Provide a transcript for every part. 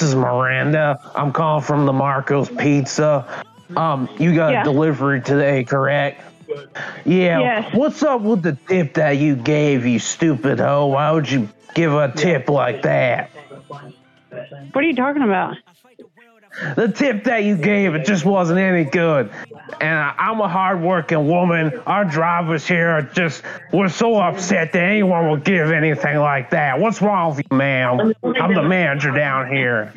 Hello. Hi, Hello? this is Miranda. I'm calling from the Marco's Pizza. Um, you got Yeah. delivery today, correct? Yeah. Yes. What's up with the tip that you gave, you stupid hoe? Why would you give a tip like that? What are you talking about? The tip that you gave, it just wasn't any good. And I- I'm a hardworking woman. Our drivers here are just, we're so upset that anyone would give anything like that. What's wrong with you, ma'am? I'm the manager down here.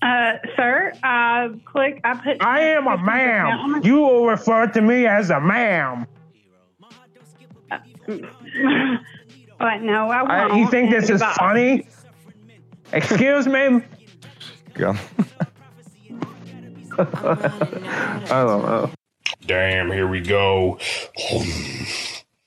Uh, sir, I click. I put. I am a ma'am. You will refer to me as a ma'am. but no, I Uh, won't. you think this is But- funny? Excuse me? Go. I don't know. Damn, here we go.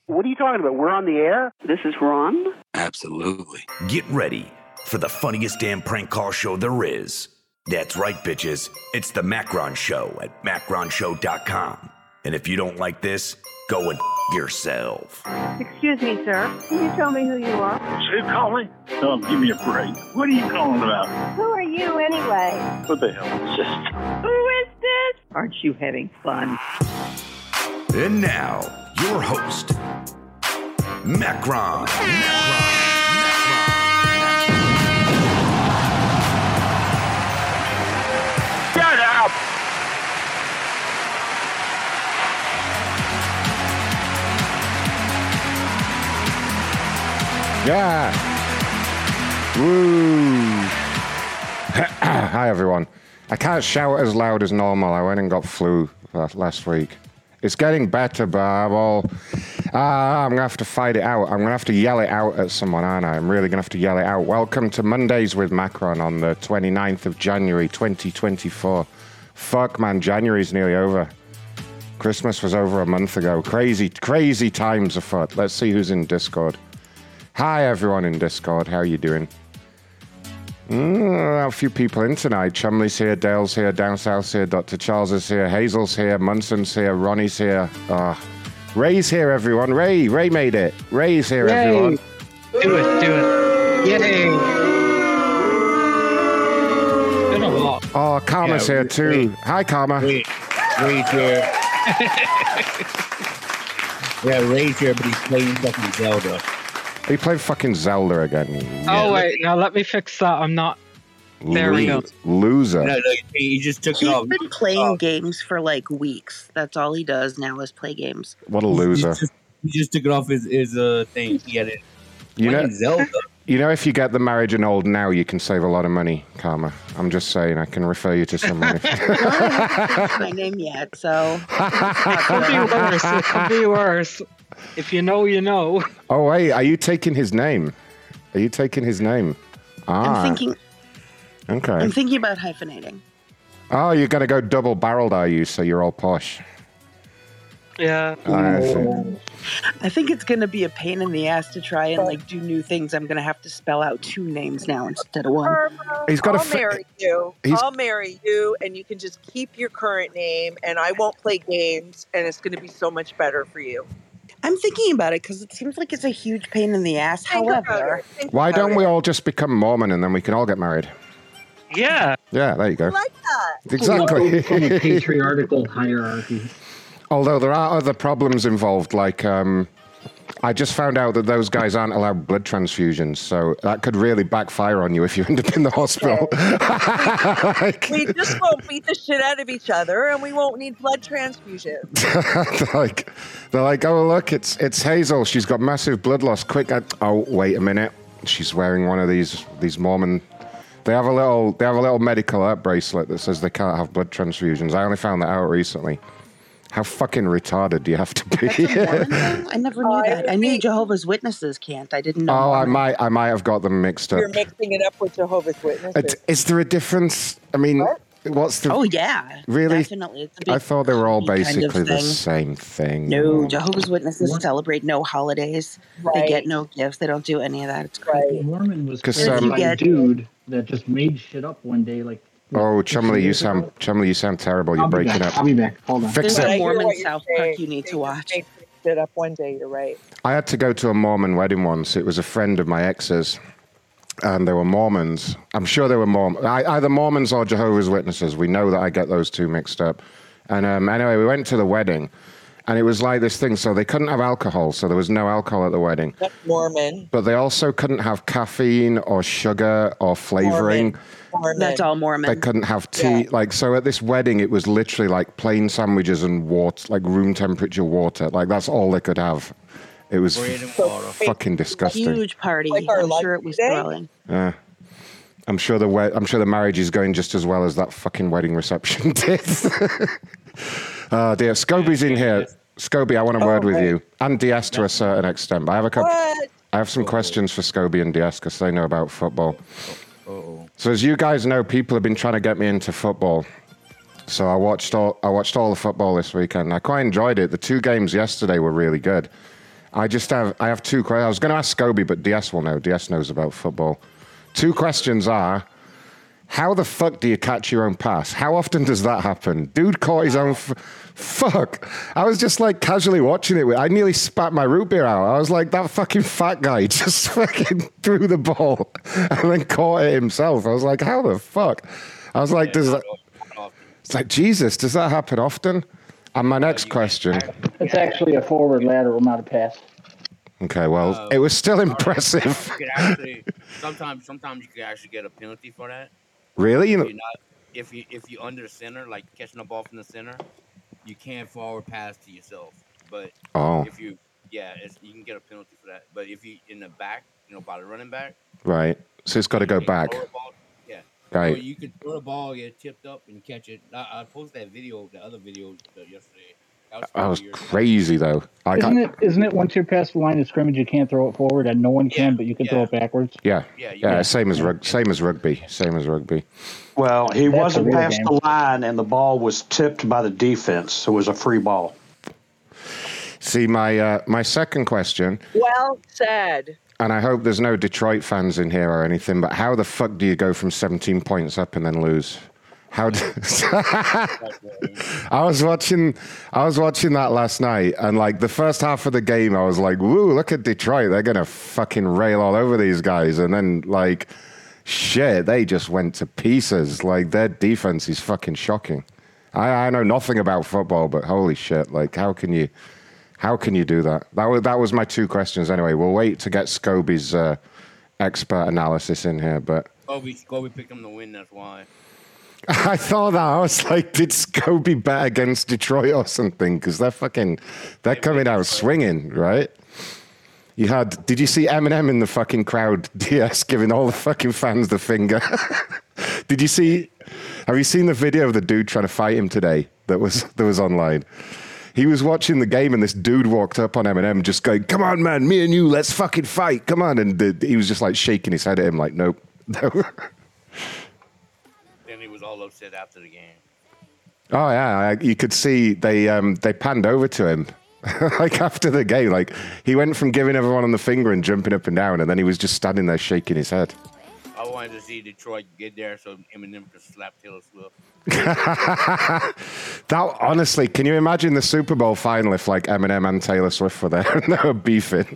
What are you talking about? We're on the air? This is Ron. Absolutely. Get ready for the funniest damn prank call show there is. That's right, bitches. It's the Macron Show at macronshow.com. And if you don't like this, go and f- yourself. Excuse me, sir. Can you tell me who you are? Who calling? Oh, give me a break. What are you calling about? Who are you anyway? What the hell is this? Who is this? Aren't you having fun? And now, your host, Macron. Macron. Shut up! Yeah. Woo. Hi, everyone. I can't shout as loud as normal. I went and got flu uh, last week. It's getting better, but uh, I'm all. I'm going to have to fight it out. I'm going to have to yell it out at someone, aren't I? I'm really going to have to yell it out. Welcome to Mondays with Macron on the 29th of January, 2024. Fuck, man, January's nearly over. Christmas was over a month ago. Crazy, crazy times afoot. Let's see who's in Discord. Hi, everyone in Discord. How are you doing? Mm, a few people in tonight. Chumley's here, Dale's here, Down South's here, Dr. Charles is here, Hazel's here, Munson's here, Ronnie's here. Ah, Ray's here, everyone. Ray, Ray made it. Ray's here, everyone. Do it, do it. Yay! Been a while. Oh, Karma's Yeah, here too. wait. Hi, Karma. Wait, Ray's here. yeah, Ray's here, but he's playing fucking Zelda. Are you playing fucking Zelda again? you Oh wait, now let me fix that. I'm not. There we go. Loser. No, no, he just took He's it off. He's been playing games for like weeks. That's all he does now is play games. What a loser. He just, he just took it off his, his uh, thing. He had it. You know, Zelda. you know, if you get the marriage annulled now, you can save a lot of money, Karma. I'm just saying, I can refer you to someone. if- my name yet, so Could be worse. It could be worse. If you know, you know. oh, wait, are you taking his name? Are you taking his name? Ah, I'm thinking. okay. I'm thinking about hyphenating. Oh, you're going to go double barreled, are you? So you're all posh. Yeah. I see. I think it's gonna be a pain in the ass to try and like do new things. I'm gonna have to spell out two names now instead of one. He's got a I'll fa- marry you. he's- I'll marry you, and you can just keep your current name, and I won't play games, and it's going to be so much better for you. I'm thinking about it because it seems like it's a huge pain in the ass. Think However, Why don't it. we all just become Mormon and then we can all get married? Yeah. Yeah, there you go. like that? Exactly. From patriarchal hierarchy. Although there are other problems involved, like um, I just found out that those guys aren't allowed blood transfusions, so that could really backfire on you if you end up in the hospital. Like- We just won't beat the shit out of each other, and we won't need blood transfusions. they're like, they're like, oh look, it's it's Hazel. She's got massive blood loss. Quick! I, oh wait a minute, she's wearing one of these these Mormon. They have a little they have a little medical alert bracelet that says they can't have blood transfusions. I only found that out recently. How fucking retarded do you have to be? that's a Mormon? I never knew I that. I knew Jehovah's Witnesses can't. I didn't know. oh, I might I might have got them mixed up. You're mixing it up with Jehovah's Witnesses. Is there a difference? I mean, What? what's the? Oh yeah, Really? Definitely, it's a big I thought they were all kind of basically the same thing. No, Jehovah's Witnesses celebrate no holidays. They get no gifts. They don't do any of that. It's Right. creepy. Mormon was 'Cause, created um, a dude that just made shit up one day. Like, Oh, Chumley, you sound ago? Chumley, you sound terrible. You're I'll be breaking back. up. I'll be back. Hold on. Fix There's But it. hear Mormon what you're South saying. Park you need to just watch. make- it up one day. You're right. I had to go to a Mormon wedding once. It was a friend of my ex's, and they were Mormons. I'm sure they were Mormon, either Mormons or Jehovah's Witnesses. We know that I get those two mixed up. And um, anyway, we went to the wedding, and it was like this thing. So they couldn't have alcohol, so there was no alcohol at the wedding. That's Mormon. But they also couldn't have caffeine or sugar or flavoring. Mormon. That's all Mormon. They couldn't have tea. Like so, at this wedding, it was literally like plain sandwiches and water, like room temperature water. Like that's all they could have. It was f- fucking disgusting. Huge party. Like I'm sure it was today? thrilling. Yeah. I'm sure the we- I'm sure the marriage is going just as well as that fucking wedding reception did. oh dear, Scobie's in here. Scobie, I want a word with you, oh, and Diaz to a certain extent. But I have a couple. What? I have some questions for Scobie and Diaz because they know about football. So as you guys know, people have been trying to get me into football. So I watched all I watched all the football this weekend. I quite enjoyed it. The two games yesterday were really good. I just have I have two questions. I was going to ask Scobie, but Diaz will know. Diaz knows about football. Two questions are: How the fuck do you catch your own pass? How often does that happen? Dude caught his own. F- fuck! I was just like casually watching it. I nearly spat my root beer out. I was like, that fucking fat guy just fucking threw the ball and then caught it himself. I was like, how the fuck? I was like, does that? It's like Jesus. Does that happen often? And my next question. It's actually a forward lateral, not a pass. Okay, well, oh, it was still impressive. You could actually, sometimes, sometimes you could actually get a penalty for that. Really? You If know, you're not, if you if you under center, like catching the ball from the center, you can't forward pass to yourself. But Oh. if you, yeah, it's, you can get a penalty for that. But if you in the back, you know, by the running back, right. So it's got to go back. ball- yeah, Right. So you could throw a ball, get tipped up, and catch it. I, I posted that video, the other video yesterday. That was, That was crazy, though. I Isn't it? Isn't it? Once you're past the line of scrimmage, you can't throw it forward, and no one can, but you can throw it backwards. yeah, Yeah, yeah, same as rug, same as rugby, same as rugby. Well, he That's wasn't past game. the line, and the ball was tipped by the defense, so it was a free ball. See, my uh, my second question, Well said. and I hope there's no Detroit fans in here or anything, but how the fuck do you go from 17 points up and then lose? How? Do, I was watching, I was watching that last night, and like the first half of the game, I was like, "Woo, look at Detroit! They're gonna fucking rail all over these guys," and then like, shit, they just went to pieces. Like their defense is fucking shocking. I, I know nothing about football, but holy shit! Like, how can you? How can you do that? That was that was my two questions. Anyway, we'll wait to get Scobie's uh, expert analysis in here. But Kobe, Kobe picked them to win. That's why. I thought that I was like, did Scobie bet against Detroit or something? Because they're fucking they're coming out swinging, right? You had did you see Eminem in the fucking crowd? DS giving all the fucking fans the finger. did you see? Have you seen the video of the dude trying to fight him today? That was that was online. He was watching the game and this dude walked up on Eminem just going, Come on, man, me and you, let's fucking fight. Come on. And the, he was just like shaking his head at him, like, Nope. No. All upset after the game. Oh yeah, I, you could see they um, they panned over to him like after the game. Like he went from giving everyone on the finger and jumping up and down, and then he was just standing there shaking his head. I wanted to see Detroit get there so Eminem could slap Taylor Swift. That honestly, can you imagine the Super Bowl final if like Eminem and Taylor Swift were there and they were beefing?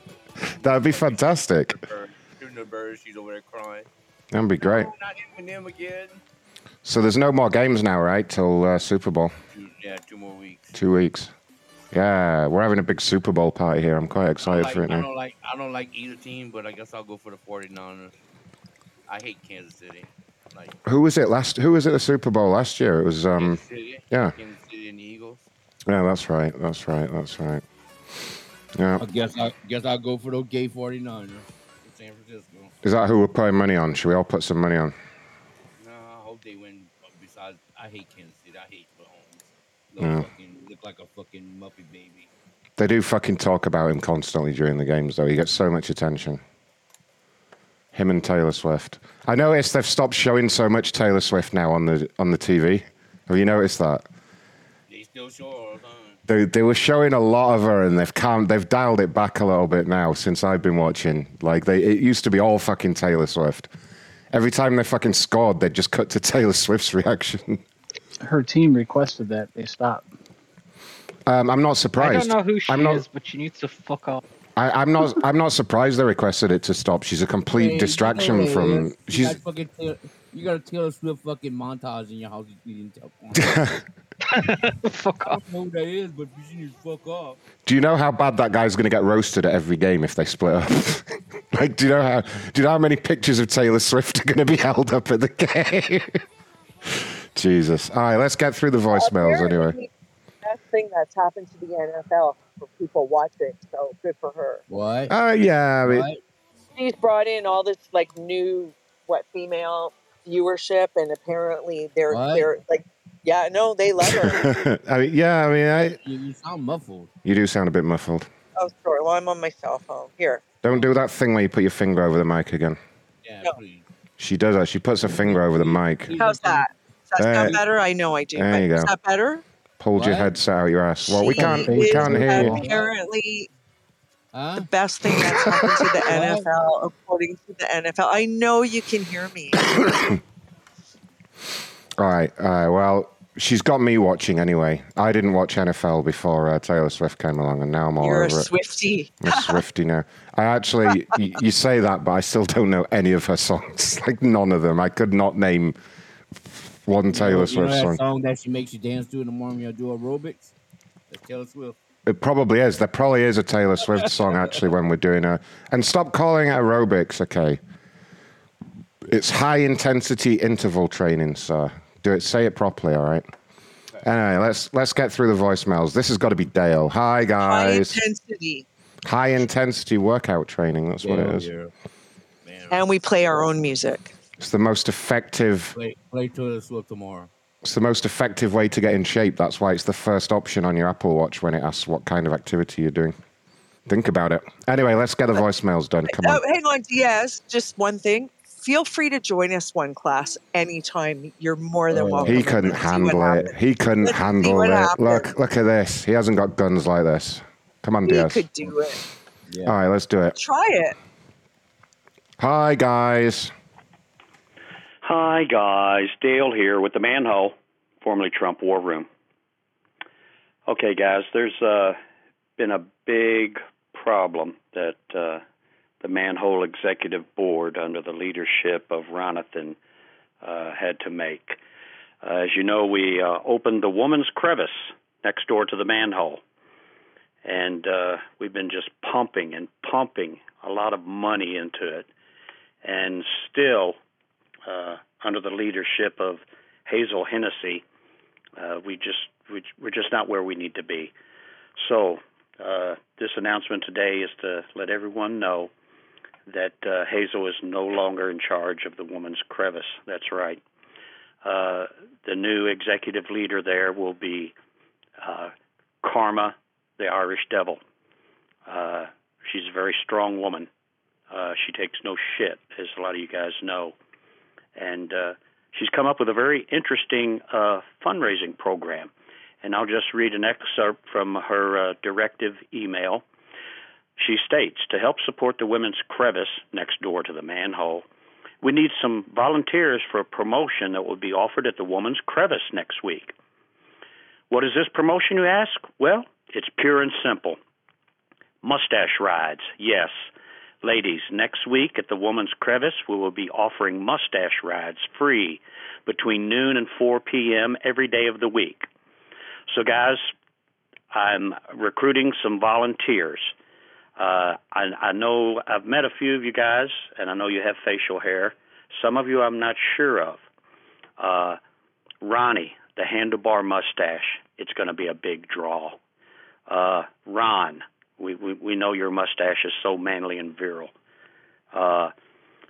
That would be fantastic. Shooting the bird, she's over there crying. That'd be great. Oh, not Eminem again. So there's no more games now, right? Till uh, Super Bowl, Two, yeah, two more weeks. two weeks. Yeah, we're having a big Super Bowl party here. I'm quite excited like, for it I now. don't like I don't like either team, but I guess I'll go for the 49ers. I hate Kansas City. Like Who was it last? Who was it the Super Bowl last year? It was um, Kansas City, yeah. Kansas City and the Eagles. yeah, that's right, that's right, that's right. Yeah, I guess I guess I'll go for the gay 49ers in San Francisco. is that who we're putting money on? Should we all put some money on? No, I hope they win. Besides, I hate Kansas City. I hate Mahomes. Little Yeah. fucking look like a fucking muppy baby. They do fucking talk about him constantly during the games, though. He gets so much attention. Him and Taylor Swift. I noticed they've stopped showing so much Taylor Swift now on the on the TV. Have you noticed that? They still show all the time. They, they were showing a lot of her, and they've calmed, they've dialed it back a little bit now since I've been watching. Like they, it used to be all fucking Taylor Swift. Every time they fucking scored, they'd just cut to Taylor Swift's reaction. Her team requested that they stop. Um, I'm not surprised. I don't know who she I'm not. is, but she needs to fuck off. I, I'm not. I'm not surprised they requested it to stop. She's a complete Hey, distraction you know from. You She's. got fucking Taylor, you got a Taylor Swift fucking montage in your house. You didn't tell. fuck off. I don't know who that is, but she needs to fuck off. Do you know how bad that guy's going to get roasted at every game if they split up? like, do you know how? Do you know how many pictures of Taylor Swift are going to be held up at the game? Jesus. All right, let's get through the voicemails anyway. Apparently, Best thing that's happened to the NFL for people watching. So good for her. What? Oh yeah, I mean, She's brought in all this like new what female viewership, and apparently they're What? they're like, yeah, no, they love her. I mean, yeah, I mean, I, You, you sound muffled. you do sound a bit muffled. oh, sorry. Well, I'm on my cell phone. Here. Don't do that thing where you put your finger over the mic again. Yeah, please. She does that. She puts her finger over the mic. How's that? Does that sound There- better? I know I do. there but you Is go. that better? Pulled your What? headset out your ass. Well, we She can't. We is can't hear you. Apparently, Huh? the best thing that's happened to the NFL, according to the NFL. I know you can hear me. All right. All right. Well, she's got me watching anyway. I didn't watch NFL before uh, Taylor Swift came along, and now I'm all You're a over it. Swifty. I'm a Swifty now. I actually, y- you say that, but I still don't know any of her songs. Like none of them. I could not name one Taylor you know, Swift that song. song that she makes you dance to in the morning when you do aerobics? That's Taylor Swift. It probably is. There probably is a Taylor Swift song actually when we're doing a. And stop calling it aerobics, okay? It's high intensity interval training, sir. Do it. Say it properly, all right? Anyway, let's let's get through the voicemails. This has got to be Dale. Hi guys. High guys. intensity. High intensity workout training. That's what it is. And we play our own music. It's the most effective. Play, play Taylor Swift tomorrow. It's the most effective way to get in shape. That's why it's the first option on your Apple Watch when it asks what kind of activity you're doing. Think about it. Anyway, let's get the voicemails done. Come on. Oh, hang on, Diaz. Just one thing. Feel free to join us one class anytime. You're more than welcome. He couldn't Let's handle it. happens. He couldn't Let's handle what it. happens. Look, look at this. He hasn't got guns like this. Come on, He Diaz. could do it. All right, let's do it. Try it. Hi, guys. Hi, guys. Dale here with the Manhole, formerly Trump War Room. Okay, guys, there's uh, been a big problem that uh, the Manhole Executive Board, under the leadership of Ronathan, uh, had to make. Uh, as you know, we uh, opened the Woman's Crevice next door to the manhole. And uh, we've been just pumping and pumping a lot of money into it. And still, uh, under the leadership of Hazel Hennessy, uh, we just we, we're just not where we need to be. So uh, this announcement today is to let everyone know that uh, Hazel is no longer in charge of the Woman's Crevice. That's right. Uh, the new executive leader there will be uh, Karma, the Irish Devil. Uh, she's a very strong woman. Uh, she takes no shit, as a lot of you guys know. And uh, she's come up with a very interesting uh, fundraising program. And I'll just read an excerpt from her uh, directive email. She states To help support the women's crevice next door to the manhole, we need some volunteers for a promotion that will be offered at the woman's crevice next week. What is this promotion, you ask? Well, it's pure and simple. Mustache rides, yes. Ladies, next week at the Woman's Crevice, we will be offering mustache rides free between noon and 4 p.m. every day of the week. So, guys, I'm recruiting some volunteers. Uh, I, I know I've met a few of you guys, and I know you have facial hair. Some of you I'm not sure of. Uh, Ronnie, the handlebar mustache, it's going to be a big draw. Uh, Ron, we, we, we know your mustache is so manly and virile. Uh,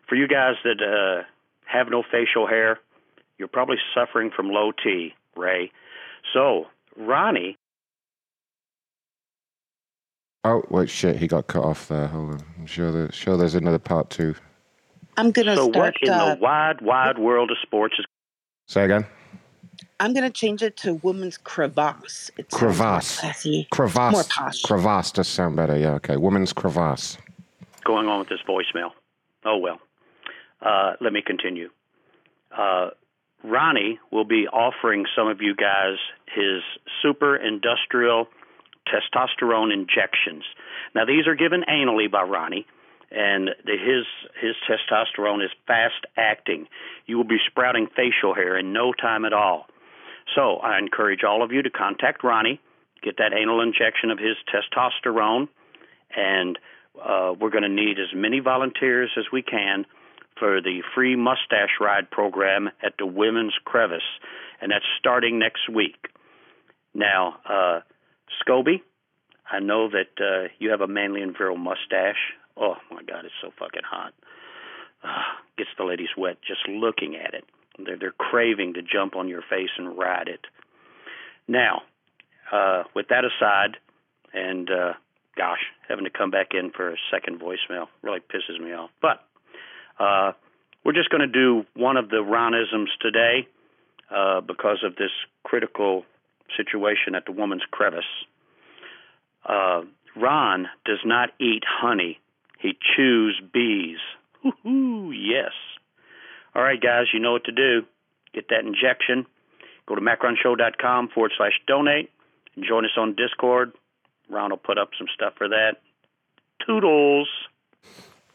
for you guys that uh, have no facial hair, you're probably suffering from low T, Ray. So, Ronnie, Oh, wait, shit. He got cut off there. Hold on. I'm sure, there, sure there's another part two. I'm gonna so start. what in uh, the wide, wide world of sports is Say again. I'm gonna change it to woman's crevasse. It sounds more Crevasse. classy. Crevasse. More posh. Crevasse does sound better. Yeah, okay. Woman's crevasse. going on with this voicemail? Oh, well. Uh, let me continue. Uh, Ronnie will be offering some of you guys his super industrial testosterone injections. Now, these are given anally by Ronnie, and his his testosterone is fast acting. You will be sprouting facial hair in no time at all. So, I encourage all of you to contact Ronnie, get that anal injection of his testosterone, and uh, we're going to need as many volunteers as we can for the free mustache ride program at the Women's Crevice, and that's starting next week. Now, uh, Scobie, I know that uh, you have a manly and virile mustache. Oh my God, it's so fucking hot. Uh, gets the ladies wet just looking at it. They're they're craving to jump on your face and ride it. Now, uh, with that aside, and uh, gosh, having to come back in for a second voicemail really pisses me off. But uh, we're just going to do one of the Ronisms today uh, because of this critical situation at the Woman's Crevice. Uh, Ron does not eat honey; he chews bees. Woo-hoo, yes. All right, guys, you know what to do. Get that injection. Go to macronshow.com forward slash donate and join us on Discord. Ron will put up some stuff for that. Toodles.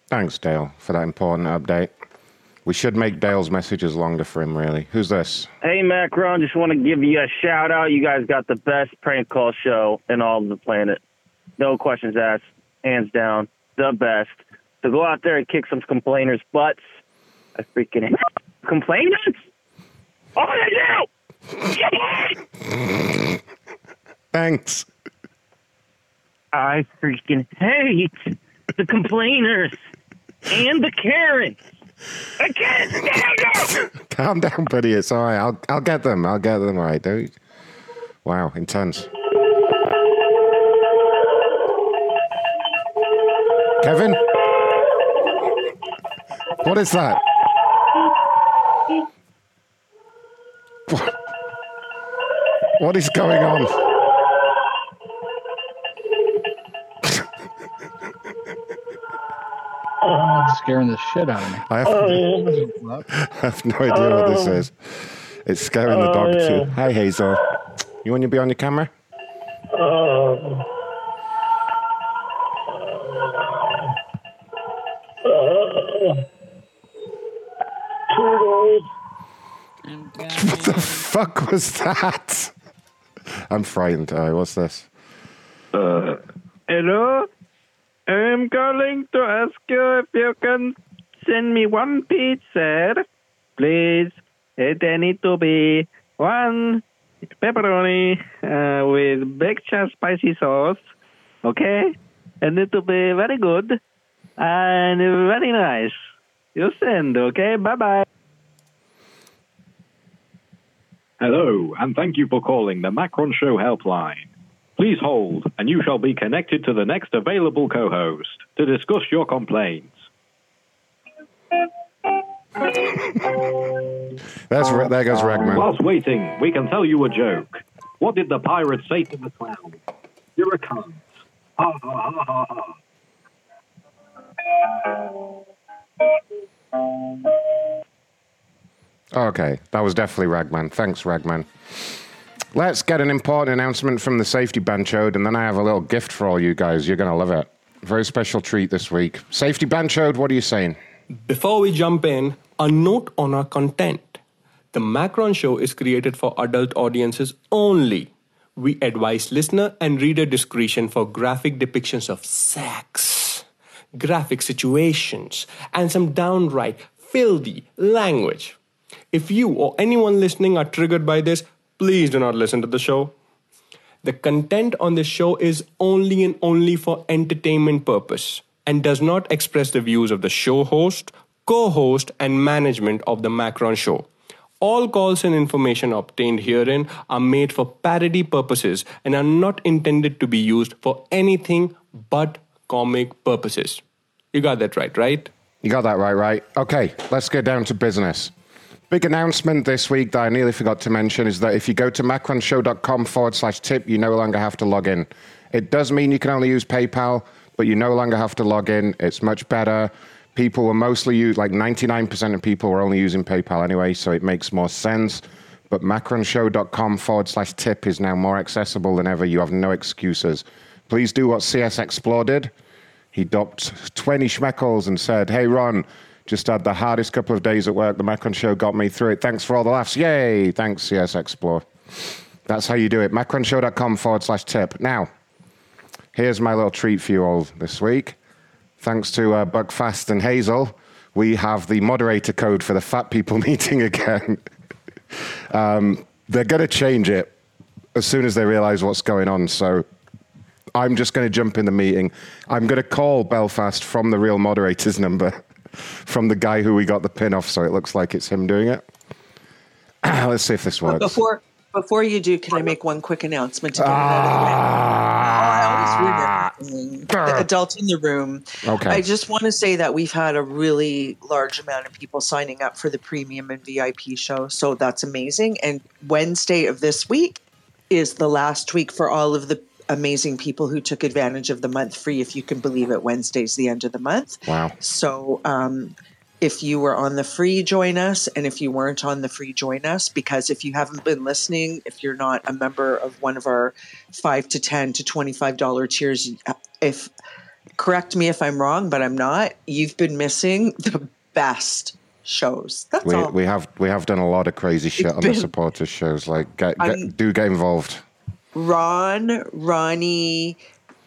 Thanks, Dale, for that important update. We should make Dale's messages longer for him, really. Who's this? Hey, Macron, just want to give you a shout out. You guys got the best prank call show in all of the planet. No questions asked. Hands down. The best. So go out there and kick some complainers' butts. I freaking hate complainers? Oh, they do! Thanks. I freaking hate the complainers and the Karens. I can't stand them! Calm down, buddy. It's all right. I'll, I'll get them. I'll get them all right. Don't. Wow, intense. Kevin? What is that? What- What is going on? scaring the shit out of me. I have, I have no idea what this is. It's scaring the dog Oh, too. Hi, Hazel. You want to be on the camera? What the fuck was that? I'm frightened. All right, what's this? Uh, hello? I'm calling to ask you if you can send me one pizza, please. It need to be one pepperoni uh, with extra spicy sauce, okay? And it to be very good and very nice. You send, okay? Bye bye. Hello, and thank you for calling the Macron Show helpline. Please hold, and you shall be connected to the next available co host to discuss your complaints. That's Re- there goes Ragman. Whilst waiting, we can tell you a joke. What did the pirate say to the clown? You're a cunt. Ha ha ha ha ha. Okay, that was definitely Ragman. Thanks, Ragman. Let's get an important announcement from the safety benchode, and then I have a little gift for all you guys. You're going to love it. Very special treat this week. Safety benchode, what are you saying? Before we jump in, a note on our content. The Macron Show is created for adult audiences only. We advise listener and reader discretion for graphic depictions of sex, graphic situations, and some downright filthy language. If you or anyone listening are triggered by this, please do not listen to the show. The content on this show is only and only for entertainment purpose and does not express the views of the show host, co-host and management of the Macron show. All calls and information obtained herein are made for parody purposes and are not intended to be used for anything but comic purposes. You got that right, right? You got that right, right? Okay, let's get down to business. Big announcement this week that I nearly forgot to mention is that if you go to macronshow.com forward slash tip, you no longer have to log in. It does mean you can only use PayPal, but you no longer have to log in. It's much better. People were mostly use like 99% of people were only using PayPal anyway, so it makes more sense. but macronshow.com forward slash tip is now more accessible than ever. You have no excuses. Please do what CS Explore did. He docked 20 schmeckles and said, Hey, Ron, just had the hardest couple of days at work. The Macron Show got me through it. Thanks for all the laughs. Yay. Thanks, CS Explore. That's how you do it. Macronshow.com forward slash tip. Now, here's my little treat for you all this week. Thanks to uh, Buckfast and Hazel, we have the moderator code for the fat people meeting again. um, they're going to change it as soon as they realize what's going on. So I'm just going to jump in the meeting. I'm going to call Belfast from the real moderator's number, from the guy who we got the pin off, so it looks like it's him doing it. Let's see if this But works. before before you do, can I make one quick announcement to get it out of the way? I always ruin ah. everything. The adult in the room. Okay. I just want to say that we've had a really large amount of people signing up for the premium and VIP show, so that's amazing. And Wednesday of this week is the last week for all of the amazing people who took advantage of the month free. If you can believe it, Wednesday's the end of the month. Wow. So um, if you were on the free, join us. And if you weren't on the free, join us. Because if you haven't been listening, if you're not a member of one of our five to ten to twenty-five dollar tiers, if correct me if I'm wrong, but I'm not. You've been missing the best shows. That's we, all. we have we have done a lot of crazy shit on the been- supporters shows. Like, get, get, do get involved. Ron, Ronnie,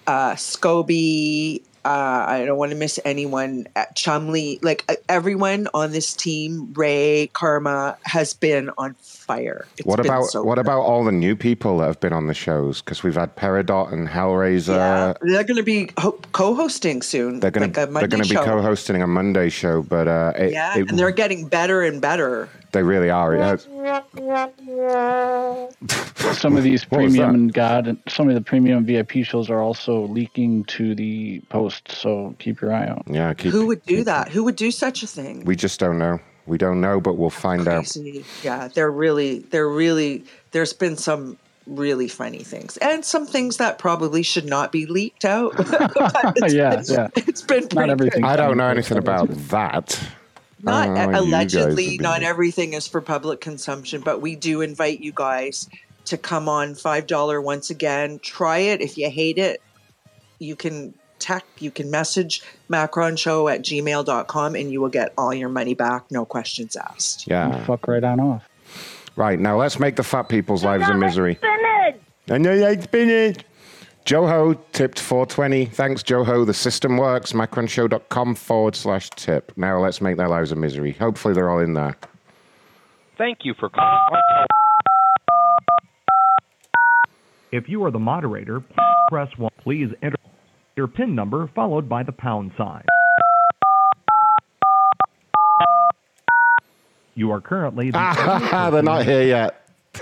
uh, Scobie. Uh, I don't want to miss anyone. Uh, Chumley, like uh, everyone on this team, Ray, Karma has been on fire. It's what been about so what good. about all the new people that have been on the shows? Because we've had Peridot and Hellraiser. Yeah, they're going to be ho- co-hosting soon. They're gonna like a they're Monday gonna be co-hosting a Monday show, but uh, it, Yeah, it- and they're getting better and better. they really are. Some of these premium and God some of the premium VIP shows are also leaking to the post, so keep your eye out. yeah, keep. Who would do that? Who would do such a thing? We just don't know. We don't know, but we'll find out. Yeah, they're really, they're really. There's been some really funny things, and some things that probably should not be leaked out. But yeah, yeah. it's been pretty everything. I don't know anything about that. Not I don't know how you guys allegedly, not been- everything is for public consumption, but we do invite you guys to come on five dollar once again. Try it. If you hate it, you can tech, you can message macronshow at gmail.com and you will get all your money back, no questions asked. Yeah. Fuck right on off. Right now, let's make the fat people's lives a misery. I know you like spinach. Joho tipped 420. Thanks, Joho. The system works. Macronshow.com forward slash tip. Now let's make their lives a misery. Hopefully, they're all in there. Thank you for calling. If you are the moderator, press 1. Please enter your PIN number followed by the pound sign. You are currently the Ah, they're not here yet.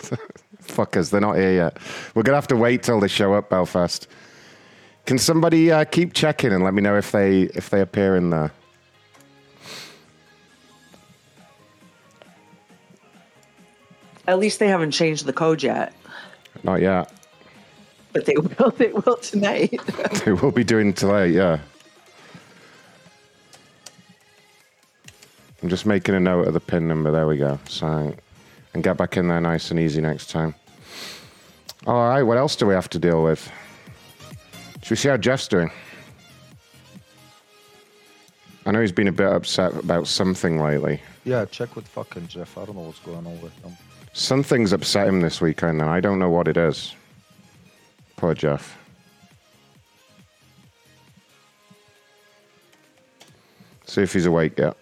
Fuckers, they're not here yet. We're going to have to wait till they show up, Belfast. Can somebody uh, keep checking and let me know if they if they appear in there? At least they haven't changed the code yet, Not yet. But they will. They will tonight. they will be doing tonight. yeah. I'm just making a note of the pin number. There we go. So, and get back in there nice and easy next time. All right, what else do we have to deal with? Should we see how Jeff's doing? I know he's been a bit upset about something lately. Yeah, check with fucking Jeff. I don't know what's going on with him. Something's upset him this weekend, and I don't know what it is. Poor Jeff. See if he's awake yet.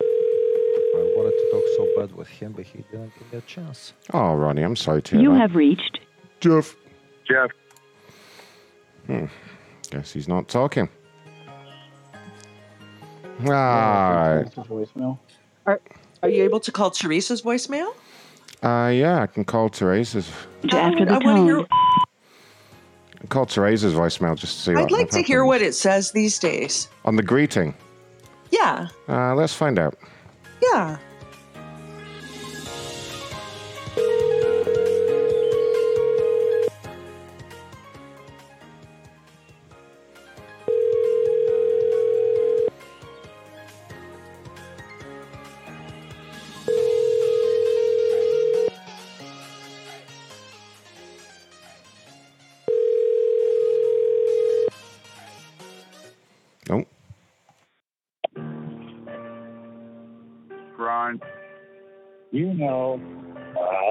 I wanted to talk so bad with him, but he didn't give me a chance. Oh, Ronnie, I'm sorry to hear You that. have reached Jeff. Jeff. Hmm. Guess he's not talking. All right. voicemail. Are, are you able to call Teresa's voicemail? Uh, yeah, I can call Teresa's. after the I wanna hear- tone. I can call Teresa's voicemail just to see what I'd like to hear what it says these days. on the greeting. Yeah, Uh, let's find out. yeah.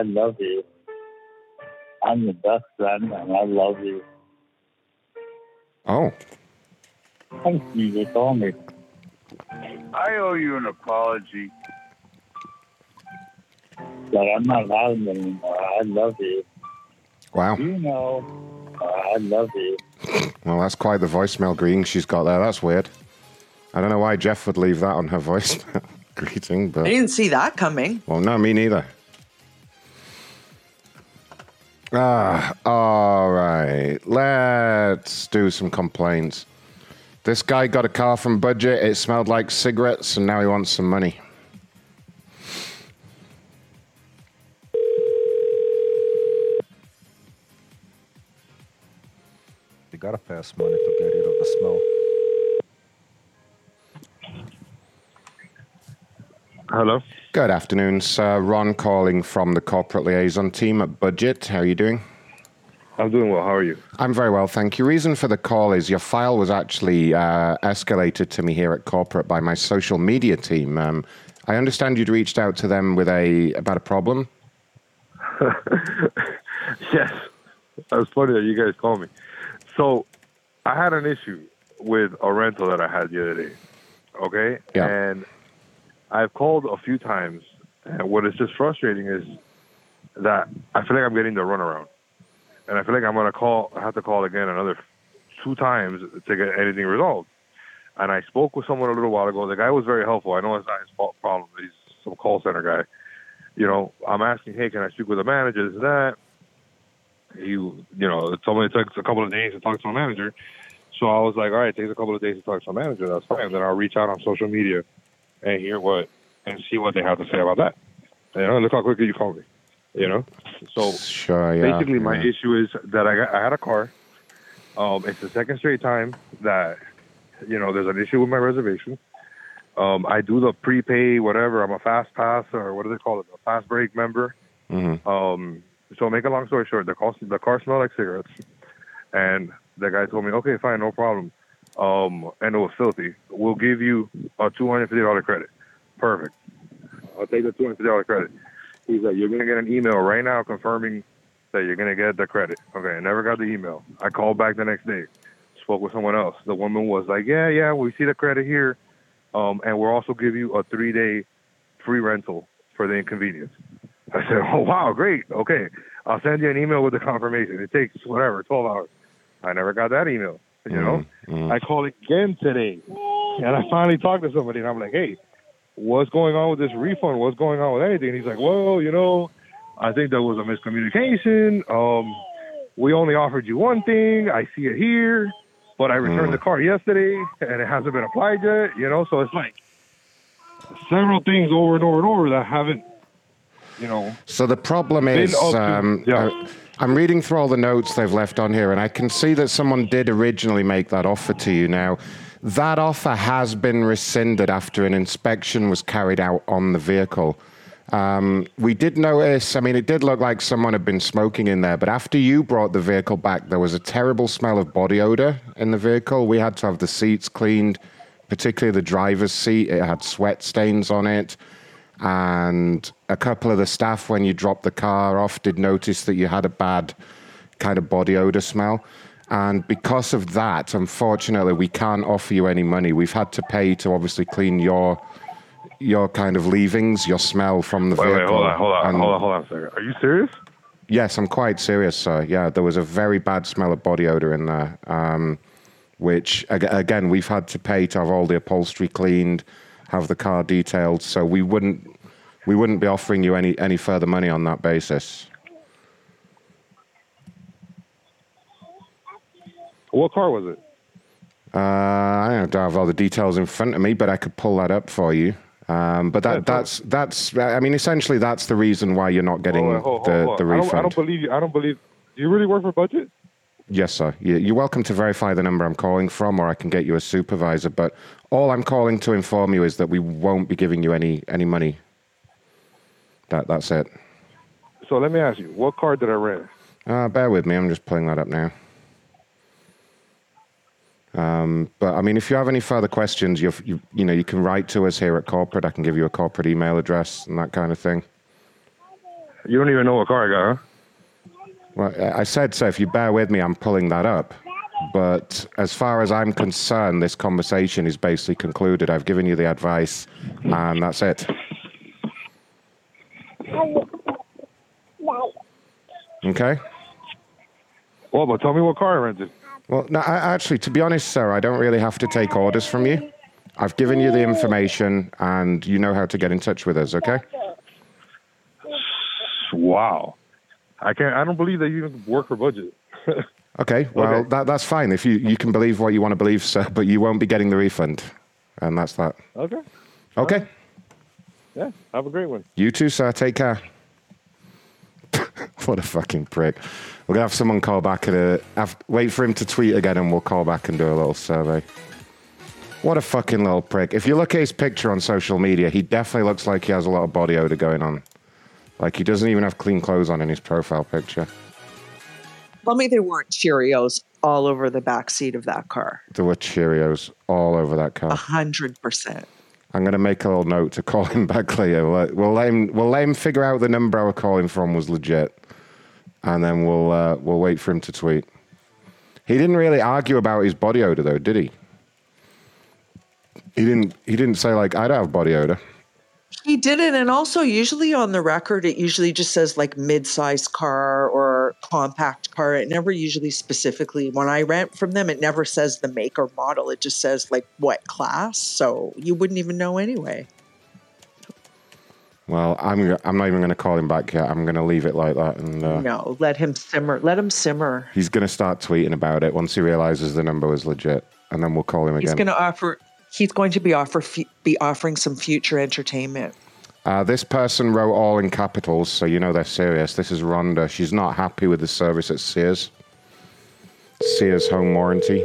Love you. I'm your best friend, and I love you. Oh. Thank you. You call me. I owe you an apology. But I'm not having it anymore. I love you. Wow. You know, I love you. Well, that's quite the voicemail greeting she's got there. That's weird. I don't know why Jeff would leave that on her voicemail greeting, but I didn't see that coming. well, no, me neither. Ah, all right. Let's do some complaints. This guy got a car from Budget. It smelled like cigarettes, and now he wants some money. You gotta pass money to get rid of the smell. Hello. Good afternoon, sir. Ron calling from the corporate liaison team at Budget. How are you doing? I'm doing well. How are you? I'm very well, thank you. Reason for the call is your file was actually uh, escalated to me here at corporate by my social media team. Um, I understand you'd reached out to them with a about a problem. yes. That's funny that you guys called me. So, I had an issue with a rental that I had the other day. Okay? Yeah. And I've called a few times, and what is just frustrating is that I feel like I'm getting the runaround. And I feel like I'm going to call, I have to call again another two times to get anything resolved. And I spoke with someone a little while ago. The guy was very helpful. I know it's not his fault problem. He's some call center guy. You know, I'm asking, hey, can I speak with the manager? And that. He, you know, it told me it takes a couple of days to talk to a manager. So I was like, all right, it takes a couple of days to talk to a manager. That's fine. Then I'll reach out on social media and hear what and see what they have to say about that. You know, look how quickly you called me. You know, so Sure, yeah. basically, my issue is that I got, I had a car. Um, it's the second straight time that you know there's an issue with my reservation. Um, I do the prepay whatever. I'm a fast pass or what do they call it? A fast break member. Mhm. Um, so make a long story short, the car the car smelled like cigarettes, and the guy told me, okay, fine, no problem. Um, and it was filthy. We'll give you a two hundred fifty dollar credit. Perfect. I'll take the two hundred fifty dollar credit. He's like, you're gonna get an email right now confirming that you're gonna get the credit. Okay, I never got the email. I called back the next day, spoke with someone else. The woman was like, yeah, yeah, we see the credit here, um, and we'll also give you a three day free rental for the inconvenience. I said, oh wow, great. Okay, I'll send you an email with the confirmation. It takes whatever, twelve hours. I never got that email. You know, I called again today, and I finally talked to somebody, and I'm like, hey, what's going on with this refund? What's going on with anything? And he's like, well, you know, I think there was a miscommunication. Um, we only offered you one thing. I see it here, but I returned the car yesterday, and it hasn't been applied yet. You know, so it's like several things over and over and over that haven't, you know. So the problem is, up to- um, yeah. uh, I'm reading through all the notes they've left on here, and I can see that someone did originally make that offer to you. Now, that offer has been rescinded after an inspection was carried out on the vehicle. Um, we did notice, I mean, it did look like someone had been smoking in there, but after you brought the vehicle back, there was a terrible smell of body odor in the vehicle. We had to have the seats cleaned, particularly the driver's seat. It had sweat stains on it and a couple of the staff when you dropped the car off did notice that you had a bad kind of body odor smell and because of that unfortunately we can't offer you any money we've had to pay to obviously clean your your kind of leavings your smell from the Wait, vehicle wait, hold on, hold on, And- hold on, hold on a second. Are you serious? Yes, I'm quite serious, sir. Yeah, there was a very bad smell of body odor in there, um, which again we've had to pay to have all the upholstery cleaned, have the car detailed. So we wouldn't we wouldn't be offering you any any further money on that basis. What car was it? Uh, I don't have all the details in front of me, but I could pull that up for you. Um, but that, that's that's I mean essentially that's the reason why you're not getting Hold on, hold- the, hold the on. I don't, I don't believe you. I don't believe. Do you really work for Budget? Yes, sir. You- You're welcome to verify the number I'm calling from, or I can get you a supervisor. But all I'm calling to inform you is that we won't be giving you any any money. That that's it. So let me ask you, what car did I rent? Uh, bear with me. I'm just pulling that up now. Um, but I mean, if you have any further questions, you you you know you can write to us here at corporate. I can give you a corporate email address and that kind of thing. You don't even know what car I got, huh? Well, I said so. If you bear with me, I'm pulling that up. But as far as I'm concerned, this conversation is basically concluded. I've given you the advice, and that's it. Okay. Well, but tell me what car I rented. Well, no, I, actually, to be honest, sir, I don't really have to take orders from you. I've given you the information, and you know how to get in touch with us. Okay. Wow. I can't. I don't believe that you even work for budget. Okay. Well, That, that's fine. If you you can believe what you want to believe, sir, but you won't be getting the refund, and that's that. okay. Okay. Yeah. Have a great one. You too, sir. Take care. what a fucking prick. We're gonna have someone call back and have, wait for him to tweet again, and we'll call back and do a little survey. What a fucking little prick. If you look at his picture on social media, he definitely looks like he has a lot of body odor going on. Like he doesn't even have clean clothes on in his profile picture. Tell me there weren't Cheerios all over the back seat of that car. There were Cheerios all over that car. A hundred percent. I'm gonna make a little note to call him back later. We'll, let- we'll let him. We'll let him figure out the number I was calling from was legit, and then we'll uh, we'll wait for him to tweet. He didn't really argue about his body odor though, did he? He didn't. He didn't say like I don't have body odor. He did it, and also usually on the record, it usually just says like mid-sized car or compact car. It never usually specifically. When I rent from them, it never says the make or model. It just says like what class. So you wouldn't even know anyway. Well, I'm. I'm not even gonna call him back yet. I'm gonna leave it like that, and uh, No, let him simmer. Let him simmer. he's gonna start tweeting about it once he realizes the number was legit, and then we'll call him He's again. going to offer. He's going to be offer be offering some future entertainment. Uh, this person wrote all in capitals, so you know they're serious. This is Rhonda. She's not happy with the service at Sears. Sears Home Warranty.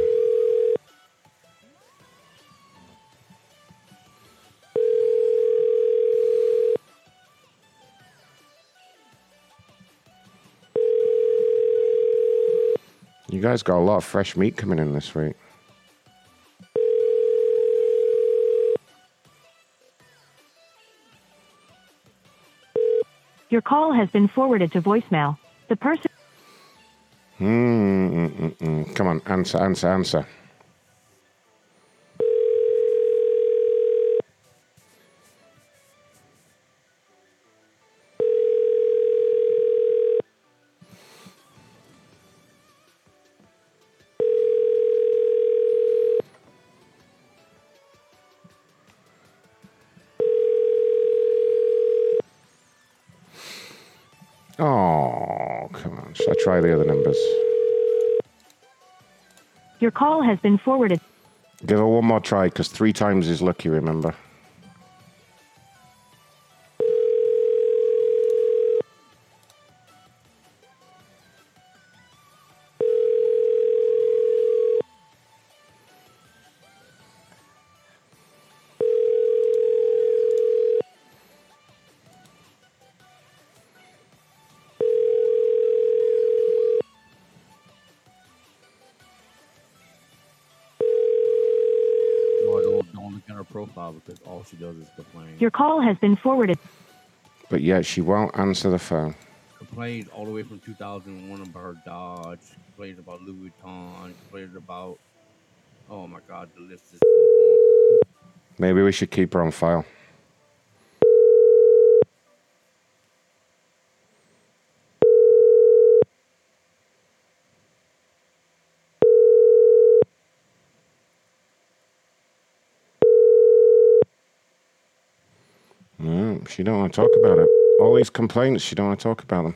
You guys got a lot of fresh meat coming in this week. Your call has been forwarded to voicemail. The person. Mm, mm, mm. Come on, answer, answer, answer. Should I try the other numbers? Your call has been forwarded. Give her one more try, because three times is lucky, remember? All she does is complain. Your call has been forwarded. But yet she won't answer the phone. Complained all the way from 2001 about her Dodge. Complained about Louis Vuitton. Complained about. Oh my God, the list is. Maybe we should keep her on file. Mm, she don't want to talk about it. All these complaints, she don't want to talk about them.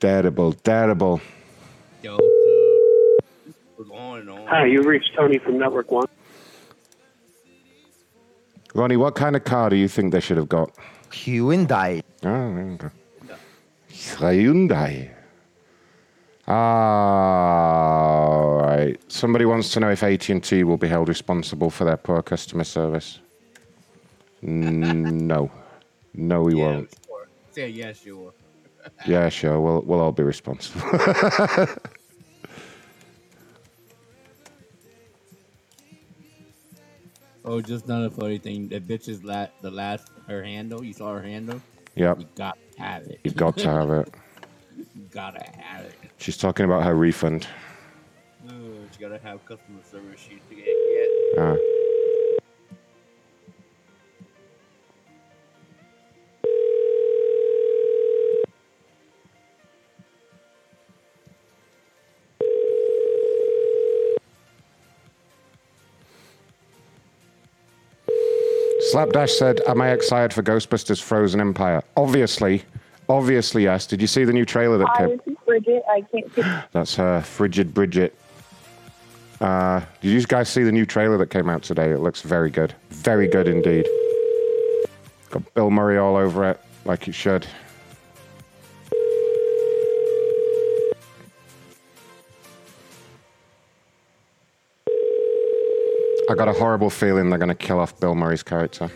Terrible, terrible. Yo, on on. Hi, you reached Tony from Network One. Ronnie, what kind of car do you think they should have got? Hyundai. Oh, there you go. Hyundai. Somebody wants to know if AT&T will be held responsible for their poor customer service. No. No, we won't. Say yes, yeah, sure. Yeah, sure. We'll, we'll all be responsible. Oh, just another funny thing. That bitch is la- the last her handle. You saw her handle. Yep. You got to have it. You've got to have it. you gotta have it. She's talking about her refund. Oh, you gotta have customer service sheet to get. get. Ah. Slapdash said, Am I excited for Ghostbusters Frozen Empire? Obviously. Obviously, yes. Did you see the new trailer that Hi, came? this is Bridget. I can't get. That's her, Frigid Bridget. Uh, did you guys see the new trailer that came out today? It looks very good. Very good indeed. Got Bill Murray all over it, like it should. I got a horrible feeling they're going to kill off Bill Murray's character.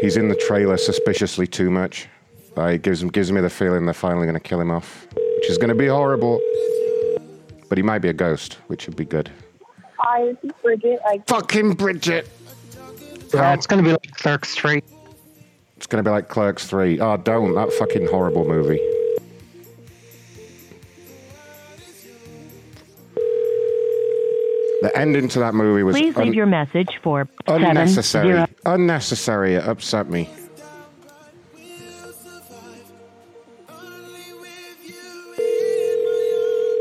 He's in the trailer suspiciously too much. Uh, it gives, gives me the feeling they're finally going to kill him off, which is going to be horrible. But he might be a ghost, which would be good. Hi, this is Bridget. I can't Fucking Bridget. Yeah, it's gonna be like Clerks Three. It's going to be like Clerks 3. Oh, don't. That fucking horrible movie. The ending to that movie was Please leave un- your message for unnecessary. seven. Unnecessary. It upset me.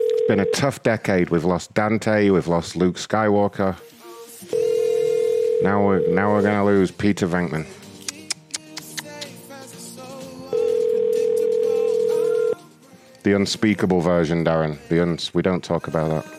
It's been a tough decade. We've lost Dante. We've lost Luke Skywalker. Now we're now we're gonna lose Peter Venkman. The unspeakable version, Darren. The uns- we don't talk about that.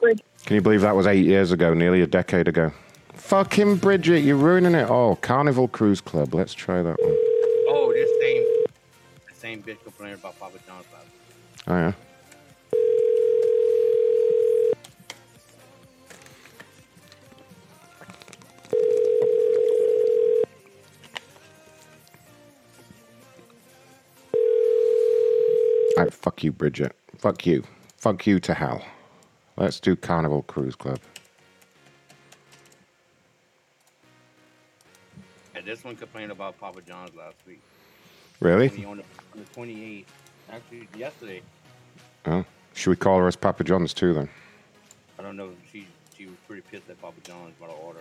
Bridget. Can you believe that was eight years ago, nearly a decade ago? Fucking Bridget, you're ruining it all. Carnival Cruise Club. Let's try that one. Oh, this same, the same bitch complaining about Papa John's. Oh yeah. Alright, fuck you, Bridget. Fuck you. Fuck you to hell. Let's do Carnival Cruise Club. And this one complained about Papa John's last week. Really? On the, on the, 28th, actually yesterday. Oh. Should we call her as Papa John's too then? I don't know. She she was pretty pissed at Papa John's about her order.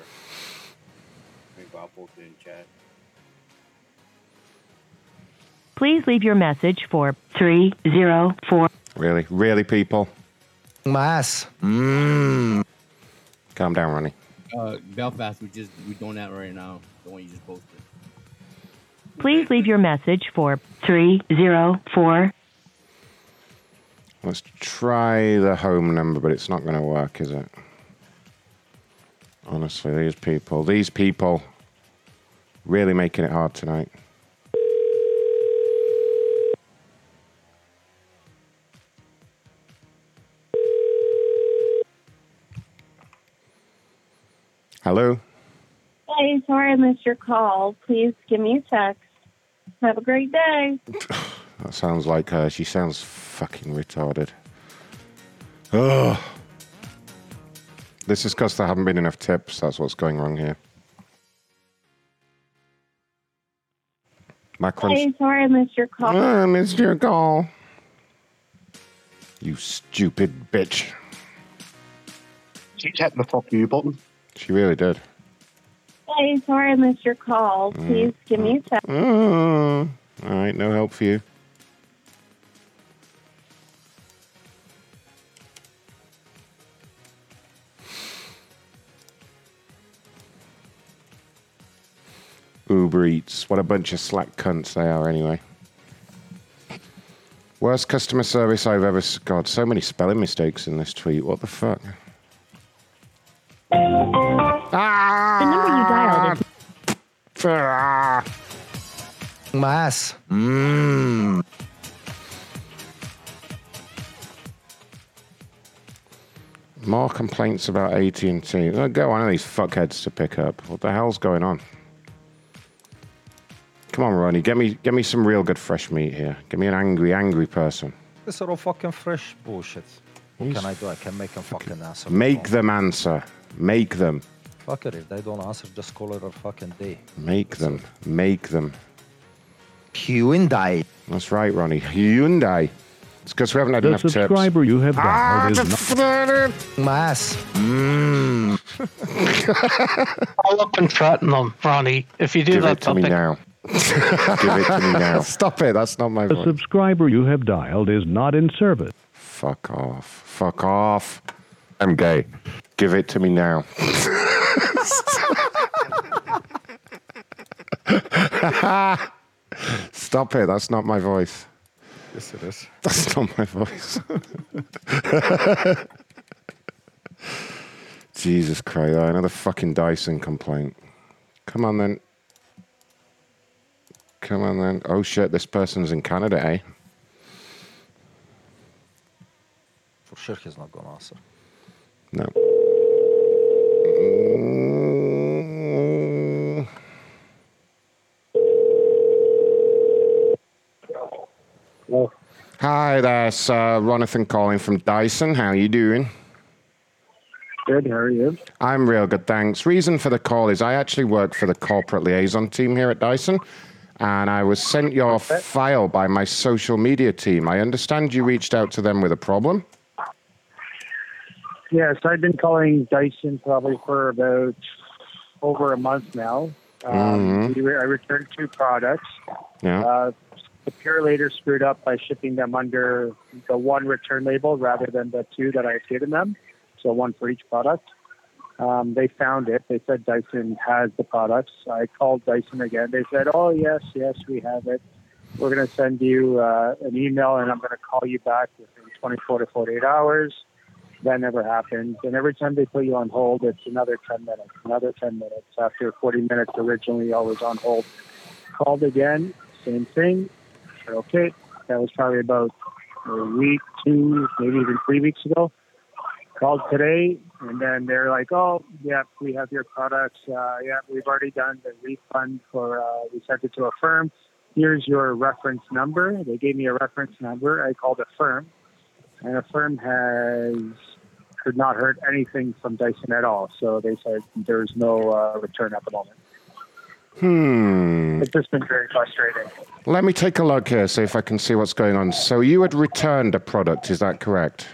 Maybe I'll post it in chat. Please leave your message for three zero four. Really? Really, people? My ass. Mmm. Calm down, Ronnie. Uh, Belfast, we just we doing that right now. The one you just posted. Please leave your message for three zero four. Let's try the home number, but it's not going to work, is it? Honestly, these people, these people, really making it hard tonight. Hello? Hey, sorry I missed your call. Please give me a text. Have a great day. That sounds like her. She sounds fucking retarded. Ugh. This is because there haven't been enough tips. That's what's going wrong here. Macron. Hey, sorry I missed your call. Ah, I missed your call. You stupid bitch. She tapped the fuck you button. She really did. Hey, sorry I missed your call. Please give me a mm-hmm. text. Oh, mm-hmm. all right, no help for you. Uber Eats. What a bunch of slack cunts they are, anyway. Worst customer service I've ever. God, so many spelling mistakes in this tweet. What the fuck? The number you dialed is My ass. Mmm. More complaints about AT&T. Oh, Go one of these fuckheads to pick up. What the hell's going on? Come on, Ronnie. Get me, get me some real good fresh meat here. Give me an angry, angry person. This are all fucking fresh bullshit. What can I do? I can make them fucking answer. Make them answer. Make them. Fuck it. If they don't answer, just call it a fucking day. Make them. Make them. Hyundai. That's right, Ronnie. Hyundai. It's because we haven't had The enough tips. subscriber you have Ah, dialed the is not. My ass. Mmm. All up and threaten them, Ronnie. If you do Give that, it to me now. Give it to me now. Stop it. That's not my The voice. subscriber you have dialed is not in service. Fuck off. Fuck off. I'm gay. Give it to me now. Stop it. That's not my voice. Yes, it is. That's not my voice. Jesus Christ. oh, Another fucking Dyson complaint. Come on then. Come on then. Oh shit, this person's in Canada, eh? For sure he's not gonna answer. No. Mm. Hi there, it's uh, Ronathan calling from Dyson. How are you doing? Good. How are you? I'm real good, thanks. Reason for the call is I actually work for the corporate liaison team here at Dyson, and I was sent your file by my social media team. I understand you reached out to them with a problem. Yes, I've been calling Dyson probably for about over a month now. Um, Mhm. I returned two products. Yeah. Uh, the Purolator screwed up by shipping them under the one return label rather than the two that I had given them, so one for each product. Um, they found it. They said Dyson has the products. I called Dyson again. They said, "Oh yes, yes, we have it. We're going to send you uh, an email, and I'm going to call you back within 24 to 48 hours." That never happens. And every time they put you on hold, it's another 10 minutes, another 10 minutes. After 40 minutes, originally I was on hold. Called again, same thing. Okay, that was probably about a week, two, maybe even three weeks ago. Called today, and then they're like, oh, yeah, we have your products. Uh, yeah, we've already done the refund for, uh, we sent it to Affirm. Here's your reference number. They gave me a reference number. I called a firm and Affirm has could not heard anything from Dyson at all. So they said there's no uh, return at the moment. Hmm. It's just been very frustrating. Let me take a look here, see if I can see what's going on. So you had returned a product, is that correct?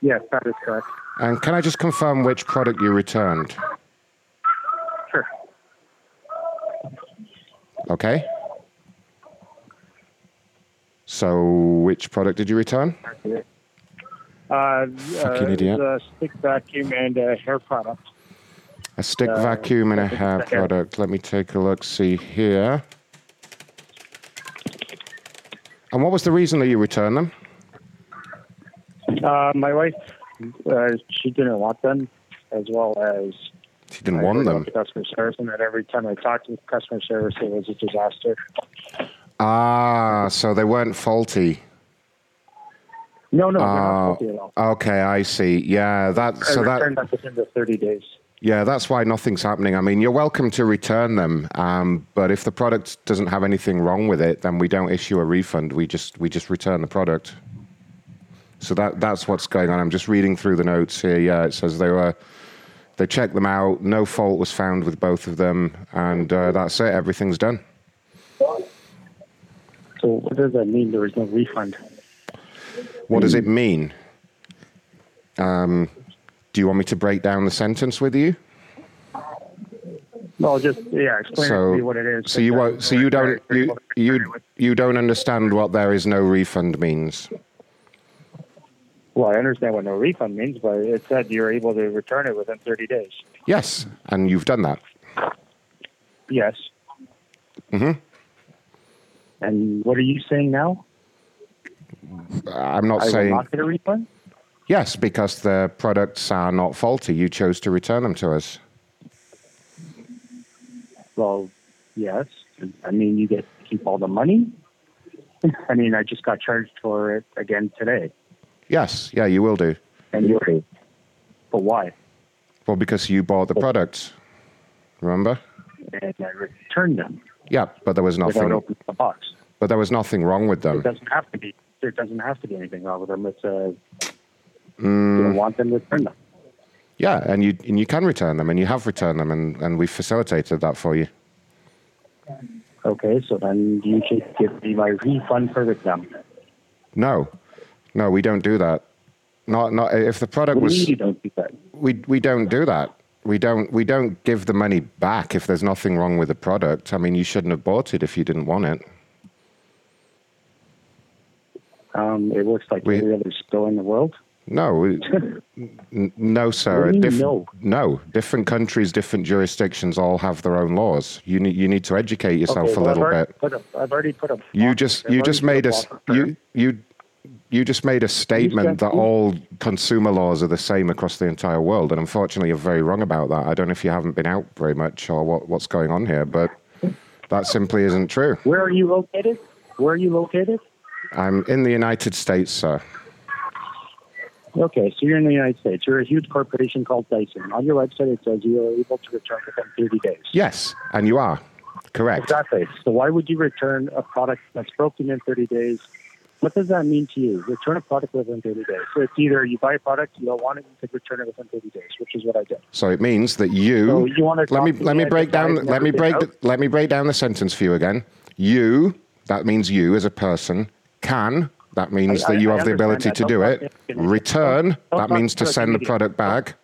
Yes, that is correct. And can I just confirm which product you returned? Sure. Okay. So which product did you return? Uh, Fucking uh, idiot. The stick vacuum and uh, hair product. A stick Uh, vacuum and a hair product. Let me take a look, see here. And what was the reason that you returned them? Uh, my wife, uh, she didn't want them, as well as She didn't I want them. The customer service, and that every time I talked to customer service, it was a disaster. Ah, so they weren't faulty. No, no, they're not Ah, faulty at all. okay, I see. Yeah, that I so that returned them within the 30 days. Yeah, that's why nothing's happening. I mean, you're welcome to return them, um, but if the product doesn't have anything wrong with it, then we don't issue a refund. We just we just return the product. So that that's what's going on. I'm just reading through the notes here. Yeah, it says they were they checked them out. No fault was found with both of them, and uh, that's it. Everything's done. So what does that mean? There is no refund. What does it mean? Um, do you want me to break down the sentence with you? Well, just yeah, explain so, to me what it is. So you won't. So you don't. You you you don't understand what there is no refund means. Well, I understand what no refund means, but it said you're able to return it within 30 days. Yes, and you've done that. Yes. hmm And what are you saying now? I'm not I saying will not get a refund. Yes because the products are not faulty. You chose to return them to us. Well, yes. I mean, you get to keep all the money. I mean, I just got charged for it again today. Yes, yeah, you will do. And you're, but why? Well, because you bought the products. Remember? and I returned them Yeah, but there was nothing. opening the box. But there was nothing wrong with them. doesn't have to be. There doesn't have to be anything wrong with them. It's you Mm, don't want them, return them. yeah, and you and you can return them, and you have returned them, and, and we facilitated that for you. Okay, so then you should give me my refund for them. No, no, we don't do that. Not not if the product was. you don't do that? We we don't do that. We don't we don't give the money back if there's nothing wrong with the product. I mean, you shouldn't have bought it if you didn't want it. Um, it looks like We- every other store in the world. No, no, sir. What do you Diff- know? No, different countries, different jurisdictions all have their own laws. You need you need to educate yourself okay, a little I've bit. A, I've already put a. You just I've you just made a of you you you just made a statement that all consumer laws are the same across the entire world, and unfortunately, you're very wrong about that. I don't know if you haven't been out very much or what what's going on here, but that simply isn't true. Where are you located? Where are you located? I'm in the United States, sir. Okay, so you're in the United States. You're a huge corporation called Dyson. On your website, it says you are able to return within 30 days. Yes, and you are correct. Exactly. So why would you return a product that's broken in 30 days? What does that mean to you? Return a product within 30 days. So it's either you buy a product, you don't want it, and you could return it within 30 days, which is what I did. So it means that you. So you wanna let me to let me break down. Let me break. The, let me break down the sentence for you again. You. That means you as a person can. That means I- that you I have the ability to do it. like an idiot. Return. That means to send the product back.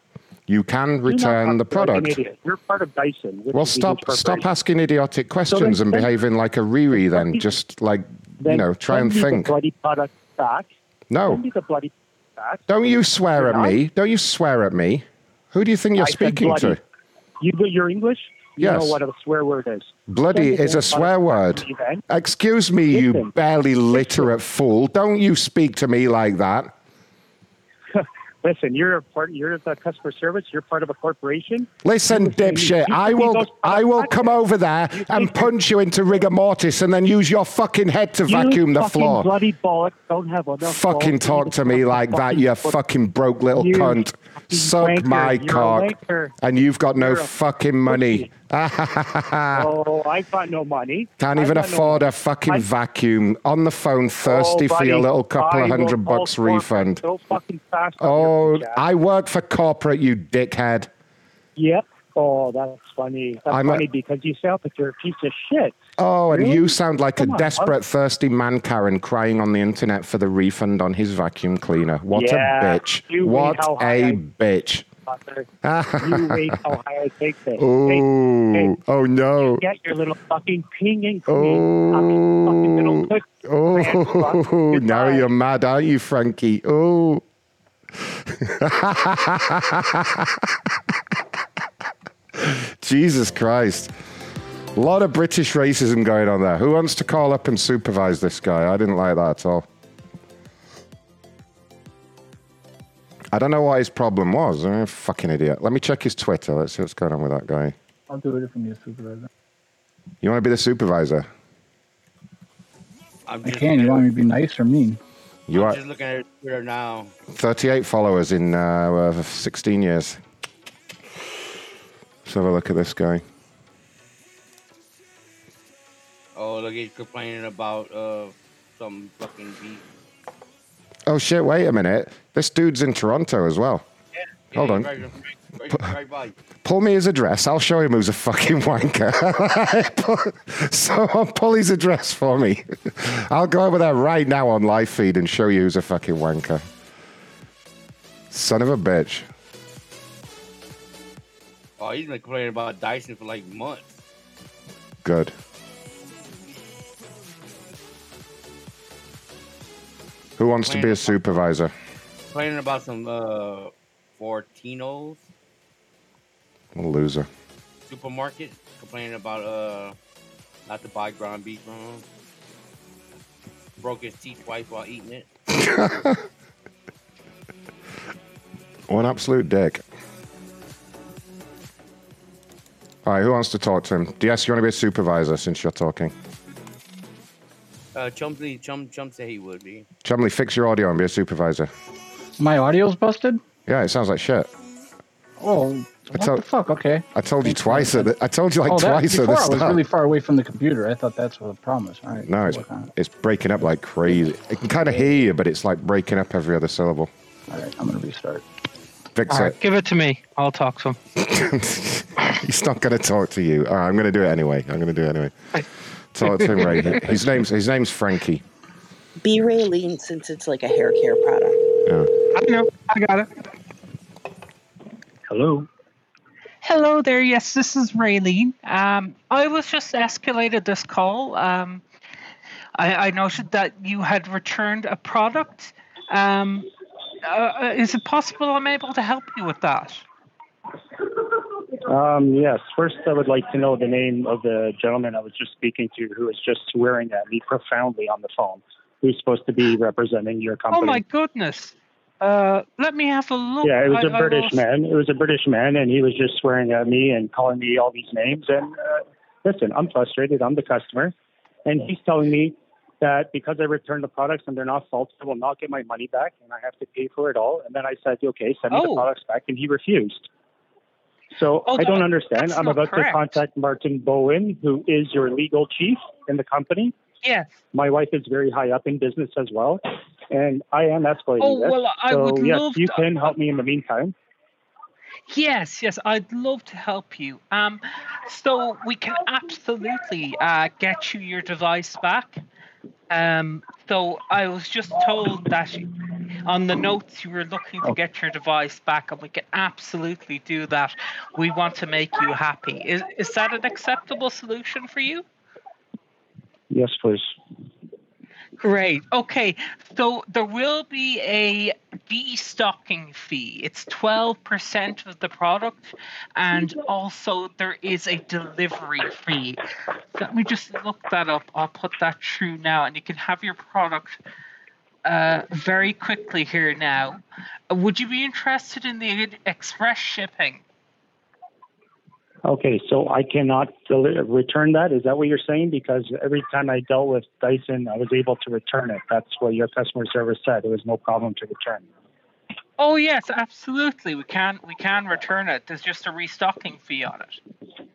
You can return the talk like an product. You're part of Dyson. Well, stop stop asking idiotic questions and then- behaving like a Riri. Then just like you know, try and think. Bloody product back. No. Send me the bloody back. Don't you swear at me. Don't you swear at me. Who do you think you're I speaking bloody. to? You you're English. You Yes. know what a swear word is. Bloody is a swear word. back to me then. Excuse me, you Listen. barely literate fool. Don't you speak to me like that. Listen, you're a part. You're the customer service. You're part of a corporation. Listen, You dipshit, you I will I will come over there and punch you into rigor mortis and then use your fucking head to You vacuum the fucking floor. Bloody bollocks! Don't have enough. Fucking talk to me like that, you fucking broke little You cunt. Suck wanker. my You're cock. And you've got no fucking money. oh, I've got no money. Can't I've even got no afford a fucking I- vacuum. On the phone, oh, thirsty Oh, for your little couple I of hundred bucks refund. So fucking fast. Oh. I work for corporate, you dickhead. Yep. Oh, that's funny. That's I'm a- funny because you sound like you're a piece of shit. Oh, and Really? you sound like Come a on, desperate, thirsty man, Karen, crying on the internet for the refund on his vacuum cleaner. What Yeah, a bitch. you What a I- bitch. Fucker. you rate how high I take this. Oh, Hey, oh no. get your little fucking queen. Oh, fucking little pussy. oh, now you're mad, aren't you, Frankie? Oh. Jesus Christ. A lot of British racism going on there. Who wants to call up and supervise this guy? I didn't like that at all. I don't know what his problem was. I'm a fucking idiot. Let me check his Twitter. Let's see what's going on with that guy. I'll do it from your supervisor. You want to be the supervisor? I'm I can. You want me to be nice or mean? You are just looking at Twitter now. 38 followers in uh, uh, 16 years. Let's have a look at this guy. Oh, look, he's complaining about uh some fucking beef. Oh shit! Wait a minute. This dude's in Toronto as well. Hold on. Right, right, right, right. Pull me his address. I'll show him who's a fucking wanker. so pull his address for me. I'll go over there right now on live feed and show you who's a fucking wanker. Son of a bitch. Oh, he's been complaining about Dyson for like months. Good. Who wants to be a supervisor? Complaining about some uh Fortinos A loser. supermarket. Complaining about uh not to buy ground beef from him. Broke his teeth twice while eating it. What an absolute dick. All right, who wants to talk to him? DS, you want to be a supervisor since you're talking? Uh, Chumley, Chum, Chum said he would be. Chumley, fix your audio and be a supervisor. My audio's busted. Yeah, it sounds like shit. Oh, I What told, the fuck? Okay. I told you twice. At the, I told you like oh, that, twice at before the I was start. really far away from the computer. I thought that's what the problem was. All right. no, it's work on it. it's breaking up like crazy. I can kind of hear you, but it's like breaking up every other syllable. All right, I'm gonna restart. Fix All it. right, give it to me. I'll talk to him. He's not going to talk to you. All right, I'm going to do it anyway. I'm going to do it anyway. Talk to him, Ray. His name's his name's Frankie. Be Raylene since it's like a hair care product. Yeah. I know. I got it. Hello. Hello there. Yes, this is Raylene. Um, I was just escalated this call. Um, I, I noted that you had returned a product. Um, uh, is it possible I'm able to help you with that? Um, yes. First, I would like to know the name of the gentleman I was just speaking to who was just swearing at me profoundly on the phone. Who's supposed to be representing your company? Oh my goodness. Uh, let me have a look. Yeah, it was I- a British man. It was a British man, and he was just swearing at me and calling me all these names. And uh, listen, I'm frustrated. I'm the customer, and he's telling me that because I returned the products and they're not faulty, I will not get my money back, and I have to pay for it all. And then I said, okay, send me the Oh. products back, and he refused. So Oh, I don't understand. I'm about correct. to contact Martin Bowen, who is your legal chief in the company. Yes. My wife is very high up in business as well, and I am escalating Oh, this. well, I so would yes, love you to- can help me in the meantime. Yes, yes, I'd love to help you. Um, so we can absolutely uh, get you your device back. Um, so I was just told that on the notes you were looking to oh. get your device back, and we can absolutely do that. We want to make you happy. Is is that an acceptable solution for you? Yes, please. Great. Okay. So there will be a destocking fee. It's 12% of the product. And also there is a delivery fee. Let me just look that up. I'll put that through now and you can have your product uh, very quickly here now. Uh, Would you be interested in the express shipping? Okay, so I cannot deli- return that. Is that what you're saying? Because every time I dealt with Dyson, I was able to return it. That's what your customer service said. There was no problem to return. Oh yes, absolutely. We can we can return it. There's just a restocking fee on it.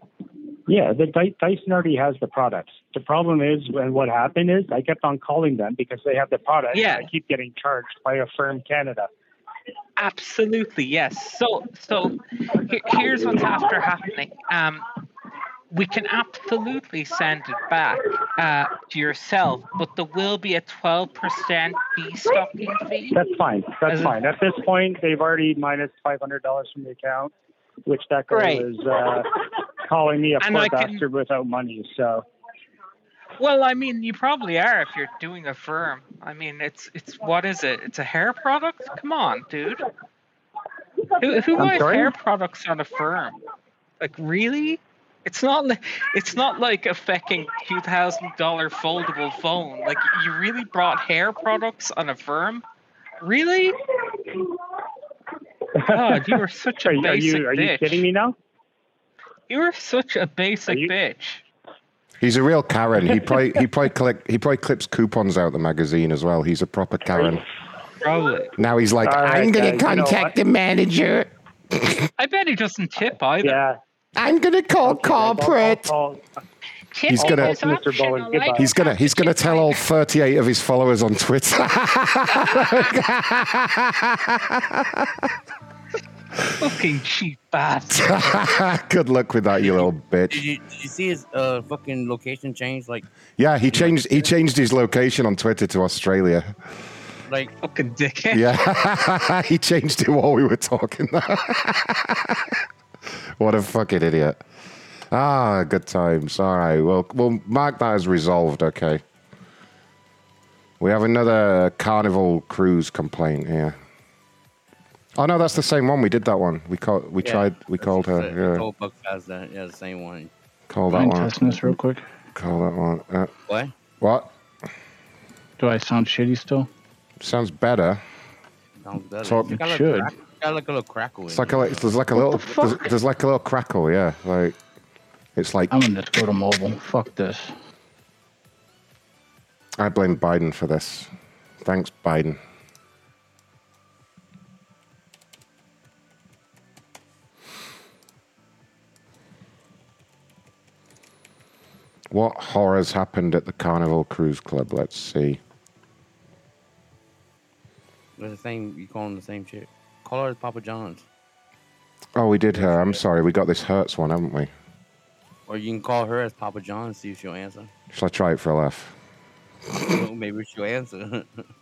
Yeah, the Dyson already has the products. The problem is, and what happened is, I kept on calling them because they have the product. Yeah. And I keep getting charged by a firm Canada. Absolutely, yes. So, so here's what's after happening. Um, we can absolutely send it back uh, to yourself, but there will be a 12% destocking fee. That's fine. That's fine. At this point, they've already minus minus five hundred dollars from the account, which that guy Great. was uh, calling me a And poor can- bastard without money. So Well, I mean, you probably are if you're doing Affirm. I mean, it's it's what is it? It's a hair product. Come on, dude. Who who I'm buys sorry? hair products on Affirm? Like really? It's not like it's not like a fucking two thousand dollar foldable phone. Like you really brought hair products on Affirm? Really? God, you were such a are, you- are basic you are bitch. you kidding me now? You were such a basic bitch. He's a real Karen. He probably he probably collect, he probably clips coupons out of the magazine as well. He's a proper Karen. Probably. Now he's like, All right, I'm gonna guys, you know contact the manager. I bet he doesn't tip either. Yeah. I'm gonna call corporate. He's gonna is optional, like he's gonna he's gonna tell all 38 of his followers on Twitter. Fucking cheap bastard. Good luck with that, you little Did bitch. you, did you see his uh, fucking location change? Like, Yeah, he changed he changed his location on Twitter to Australia. like fucking dickhead. Yeah, he changed it while we were talking. what a fucking idiot. Ah, good times. All right, well, we'll mark that as resolved. Okay. We have another Carnival Cruise complaint here. Oh no, that's the same one. We did that one. We called. We Yeah, tried. We called her. the Yeah, whole book has that. Yeah, the same one. call that Mind one. testing this real quick. Call that one. Uh, What? what? Do I sound shitty still? Sounds better. Sounds better. Talk- It's got It like should. Crack, got like a little crackle. It's in like a like, there's like a little there's, there's like a little crackle. Yeah, like it's like I'm gonna just go to mobile. Fuck this. I blame Biden for this. Thanks, Biden. What horrors happened at the Carnival Cruise Club? Let's see. It's the same. You call them the same chick. Call her Papa John's, Oh, we did her. I'm sorry. We got this Hertz one, haven't we? or you can call her as Papa John. and See if she'll answer. Shall I try it for a laugh? Maybe she'll answer.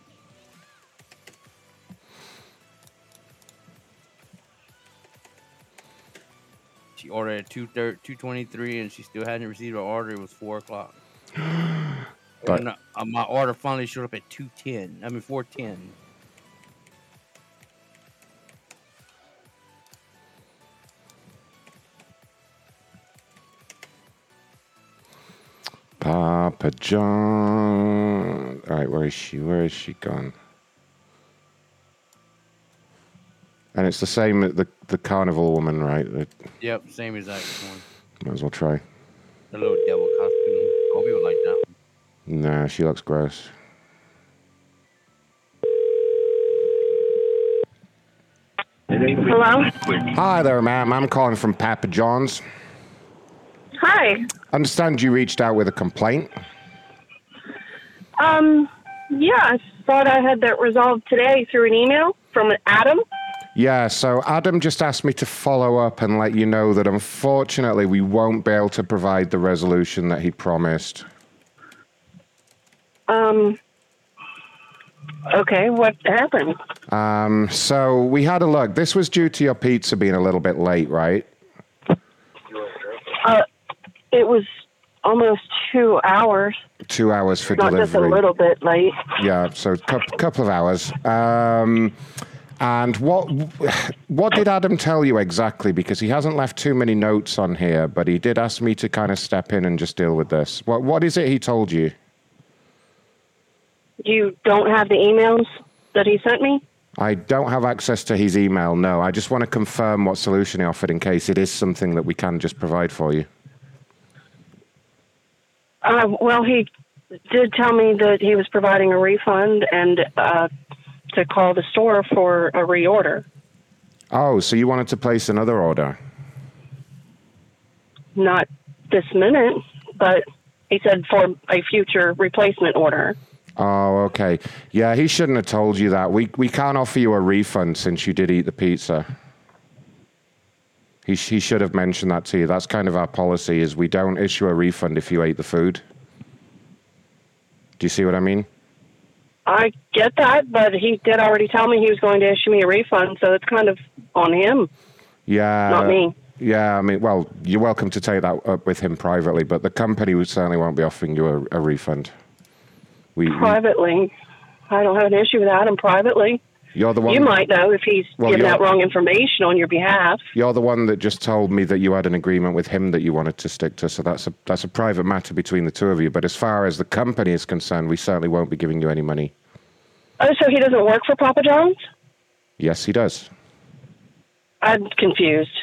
she ordered at two two twenty three, and she still hadn't received her order. It was four o'clock. But- And, uh, my order finally showed up at two ten. I mean four ten. Papa John. All right, where is she? Where is she gone? And it's the same at the the carnival woman, right? The- Yep, same exact one. might as well try. The little devil costume. Kobe would like that. Nah, she looks gross. Hello? Hi there, ma'am. I'm calling from Papa John's. Hi. Understand you reached out with a complaint. Um, yeah, I thought I had that resolved today through an email from Adam. Yeah, so Adam just asked me to follow up and let you know that unfortunately we won't be able to provide the resolution that he promised. Um, okay, what happened? Um, so we had a look. This was due to your pizza being a little bit late, right? Uh, it was almost two hours, Two hours for not delivery. just a little bit late. Yeah, so a couple, couple of hours. Um, and what what did Adam tell you exactly? Because he hasn't left too many notes on here, but he did ask me to kind of step in and just deal with this. What what is it he told you? You don't have the emails that he sent me? I don't have access to his email. No, I just want to confirm what solution he offered in case it is something that we can just provide for you. Uh, well, he did tell me that he was providing a refund and uh, to call the store for a reorder. Oh, so you wanted to place another order? Not this minute, but he said for a future replacement order. Oh, okay. Yeah, he shouldn't have told you that. We we can't offer you a refund since you did eat the pizza. He sh- he should have mentioned that to you. That's kind of our policy: is we don't issue a refund if you ate the food. Do you see what I mean? I get that, but he did already tell me he was going to issue me a refund, so it's kind of on him, Yeah. not me. Yeah, I mean, well, you're welcome to take that up with him privately, but the company would certainly won't be offering you a, a refund. We, we- Privately, I don't have an issue with Adam privately. You're the one. You might know if he's Well, giving out wrong information on your behalf. You're the one that just told me that you had an agreement with him that you wanted to stick to. So that's a that's a private matter between the two of you. But as far as the company is concerned, we certainly won't be giving you any money. Oh, so he doesn't work for Papa John's? Yes, he does. I'm confused.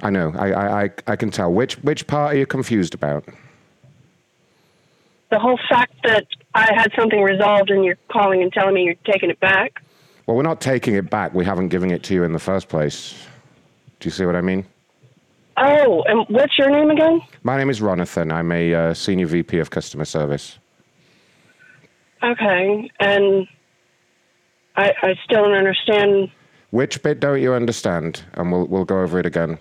I know. I I I, I can tell. Which which part are you confused about? The whole fact that I had something resolved and you're calling and telling me you're taking it back. Well, we're not taking it back. We haven't given it to you in the first place. Do you see what I mean? Oh, and what's your name again? My name is Ronathan. I'm a uh, senior VP of customer service. Okay, and I, I still don't understand Which bit don't you understand? And we'll we'll go over it again.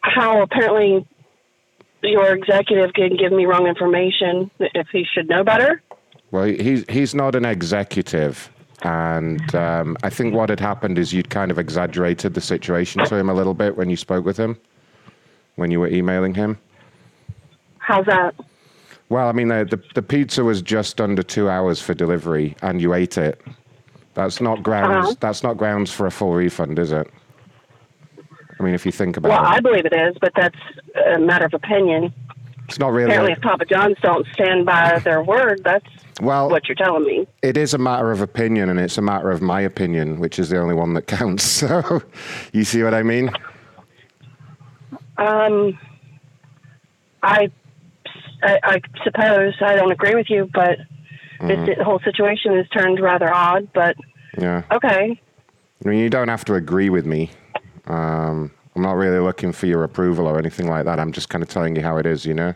how apparently your executive can give me wrong information if he should know better. Well, he's he's not an executive, and um, I think what had happened is you'd kind of exaggerated the situation to him a little bit when you spoke with him, when you were emailing him. How's that? Well, I mean, the, the the pizza was just under two hours for delivery, and you ate it. That's not grounds. Uh-huh. That's not grounds for a full refund, is it? I mean, if you think about Well, it, Well, I believe it is, but that's a matter of opinion. it's not really. Apparently, if Papa John's don't stand by their word, that's well, what you're telling me. it is a matter of opinion, and it's a matter of my opinion, which is the only one that counts. So, you see what I mean? Um, I, I, I suppose I don't agree with you, but this, the whole situation has turned rather odd. But Yeah. okay, I mean, you don't have to agree with me. Um, I'm not really looking for your approval or anything like that. I'm just kind of telling you how it is, you know?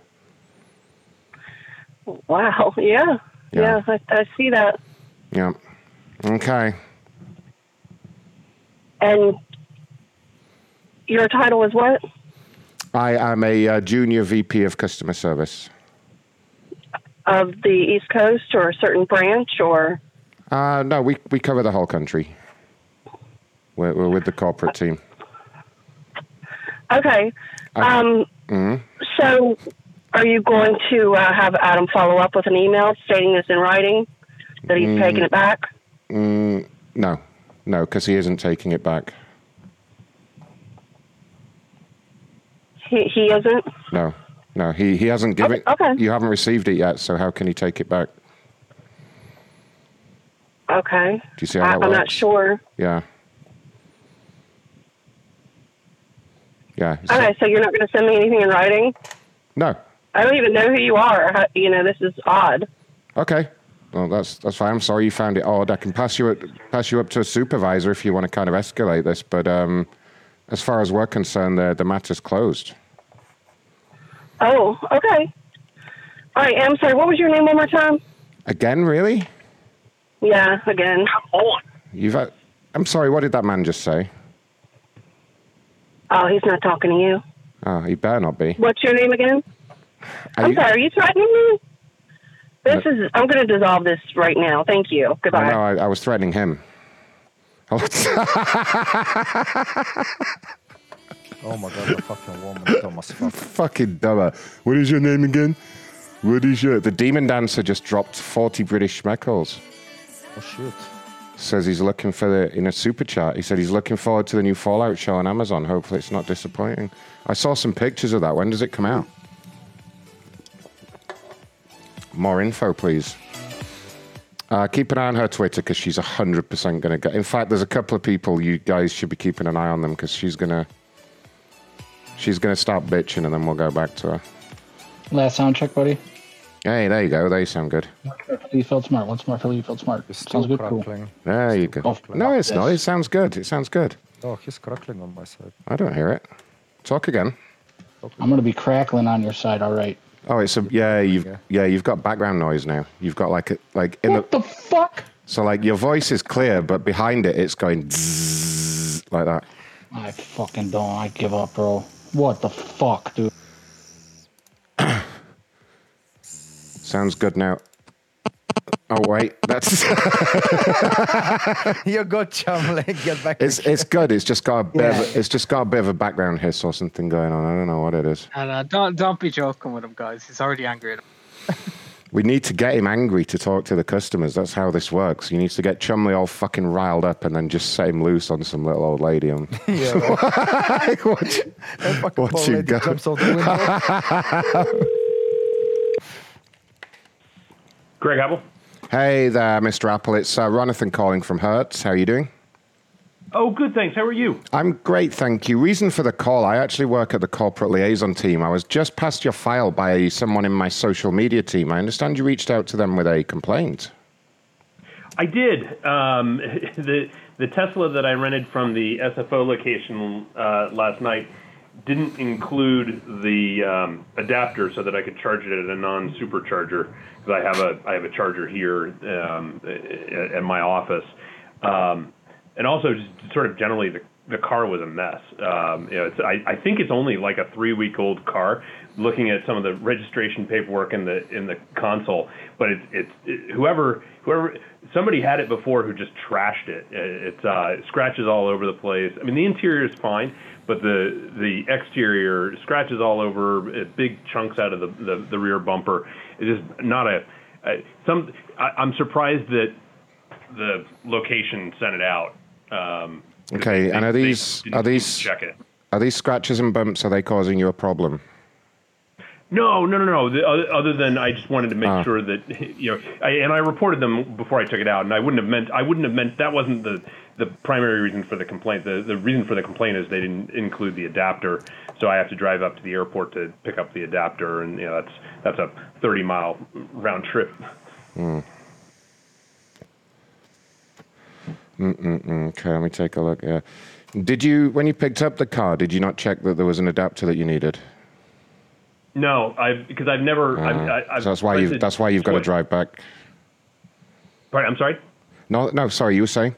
Wow. Yeah. Yeah. Yeah, I, I see that. Yeah. Okay. And your title is what? I am a uh, junior VP of customer service. Of the East Coast or a certain branch or? Uh, no, we, we cover the whole country. We're, we're with the corporate team. Okay. Um, hmm so are you going to uh, have Adam follow up with an email stating this in writing that he's Mm. taking it back? Mm, no, no, because he isn't taking it back. He, he isn't? No, no, he, he hasn't given. okay. You haven't received it yet, so how can he take it back? Okay. Do you see how I, that I'm not sure. Yeah. Yeah. Okay, so you're not going to send me anything in writing? No. I don't even know who you are. How, you know, this is odd. Okay. Well, that's that's fine. I'm sorry you found it odd. I can pass you up, pass you up to a supervisor if you want to kind of escalate this. But um, as far as we're concerned, the the matter's closed. Oh, okay. All right, I'm sorry. What was your name one more time? Again, really? Yeah, again. Come on. You've. Had, I'm sorry. What did that man just say? Oh, he's not talking to you. Oh, he better not be. What's your name again? Are I'm you- sorry. Are you threatening me? This is. I'm going to dissolve this right now. Thank you. I Goodbye. know. I, I was threatening him. Oh, oh my god, the fucking woman, Thomas. Fuck. Fucking dumber. What is your name again? What is your? The demon dancer just dropped forty British schmeckles. Oh shit. Says he's looking for the in a super chat. He said he's looking forward to the new Fallout show on Amazon. Hopefully, it's not disappointing. I saw some pictures of that. When does it come out? More info, please. Uh, keep an eye on her Twitter because she's 100% going to get. In fact, there's a couple of people you guys should be keeping an eye on them because she's going to. She's going to start bitching and then we'll go back to her. Last sound check, buddy. Hey, there you go. They sound good. You felt smart. Once more, Philly, you felt smart. Sounds good. Cool. There you go. No, it's yes. not. It sounds good. It sounds good. Oh, he's crackling on my side. I don't hear it. Talk again. I'm gonna be crackling on your side. All right. Oh, it's a yeah. You've yeah. You've got background noise now. You've got like a, like in What the fuck? So like your voice is clear, but behind it, it's going zzz, like that. I fucking don't. I give up, bro. What the fuck, dude? Sounds good now. Oh wait, that's you're good, Chumley. Get back. it's it's good. It's just got a bit. Of, it's just got a bit of a background hiss or something going on. I don't know what it is. And uh, don't don't be joking with him, guys. He's already angry at him. We need to get him angry to talk to the customers. That's how this works. He needs to get Chumley all fucking riled up and then just set him loose on some little old lady. On yeah. Right. what, That fucking what you lady got? jumps out the window. Greg Apple. Hey there, Mr. Apple. It's uh, Ronathan calling from Hertz. How are you doing? Oh, good, thanks. How are you? I'm great, thank you. Reason for the call I actually work at the corporate liaison team. I was just passed your file by someone in my social media team. I understand you reached out to them with a complaint. I did. Um, the the Tesla that I rented from the SFO location uh, last night didn't include the um, adapter so that I could charge it at a non-supercharger because I have a I have a charger here um, at, my office, um, and also just sort of generally the the car was a mess. Um, you know, I, I think it's only like a three week old car. Looking at some of the registration paperwork in the in the console, but it's it's it, whoever whoever somebody had it before who just trashed it. It, it's uh, scratches all over the place. I mean, the interior is fine, but the the exterior scratches all over, big chunks out of the the, the rear bumper. It's just not a, a some. I, I'm surprised that the location sent it out. Um, Okay, they- and are these are these check it? are these scratches and bumps? Are they causing you a problem? No, no, no, no. The, other, other than I just wanted to make Ah. sure that you know, I, and I reported them before I took it out, and I wouldn't have meant I wouldn't have meant that wasn't the the primary reason for the complaint. The the reason for the complaint is they didn't include the adapter, so I have to drive up to the airport to pick up the adapter, and you know that's that's a 30 mile round trip. Mm-mm-mm. Okay, let me take a look. Yeah. Did you, when you picked up the car, did you not check that there was an adapter that you needed? No, I because I've never. I've, Uh, I, I've so that's why you've that's why you've got to drive back. Right, I'm sorry. No, no, sorry, you were saying.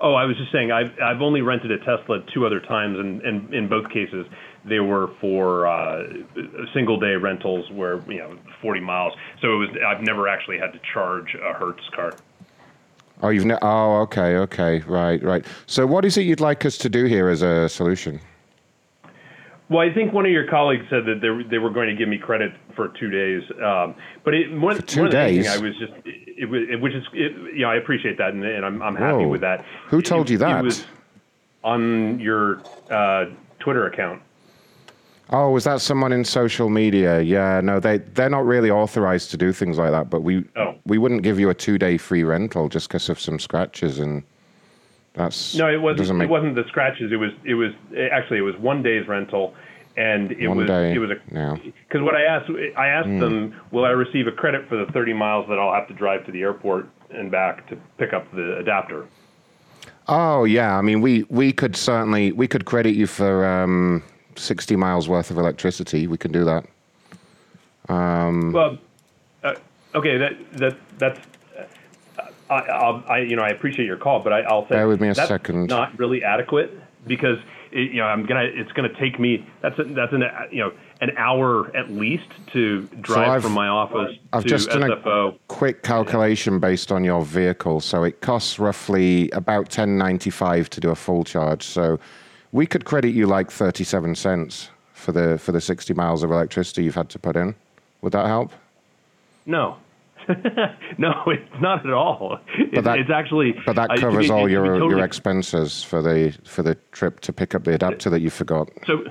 Oh, I was just saying I've I've only rented a Tesla two other times, and, and in both cases they were for uh, single day rentals where you know 40 miles. So it was I've never actually had to charge a Hertz car. Oh, you've ne- oh, okay, okay, right, right. So, what is it you'd like us to do here as a solution? Well, I think one of your colleagues said that they, were- they were going to give me credit for two days, um, but it, more, two more than anything, days? I was just, it, it, which is, it, you know, I appreciate that, and, and I'm, I'm happy Whoa. with that. Who told you that? It was on your uh, Twitter account. Oh, was that someone in social media? Yeah, no, they they're not really authorized to do things like that. But we Oh. we wouldn't give you a two day free rental just because of some scratches, and that's No, it wasn't. make It wasn't the scratches. It was. It was actually. It was one day's rental, and it one was. day. It was a. Because what I asked, I asked Mm. them, will I receive a credit for the 30 miles that I'll have to drive to the airport and back to pick up the adapter? Oh yeah, I mean we we could certainly we could credit you for um, sixty miles worth of electricity. We can do that. Um, Well, uh, okay, that that that's. uh, I, I'll, I you know I appreciate your call, but I, I'll say Bear with me a that's second. not really adequate because it, you know I'm gonna it's gonna take me that's a, that's an you know an hour at least to drive I've- from my office I've to just done SFO. a quick calculation based on your vehicle. So it costs roughly about ten ninety five to do a full charge. So we could credit you like thirty seven cents for the for the sixty miles of electricity you've had to put in. Would that help? No. no, it's not at all. It's, that- it's actually. But that covers be- all your totally- your expenses for the for the trip to pick up the adapter that you forgot. So,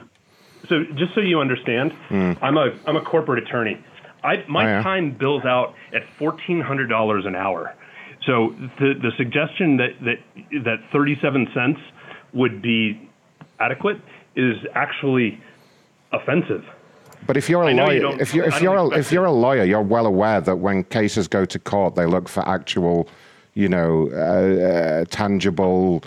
so just so you understand, Hmm. I'm a I'm a corporate attorney. I my Oh, yeah? time bills out at fourteen hundred dollars an hour. So the the suggestion that that that thirty seven cents would be adequate is actually offensive. But if you're a know you lawyer, if you're if you're a, if you're a lawyer, you're well aware that when cases go to court, they look for actual, you know, uh, uh, tangible,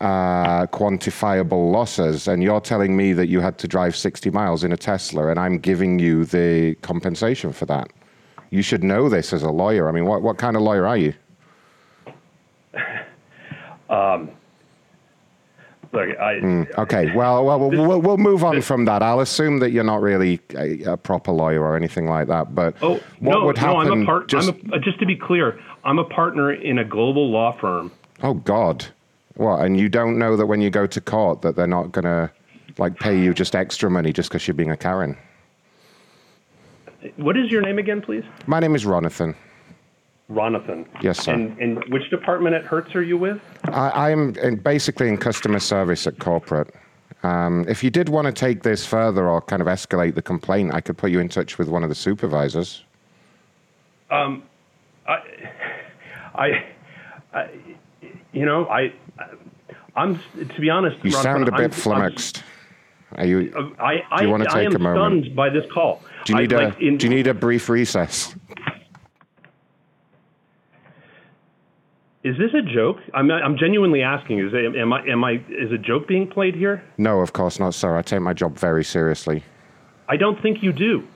uh, quantifiable losses. And you're telling me that you had to drive 60 miles in a Tesla, and I'm giving you the compensation for that. You should know this as a lawyer. I mean, what what kind of lawyer are you? Um, look, I Mm, okay, well, well, we'll, we'll, we'll move on from that. I'll assume that you're not really a, a proper lawyer or anything like that. But Oh what no, would no, happen? I'm a part. just, I'm a, uh, just to be clear, I'm a partner in a global law firm. Oh God, what? And you don't know that when you go to court that they're not gonna like pay you just extra money just because you're being a Karen. What is your name again, please? My name is Ronathan. Ronathan. Yes, sir. And, and which department at Hertz are you with? I, I'm basically in customer service at corporate. Um, if you did want to take this further or kind of escalate the complaint, I could put you in touch with one of the supervisors. Um, I, I, I you know, I, I'm to be honest. You sound a I'm- bit flummoxed. Are you? I'm- I, I, do you want to I take am a moment? stunned by this call. Do you need I, a like, in, Do you need a brief recess? Is this a joke? I'm I'm genuinely asking. Is it, am I am I is a joke being played here? No, of course not, sir. I take my job very seriously. I don't think you do.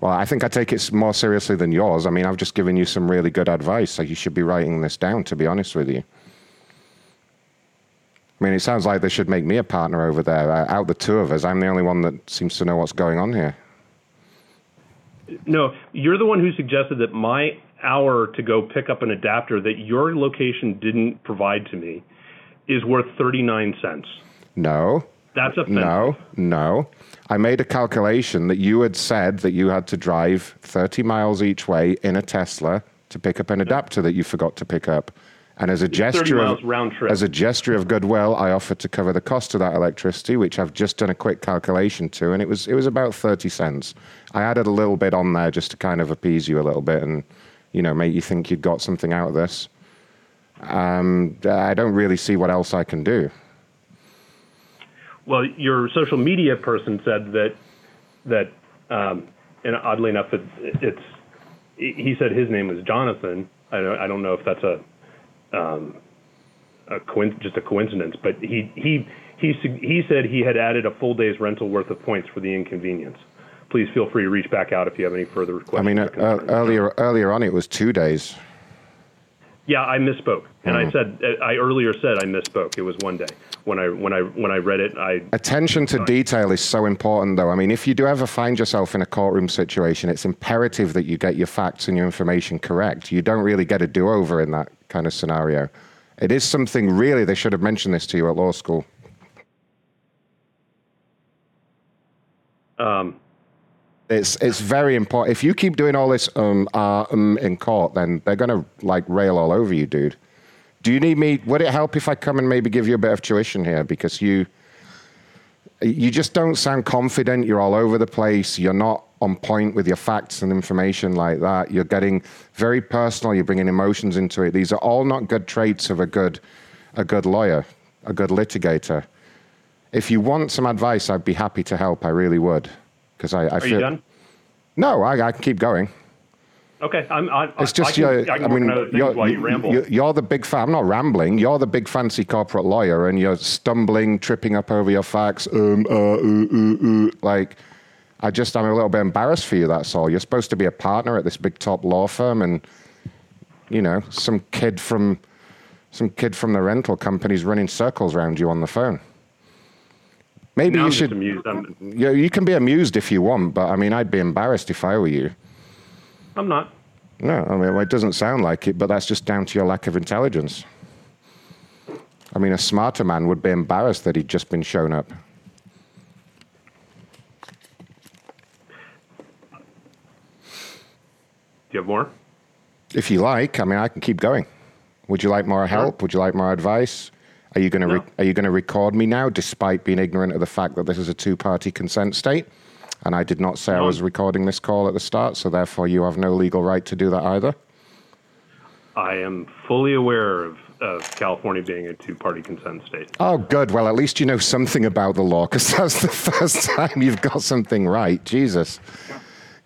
Well, I think I take it more seriously than yours. I mean, I've just given you some really good advice. So you should be writing this down, to be honest with you. I mean, it sounds like they should make me a partner over there. Uh, out the two of us, I'm the only one that seems to know what's going on here. No, you're the one who suggested that my hour to go pick up an adapter that your location didn't provide to me is worth 39 cents. No. That's offensive. No, no. I made a calculation that you had said that you had to drive 30 miles each way in a Tesla to pick up an adapter that you forgot to pick up. And as a gesture of, round trip. as a gesture of goodwill, I offered to cover the cost of that electricity, which I've just done a quick calculation to, and it was it was about 30 cents. I added a little bit on there just to kind of appease you a little bit and you know make you think you'd got something out of this. Um, I don't really see what else I can do. Well, your social media person said that that, um, and oddly enough, it, it's he said his name was Jonathan. I don't, I don't know if that's a um, a coin, just a coincidence, but he he he he said he had added a full day's rental worth of points for the inconvenience. Please feel free to reach back out if you have any further questions. I mean, uh, uh, earlier earlier on it was two days. Yeah, I misspoke, and I Mm. said I earlier said I misspoke. It was one day when I when I when I read it. I Attention to detail is so important, though. I mean, if you do ever find yourself in a courtroom situation, it's imperative that you get your facts and your information correct. You don't really get a do over in that kind of scenario. It is something really, they should have mentioned this to you at law school. um, It's it's very important. If you keep doing all this um um in court, then they're gonna like rail all over you, dude. Do you need me? Would it help if I come and maybe give you a bit of tuition here because you you just don't sound confident. You're all over the place. You're not on point with your facts and information like that. You're getting very personal. You're bringing emotions into it. These are all not good traits of a good a good lawyer, a good litigator. If you want some advice, I'd be happy to help. I really would, because I, I are feel. you done? No, I, I can keep going. Okay, I'm. I, It's just I can, your. I I mean, on other things you're, you ramble. you're, you're the big. Fa- I'm not rambling. You're the big fancy corporate lawyer, and you're stumbling, tripping up over your facts. Um, uh, ooh, ooh, ooh. Like, I just, I'm a little bit embarrassed for you. That's all. You're supposed to be a partner at this big top law firm, and you know, some kid from, some kid from the rental company's running circles around you on the phone. Maybe Now you I'm just should. amused. I'm, You, you can be amused if you want, but I mean, I'd be embarrassed if I were you. I'm not. No, I mean, well, it doesn't sound like it, but that's just down to your lack of intelligence. I mean, a smarter man would be embarrassed that he'd just been shown up. Do you have more? If you like, I mean, I can keep going. Would you like more help? Would you like more advice? Are you going to re- are you going to record me now, despite being ignorant of the fact that this is a two-party consent state, and I did not say I was recording this call at the start, so therefore you have no legal right to do that either. I am fully aware of, of California being a two-party consent state. Oh, good. Well, at least you know something about the law, because that's the first time you've got something right. Jesus,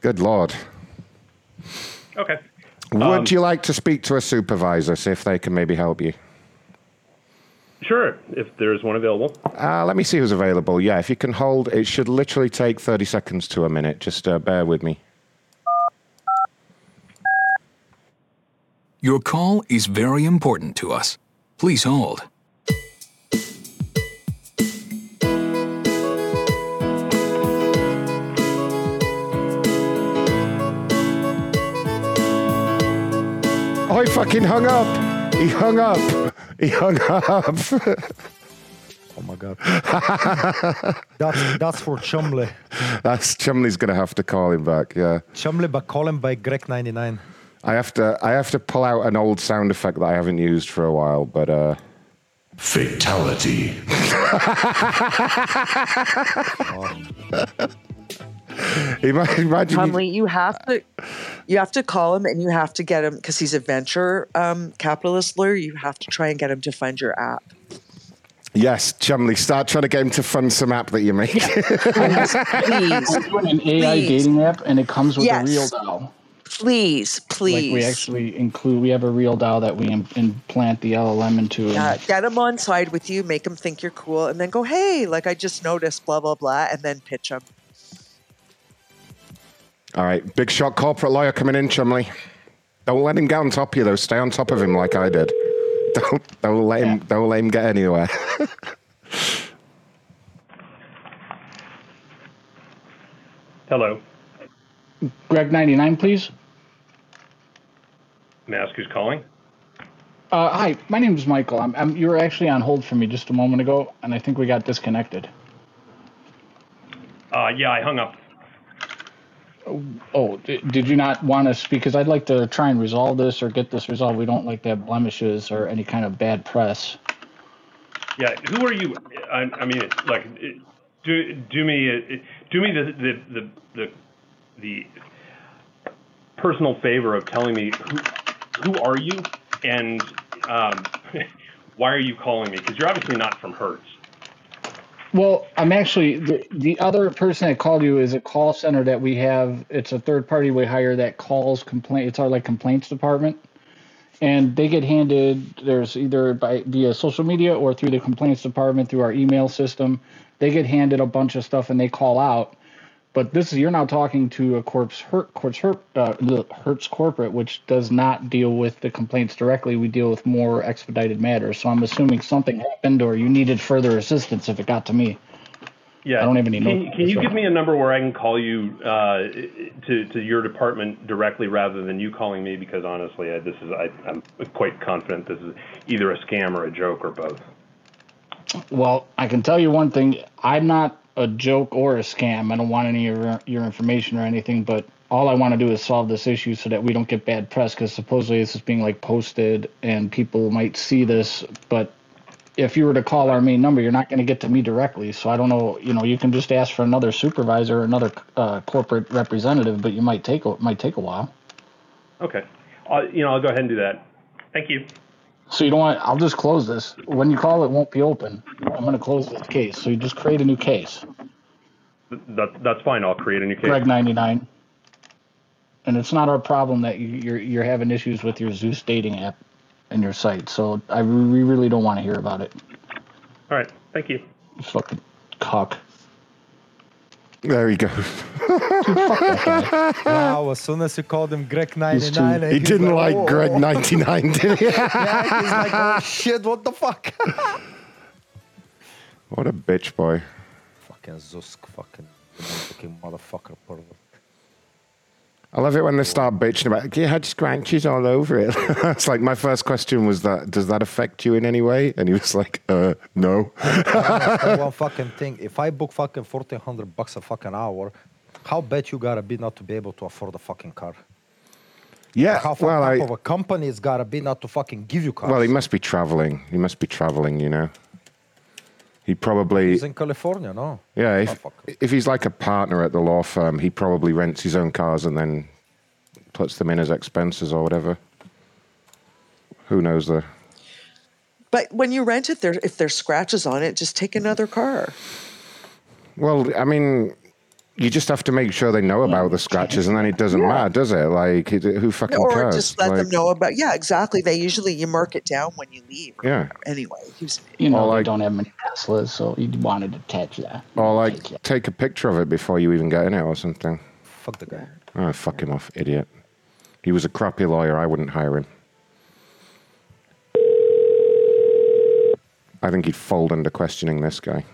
good lord. Okay. Would Um, you like to speak to a supervisor, see if they can maybe help you? Sure, if there's one available. Uh, let me see who's available. Yeah, if you can hold, it should literally take 30 seconds to a minute. Just uh, bear with me. Your call is very important to us. Please hold. I fucking hung up. He hung up. He hung up. Oh my god. that's that's for Chumley. That's Chumley's gonna have to call him back. Yeah, Chumley, but call him by Greg99. I have to. I have to pull out an old sound effect that I haven't used for a while. But uh, Fatality. imagine, imagine you- Chumley, you have to, you have to call him and you have to get him because he's a venture um, capitalist lawyer. You have to try and get him to fund your app. yes, Chumley, start trying to get him to fund some app that you make. Please, We're doing an AI Please. dating app, and it comes with Yes. a real doll. please, please. Like we actually include, we have a real doll that we im- implant the LLM into. and- get him on side with you, make him think you're cool, and then go, hey, like I just noticed, blah blah blah, and then pitch him. All right, big shot corporate lawyer coming in, Chumley. Don't let him get on top of you though. Stay on top of him like I did. Don't don't let him don't let him get anywhere. Hello. Greg ninety nine, please. May I ask who's calling? Uh, hi, my name is Michael. I'm, I'm, you were actually on hold for me just a moment ago, and I think we got disconnected. Uh, yeah, I hung up. Oh, did you not want to speak? Because I'd like to try and resolve this or get this resolved. We don't like to have blemishes or any kind of bad press. Yeah, who are you? I, I mean, like, do do me do me the the the the, the personal favor of telling me who who are you and um, why are you calling me? Because you're obviously not from Hertz. Well, I'm actually the, the other person that called you is a call center that we have. It's a third party we hire that calls complaint. It's our like complaints department, and they get handed. There's either by via social media or through the complaints department through our email system. They get handed a bunch of stuff and they call out. But this is you're now talking to a corpse hurt corpse hurt uh, the Hertz corporate, which does not deal with the complaints directly. We deal with more expedited matters. So I'm assuming something happened or you needed further assistance if it got to me. Yeah. I don't have any Can, notes. can you give me a number where I can call you uh, to to your department directly rather than you calling me? Because honestly, I, this is I, I'm quite confident this is either a scam or a joke or both. Well, I can tell you one thing. I'm not a joke or a scam. I don't want any of your, your information or anything, but all I want to do is solve this issue so that we don't get bad press because supposedly this is being like posted and people might see this. But if you were to call our main number, you're not going to get to me directly. So I don't know. You know, you can just ask for another supervisor or another uh, corporate representative, but you might take a, might take a while. Okay. Uh, you know, I'll go ahead and do that. Thank you. So you don't want? I'll just close this. When you call, it won't be open. I'm going to close this case. So you just create a new case. That, that's fine. I'll create a new case. Greg ninety nine. And it's not our problem that you, you're you're having issues with your Zeus dating app and your site. So I we really don't want to hear about it. All right. Thank you. You fucking cock. There he goes. wow, as soon as you called him Greg 99, He didn't like "Oh, Greg oh." 99, did he? yeah, he's like, oh shit, what the fuck? What a bitch boy. fucking Zusk, fucking, fucking motherfucker. pervert. I love it when they start bitching about, you had scratches all over it. it's like, my first question was that, does that affect you in any way? And he was like, uh, no. One fucking thing. If I book fucking 1400 bucks a fucking hour, how bad you gotta be not to be able to afford a fucking car? Yeah, How fucked well, up I- of a company it's gotta be not to fucking give you cars? Well, he must be traveling. He must be traveling, you know. He probably, He's in California, no? yeah, if, oh, if he's like a partner at the law firm, he probably rents his own cars and then puts them in as expenses or whatever. Who knows the. But when you rent it, there if there's scratches on it, just take another car. Well, I mean, you just have to make sure they know about the scratches, and then it doesn't matter, does it? Like, it- who fucking or cares? just let them know about. Yeah, exactly. They usually you mark it down when you leave. Yeah. Anyway, he You know, Or they like- don't have many Teslas, so you want to touch that. Or like, take a picture of it before you even get in it or something. Fuck the guy. Oh, fuck him off, idiot. He was a crappy lawyer. I wouldn't hire him. I think he'd fold under questioning this guy.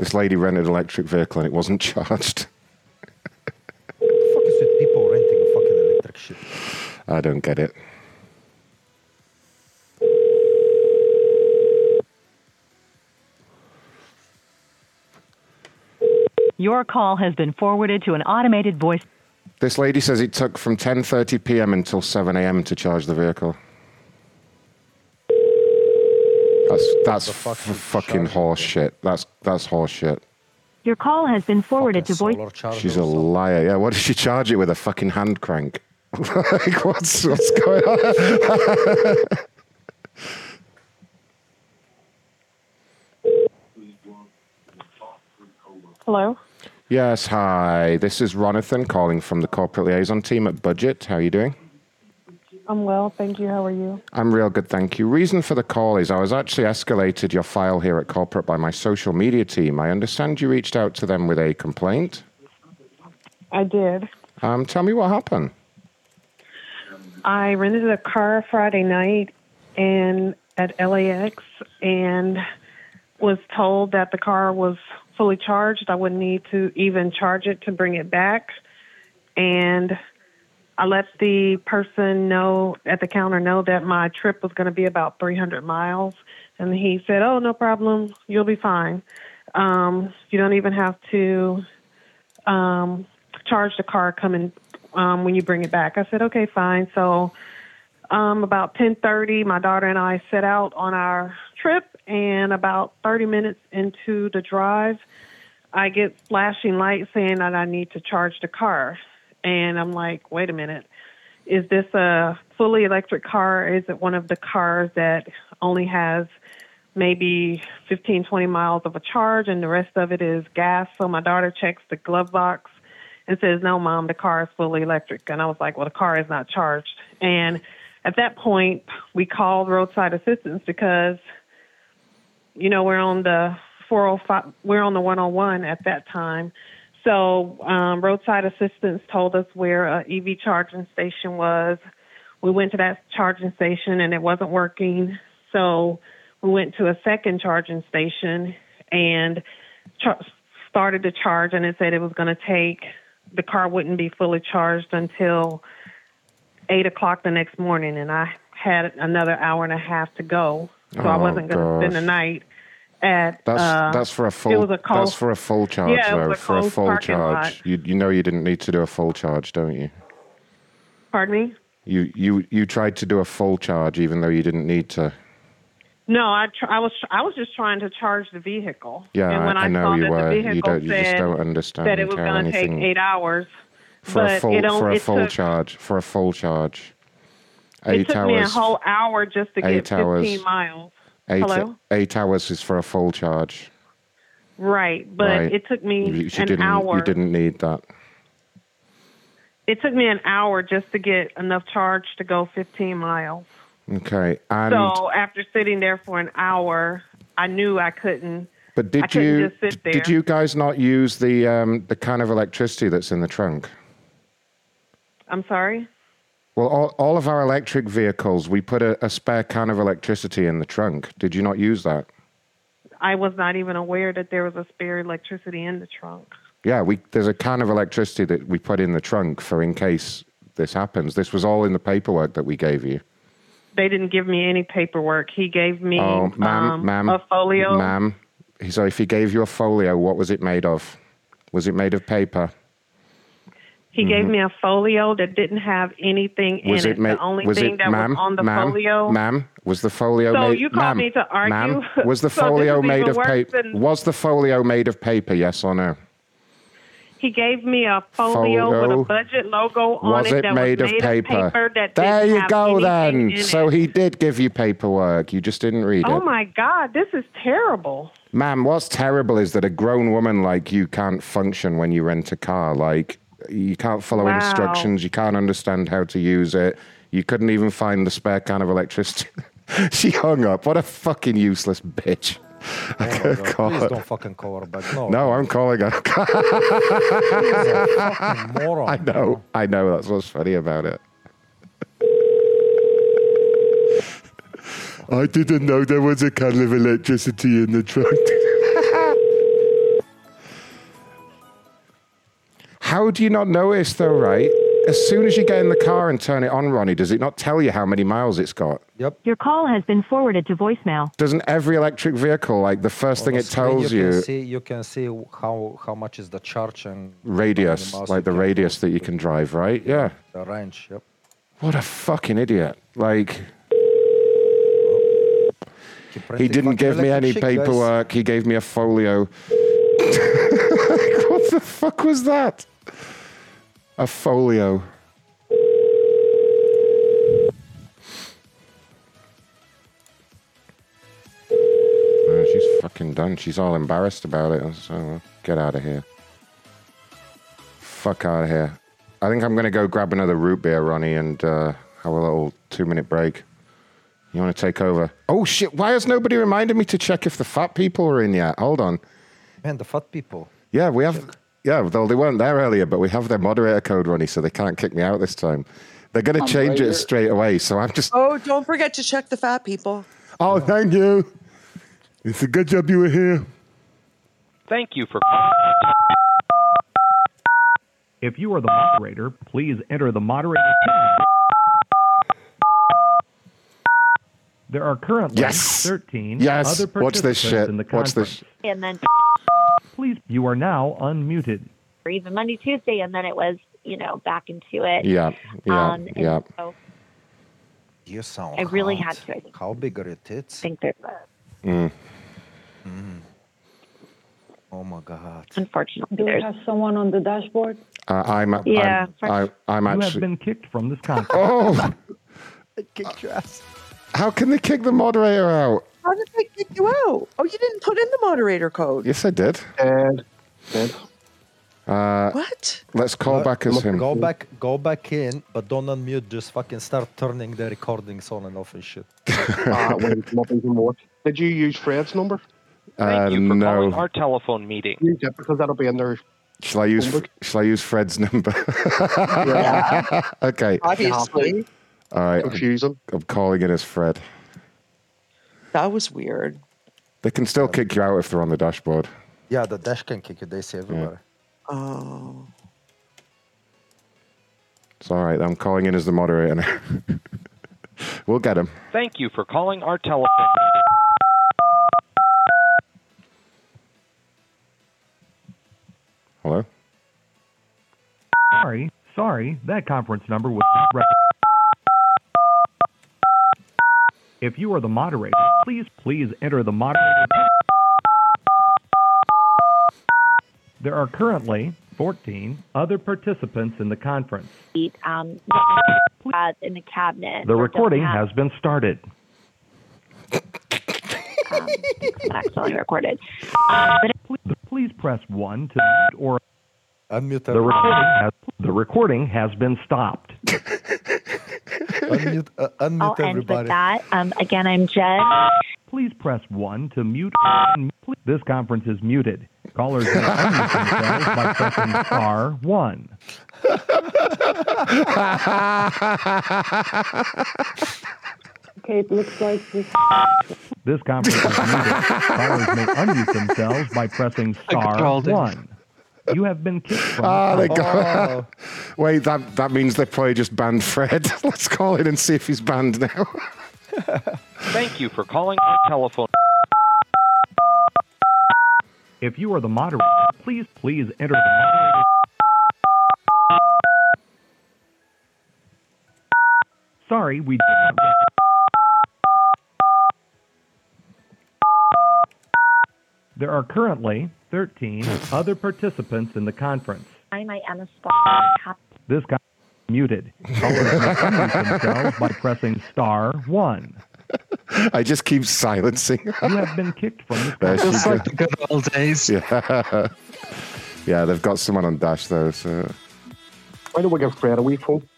This lady rented an electric vehicle and it wasn't charged. what the fuck is with people renting a fucking electric shit? I don't get it. Your call has been forwarded to an automated voice. This lady says it took from 10:30 p.m. until 7 a.m. to charge the vehicle. That's that's f- fucking horse shit. That's that's horse shit. Your call has been forwarded to voice. She's a liar. Yeah, what did she charge it with? A fucking hand crank? like what's what's going on? Hello. yes, hi. This is Ronathan calling from the corporate liaison team at Budget. How are you doing? I'm well, thank you. How are you? I'm real good, thank you. Reason for the call is I was actually escalated your file here at corporate by my social media team. I understand you reached out to them with a complaint. I did. Um, tell me what happened. I rented a car Friday night and at LAX and was told that the car was fully charged. I wouldn't need to even charge it to bring it back. And I let the person know at the counter know that my trip was going to be about 300 miles. And he said, Oh, no problem. You'll be fine. Um, you don't even have to um, charge the car coming um, when you bring it back. I said, okay, fine. So um, about 10:30, my daughter and I set out on our trip, and about 30 minutes into the drive, I get flashing lights saying that I need to charge the car, and I'm like, wait a minute, is this a fully electric car? Is it one of the cars that only has maybe 15, 20 miles of a charge, and the rest of it is gas? So my daughter checks the glove box and says, "No, mom, the car is fully electric." And I was like, "Well, the car is not charged." And at that point, we called roadside assistance because, you know, we're on the 405, we're on the 101 at that time. So um, roadside assistance told us where a EV charging station was. We went to that charging station and it wasn't working. So we went to a second charging station and char- started to charge, and it said it was going to take the car wouldn't be fully charged until eight o'clock the next morning, and I had another hour and a half to go, so I Oh, wasn't going to spend the night at. That's uh, that's for a It full. was a cold, that's for a full charge Yeah, though. a for a full charge, lot. you you know you didn't need to do a full charge, don't you? Pardon me. You you you tried to do a full charge even though you didn't need to. No, I tr- I was I was just trying to charge the vehicle. Yeah, and when I, I, I know you were. You don't. You just don't understand that it was going to take eight hours, for a full for a full took, charge for a full charge. It took hours. me a whole hour just to get eight 15 hours. miles. Eight Hello. eight hours is for a full charge. Right, but right. it took me you an didn't. hour. You didn't need that. It took me an hour just to get enough charge to go 15 miles. Okay. And so after sitting there for an hour, I knew I couldn't. but did couldn't you just sit there. did you guys not use the um, the kind of electricity that's in the trunk? I'm sorry. Well, all, all of our electric vehicles, we put a, a spare can of electricity in the trunk. Did you not use that? I was not even aware that there was a spare electricity in the trunk. Yeah, we there's a can of electricity that we put in the trunk for in case this happens. This was all in the paperwork that we gave you. They didn't give me any paperwork. He gave me oh, ma'am, um, ma'am, a folio. ma'am. So if he gave you a folio, what was it made of? Was it made of paper? He gave Mhm. me a folio that didn't have anything Was in it it. made? the only thing that ma'am, was on the ma'am, folio. Ma'am, was the folio So made? you called ma'am, me to argue? Ma'am, was the folio is made of paper? than- Was the folio made of paper? Yes or no? He gave me a folio with a budget logo on Was it that made was of made paper? that there you go then. So it. he did give you paperwork. You just didn't read Oh it. Oh my God, this is terrible. Ma'am, what's terrible is that a grown woman like you can't function when you rent a car. Like, you can't follow Wow. instructions, you can't understand how to use it. You couldn't even find the spare can of electricity. she hung up. What a fucking useless bitch. Oh my God, Please don't fucking call her back. No. No, I'm calling her. He's a moron. I know. I know. That's what's funny about it. I didn't know there was a can of electricity in the trunk. How do you not notice, though, right? As soon as you get in the car and turn it on, Ronnie, does it not tell you how many miles it's got? Yep. Your call has been forwarded to voicemail. Doesn't every electric vehicle, like the first On thing the it tells you you, can see you can see how how much is the charge and radius, like the radius that you can drive, right? Yeah. the range. Yep. What a fucking idiot. Like, he didn't give me any electric guys. paperwork. He gave me a folio. what the fuck was that? A folio. Oh, she's fucking done. She's all embarrassed about it. So uh, get out of here. Fuck out of here. I think I'm gonna go grab another root beer, Ronnie, and uh, have a little two-minute break. You want to take over? Oh shit! Why has nobody reminded me to check if the fat people are in yet? Hold on. Man, the fat people. Yeah, we have. Yeah, though they weren't there earlier, but we have their moderator code, Ronnie, so they can't kick me out this time. They're going to change right it here. straight away. So I'm just. Oh, don't forget to check the fat people. Oh, thank you. It's a good job you were here. Thank you for. If you are the moderator, please enter the moderator PIN. There are currently Yes. 13 Yes. other Watch this participants shit. in the conference. Watch conference. this. and then Please, you are now unmuted. or even Monday, Tuesday, and then it was, you know, back into it. Yeah, yeah, Um, and yeah. So You sound I really hot. had to, I think. How big are your tits? think there's a, Mm. Mm. Oh my god. unfortunately, Do we there's have someone on the dashboard? Uh, I'm. Yeah. I'm, I, I'm you have been kicked from this conference. Oh, Kick your ass. how can they kick the moderator out? How did they kick you out? Oh, you didn't put in the moderator code. Yes, I did. Did. Did. Uh, what? Let's call Go- back as him. Go back, go back in, but don't unmute. Just fucking start turning the recordings on and off and shit. uh, when it's not even more. Did you use Fred's number? Uh, Thank you for calling no. our telephone meeting. Use it because that'll be in there. Shall I use? Shall I use Fred's number? Yeah. okay. Obviously, All right. Confusing. I'm calling it as Fred. That was weird. They can still kick you out if they're on the dashboard. Yeah, the dash can kick you. They say everybody. Oh. It's all right. I'm calling in as the moderator now. we'll get him. Thank you for calling our telephone. Hello. Sorry, sorry, that conference number was not rec- If you are the moderator, please, please enter the moderator. There are currently 14 other participants in the conference. Um, uh, in the cabinet. The recording have, has been started. um, it's actually recorded. But Please, please press 1 to mute or Unmute the recording has the recording has been stopped. unmute, uh, I'll unmute end everybody. with that. Um, again, I'm Jen. Please press 1 to mute. This conference is muted. Callers may unmute themselves by pressing star 1. Okay, it looks like this. This conference is muted. Callers may unmute themselves by pressing star 1. You have been kicked from Ah, they conference. got. Wait, that that means they probably just banned Fred. Let's call in and see if he's banned now. Thank you for calling our telephone. If you are the moderator, please, please enter the moderator. Sorry, we did not. There are currently 13 other participants in the conference. I'm my Emma This guy muted. Callers themselves by pressing star 1. I just keep silencing. You have been kicked from the There she like the good old days. Yeah. yeah, they've got someone on Dash though, so Why don't we give Fred a wee phone?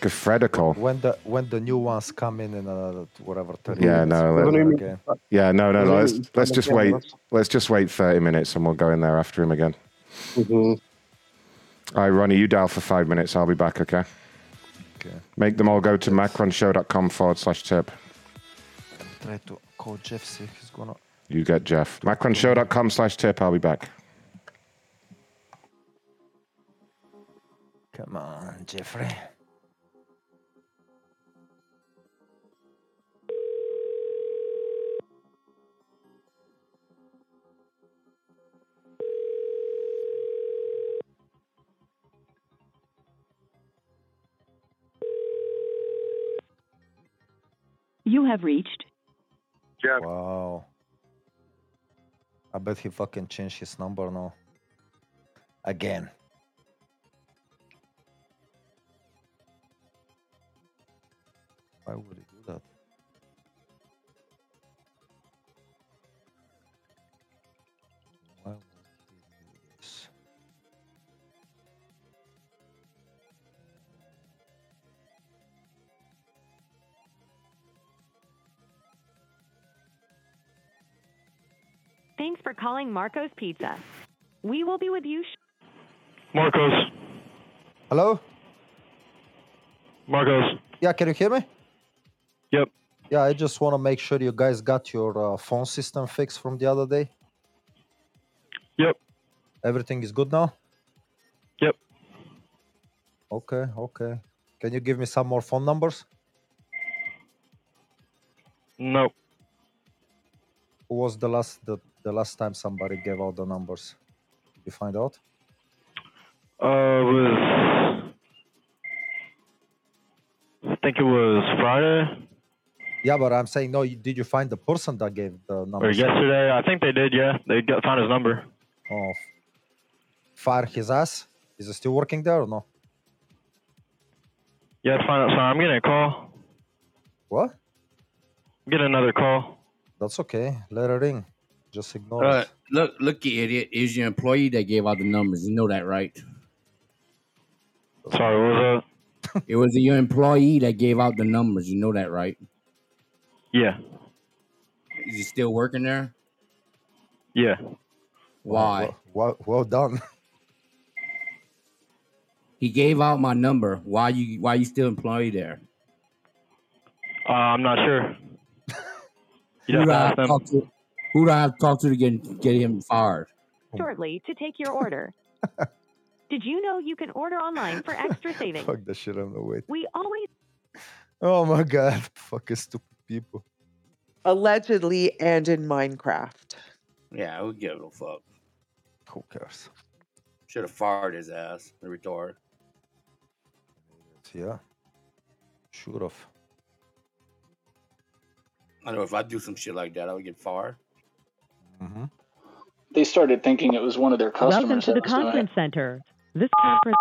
Give Fred a call. When the when the new ones come in in another whatever thirty Yeah, minutes. no, let- do it again. Yeah, no, no, no. Let's let's just yeah, wait. that's- Let's just wait thirty minutes, and we'll go in there after him again. Mm-hmm. All right, Ronnie, you dial for five minutes. I'll be back. Okay. Okay. Make them all go to macronshow.com forward slash tip. Try to call Jeff see if he's gonna. You get Jeff. Macronshow.com slash tip. I'll be back. Come on, Jeffrey. You have reached Jeff. Wow. I bet he fucking changed his number now. Again. Thanks for calling Marco's Pizza. We will be with you. sh- Marcos. Hello? Marcos. Yeah, can you hear me? Yep. Yeah, I just want to make sure you guys got your uh, phone system fixed from the other day. Yep. Everything is good now? Yep. Okay, okay. Can you give me some more phone numbers? No. Who was the last the, the last time somebody gave out the numbers? Did you find out? Uh, it was. I think it was Friday Yeah, but I'm saying no. you- Did you find the person that gave the or numbers? yesterday. I think they did. Yeah, they got found his number. Oh, fire his ass. Is he still working there or no? Yeah, it's fine. Sorry, I'm getting a call. What? Getting another call. That's okay. Let her ring. Just ignore Uh, it. look, look, you idiot. It was your employee that gave out the numbers. You know that, right? Sorry, what was that? it was your employee that gave out the numbers. You know that, right? Yeah. Is he still working there? Yeah. Why? Well, well, well done. He gave out my number. Why you? Why you still employed there? Uh, I'm not sure. Who You'd have do to ask them. to? Who do I have to talk to to get get him fired? Shortly to take your order. Did you know you can order online for extra savings? Fuck that shit. I'm no wait. We always Oh my god. Fucking stupid people. Allegedly and in Minecraft. Yeah, who gives a fuck? Who cares? Should have fired his ass. The retard. Yeah. Should have. I don't know if I do some shit like that, I would get fired. Mm-hmm. They started thinking it was one of their customers. welcome to the was doing it. conference center. This conference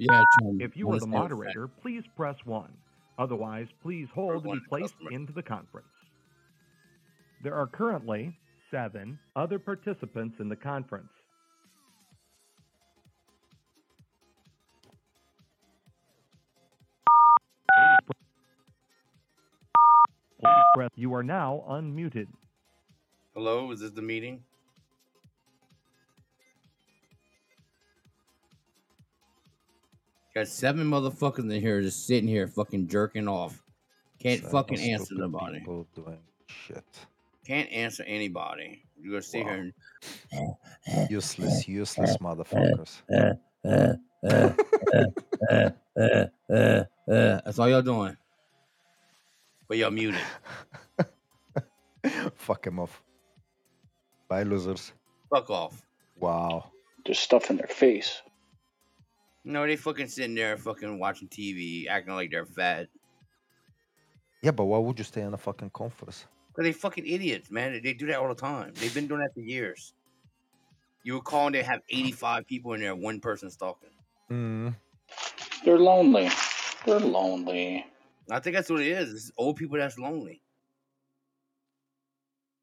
Yeah, Tom. If you are is the that? moderator, please press 1. Otherwise, please hold to be placed into the conference. There are currently seven other participants in the conference. Please press. You are now unmuted. Hello, is this the meeting? Got seven motherfuckers in here just sitting here fucking jerking off. Can't Seven fucking answer stupid nobody. People doing shit. Can't answer anybody. You gonna sit here Useless, useless motherfuckers. and uh, uh, uh, uh, uh, uh. That's all y'all doing. But you're muted. Fuck him off. Bye, losers. Fuck off. Wow. There's stuff in their face. No, they fucking sitting there fucking watching TV, acting like they're fat. Yeah, but why would you stay in a fucking conference? Cause they fucking idiots, man. They do that all the time. They've been doing that for years. You would call and they have 85 people in there, one person's talking. Mm. They're lonely. They're lonely. I think that's what it is. It's old people that's lonely.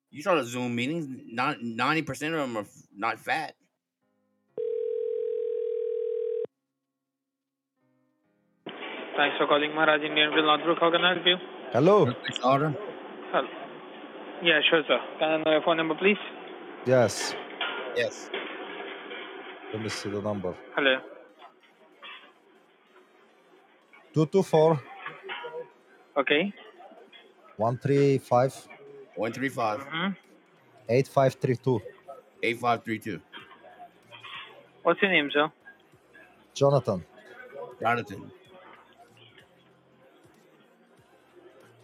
You saw the Zoom meetings. Not 90% of them are not fat. Thanks for calling Maharaj Indian Bill Northbrook. How can I help you? Hello. Order. Hello. Yeah, sure, sir. Can I know your phone number, please? Yes. Yes. Let me see the number. Hello. 224 Okay. 135 135 mm-hmm. 8532. 8532. What's your name, sir? Jonathan. Jonathan.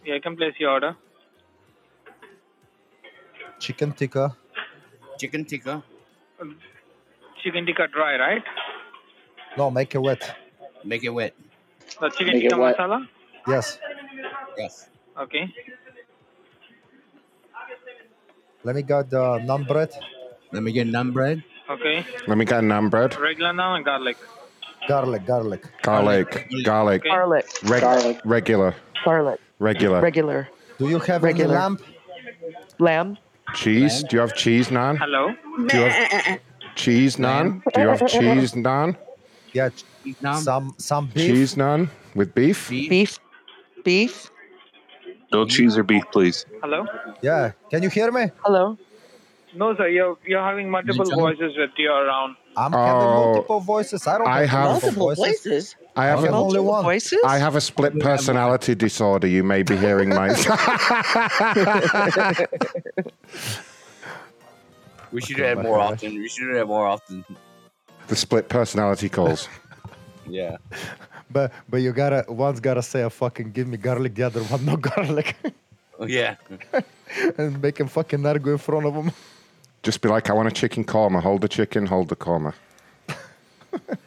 Yeah, I can place your order. Chicken tikka. Chicken tikka. Chicken tikka dry, right? No, make it wet. Make it wet. The chicken Make it tikka wet. masala? Yes. Yes. Okay. Let me get the naan bread. Let me get naan bread. Okay. Let me get a naan bread. Regular now and garlic. Garlic, garlic. Garlic. Garlic. Garlic. Reg- Garlic. Regular. Garlic. Regular. Regular. Do you have Regular. any lamb? Lamb. Cheese? Do you have cheese naan? Hello? Do you have cheese naan? Do you have cheese naan? Yeah. Some some beef. Cheese naan with beef? Beef. Beef. No cheese or beef, please. Hello? Yeah. Can you hear me? Hello. No, sir. You're you're having multiple voices with you around. I'm having Oh, multiple voices. I don't I have, have- multiple voices. I have, I have only one. voices? I have a split personality disorder. You may be hearing my. We should Okay, do that more gosh. often. We should do that more often. the split personality calls. Yeah. But but you gotta one's gotta say a fucking give me garlic, the other one no garlic, Oh, yeah. and make him fucking argue in front of him. Just be like, I want a chicken korma. Hold the chicken, hold the korma.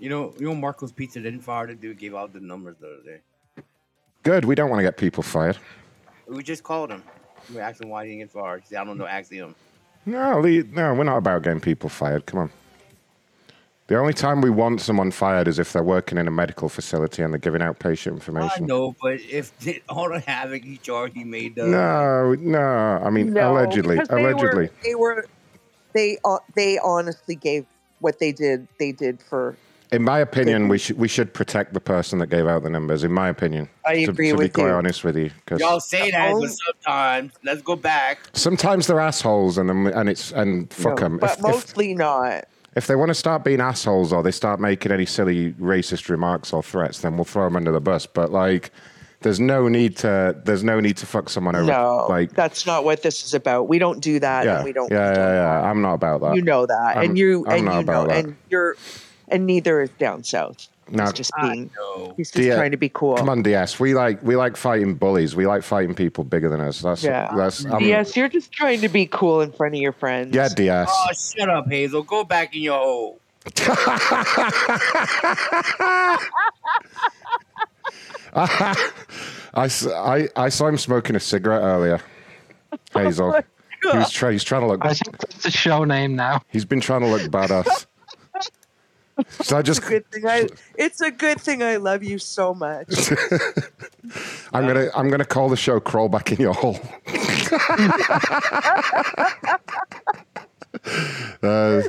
You know, you know, Marco's Pizza didn't fire the dude. Gave out the numbers the other day. Good. We don't want to get people fired. We just called him. We asked him why he didn't get fired. He said, I don't know. Ask him. No, the, no, we're not about getting people fired. Come on. The only time we want someone fired is if they're working in a medical facility and they're giving out patient I information. know, but if all the havoc he charged, he made the. No, no. I mean, No, allegedly, they allegedly. Were, they were, they uh, they honestly gave what they did. They did for. In my opinion, we should we should protect the person that gave out the numbers. In my opinion, I to, agree to be with quite you. honest with you, because Y'all say that, but sometimes let's go back. sometimes they're assholes, and and it's and fuck No, them. but mostly not. If they want to start being assholes or they start making any silly racist remarks or threats, then we'll throw them under the bus. But like, there's no need to. There's no need to fuck someone over. No, like, that's not what this is about. We don't do that, yeah, and we don't. yeah, yeah, yeah. I'm not about that. You know that, I'm- and you I'm and you know, that. and you're, and neither is down south. No. He's just being. He's just DS trying to be cool. Come on, DS. We like we like fighting bullies. We like fighting people bigger than us. That's Yeah. that's. I'm, yes, you're just trying to be cool in front of your friends. Yeah, DS. Oh, shut up, Hazel. Go back in your hole. I saw him smoking a cigarette earlier. Oh Hazel. he was try, he's trying to look. I think that's the show name now. He's been trying to look badass. So I just, It's a good thing I. It's a good thing I love you so much. I'm gonna, I'm gonna call the show "Crawl Back in Your Hole." uh,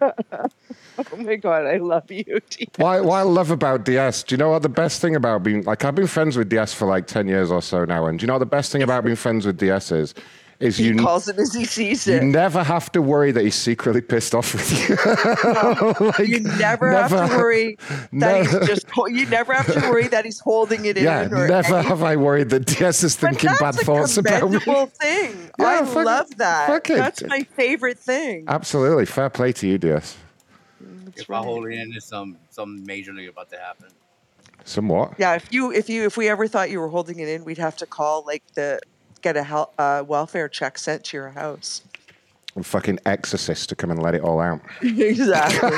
oh my god, I love you. T. What, what I love about DS, do you know what the best thing about being like I've been friends with DS for like ten years or so now, and do you know what the best thing about being friends with DS is? Is He you calls it as he sees it. you never have to worry that he's secretly pissed off with you. Like, you never, have to worry that never- he's just. You never have to worry that he's holding it yeah, in. Or never anything. have I worried that DS is But thinking bad thoughts about me. That's commendable thing. Yeah, I fuck- love that. fuck it. That's my favorite thing. Absolutely, fair play to you, DS. if I hold it in, there's some some majorly about to happen. Somewhat. Yeah, if you if you if we ever thought you were holding it in, we'd have to call like the get a hel- uh, welfare check sent to your house. A fucking exorcist to come and let it all out. exactly.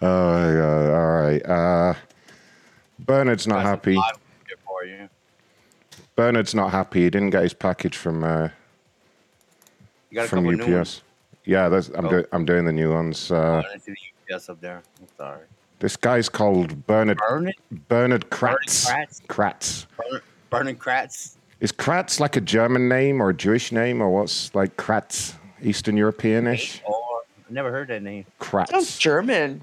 Oh my god! All right. Uh, Bernard's not happy. For you. Bernard's not happy. He didn't get his package from uh, You got from couple UPS. new ones. Yeah, that's, I'm Oh. doing. I'm doing the new ones. Uh, I see the UPS up there. I'm sorry. this guy's called Bernard. Bernard? Bernard Kratz. Kratz? Kratz. Burn, burning Kratz. Is Kratz like a German name or a Jewish name or what's like Kratz? Eastern Europeanish. Or oh, I never heard that name. Kratz. Sounds German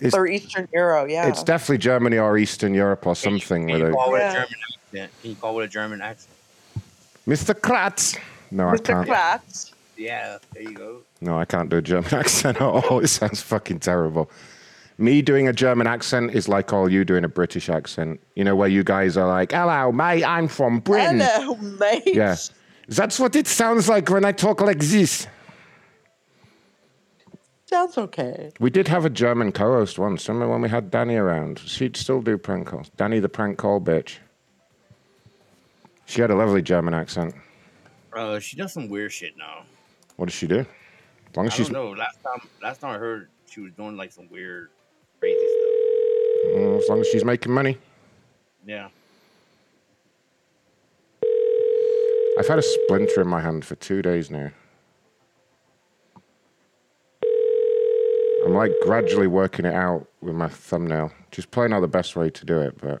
It's, or Eastern Euro. Yeah. it's definitely Germany or Eastern Europe or something Can with you call a with Yeah. a German accent? Can you call with a German accent? Mr. Kratz. No, I Mr. can't. Mr. Kratz. Yeah, there you go. No, I can't do a German accent at all. It sounds fucking terrible. Me doing a German accent is like all you doing a British accent. You know, where you guys are like, hello, mate, I'm from Britain. Hello, mate. Yeah. That's what it sounds like when I talk like this. Sounds okay. We did have a German co host once. Remember when we had Danny around? She'd still do prank calls. Danny the prank call bitch. She had a lovely German accent. Uh, she does some weird shit now. What does she do? As long I as she's don't know. Last time, last time I heard, she was doing like some weird, crazy stuff. Mm, as long as she's making money. Yeah. I've had a splinter in my hand for two days now. I'm like gradually working it out with my thumbnail. Just playing out the best way to do it, but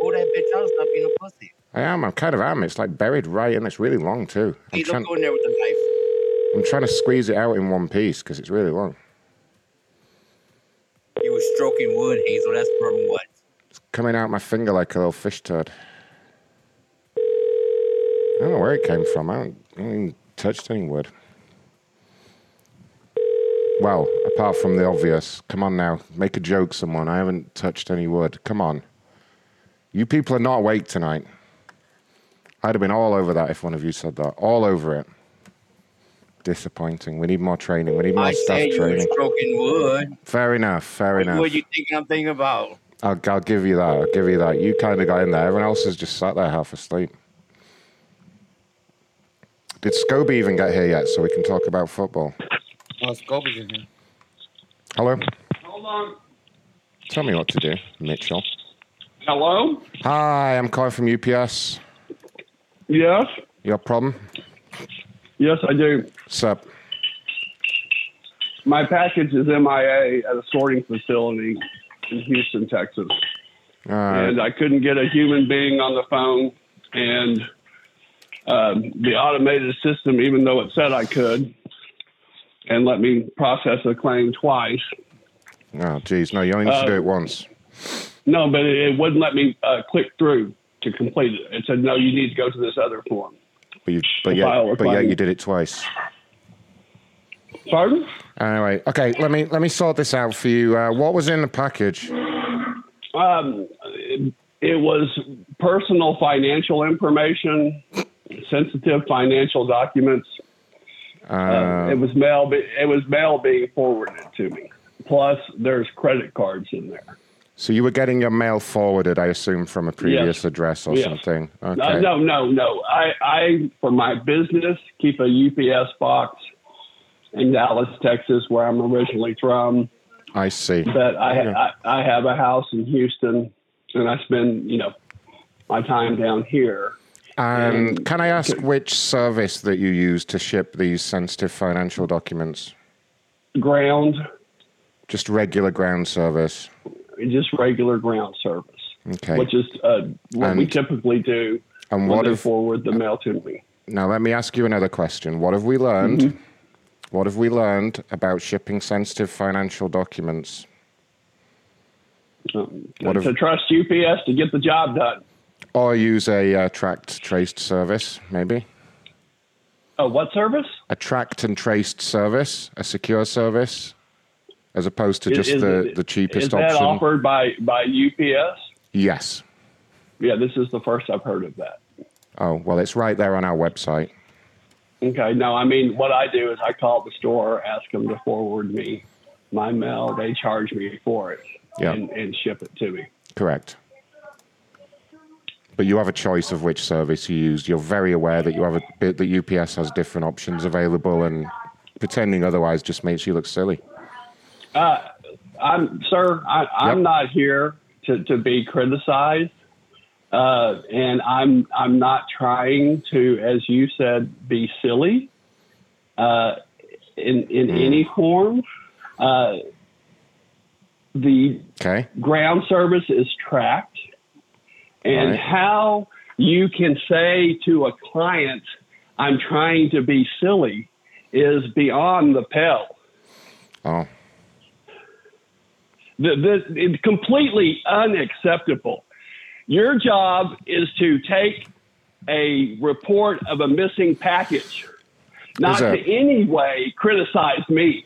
Pull that bitch out. Stop being a pussy. I am. I kind of am. It's like buried right in. It's really long too. I'm Hey, don't trying, go in there with the knife. I'm trying to squeeze it out in one piece because it's really long. Stroking wood, Hazel. That's from what? It's coming out my finger like a little fish turd. I don't know where it came from. I haven't, I haven't even touched any wood. Well, apart from the obvious. Come on now. Make a joke, someone. I haven't touched any wood. Come on. You people are not awake tonight. I'd have been all over that if one of you said that. All over it. Disappointing. We need more training. We need more I staff said you was training. stroking wood. Fair enough. Fair What, enough. what you thinking I'm thinking about? I'll, I'll give you that. I'll give you that. You kind of got in there. Everyone else has just sat there half asleep. Did Scobie even get here yet so we can talk about football? Oh, Scobie's in here. Hello? Hold on. Tell me what to do, Mitchell. Hello? Hi, I'm calling from UPS. Yes? Your problem? Yes, I do. Sup? my package is MIA at a sorting facility in Houston, Texas, right. and I couldn't get a human being on the phone, and um, the automated system, even though it said I could, and let me process a claim twice. Oh, geez. No, you only need to do Uh, it once. No, but it, it wouldn't let me uh, click through to complete it. It said, no, you need to go to this other form. But, you, but, yeah, but yeah, you did it twice. Pardon? Anyway, okay. Let me let me sort this out for you. Uh, what was in the package? Um, it, it was personal financial information, sensitive financial documents. Uh, Uh, it was mail. It was mail being forwarded to me. Plus, there's credit cards in there. So you were getting your mail forwarded, I assume, from a previous address or Yes. something. Uh, Okay. no, no, no. I, I, for my business, keep a UPS box in Dallas, Texas, where I'm originally from. I see. But I, Yeah. I, I have a house in Houston, and I spend, you know, my time down here. And can I ask which service that you use to ship these sensitive financial documents? Ground, Just regular ground service. Just regular ground service, Okay. which is uh, what we typically do And what they if forward the mail to me. now? Let me ask you another question. What have we learned? Mm-hmm. What have we learned about shipping sensitive financial documents? Um, What to if- trust UPS to get the job done. Or use a uh, tracked traced service, maybe? Oh, what service? A tracked and traced service, a secure service, as opposed to just is the, the cheapest Is that option. offered by by UPS? Yes. Yeah, this is the first I've heard of that. Oh, well, it's right there on our website. Okay, no, I mean, what I do is I call the store, ask them to forward me my mail. They charge me for it Yeah. and, and ship it to me. Correct. But you have a choice of which service you use. You're very aware that you have a bit that UPS has different options available, and pretending otherwise just makes you look silly. Uh, I'm, sir, I, I'm Yep. not here to, to be criticized. Uh, and I'm, I'm not trying to, as you said, be silly, uh, in, in Mm. any form. Uh, the Okay. ground service is tracked and Right. how you can say to a client, I'm trying to be silly is beyond the pale. Oh. The, the, it's completely unacceptable. Your job is to take a report of a missing package, not to any way criticize me.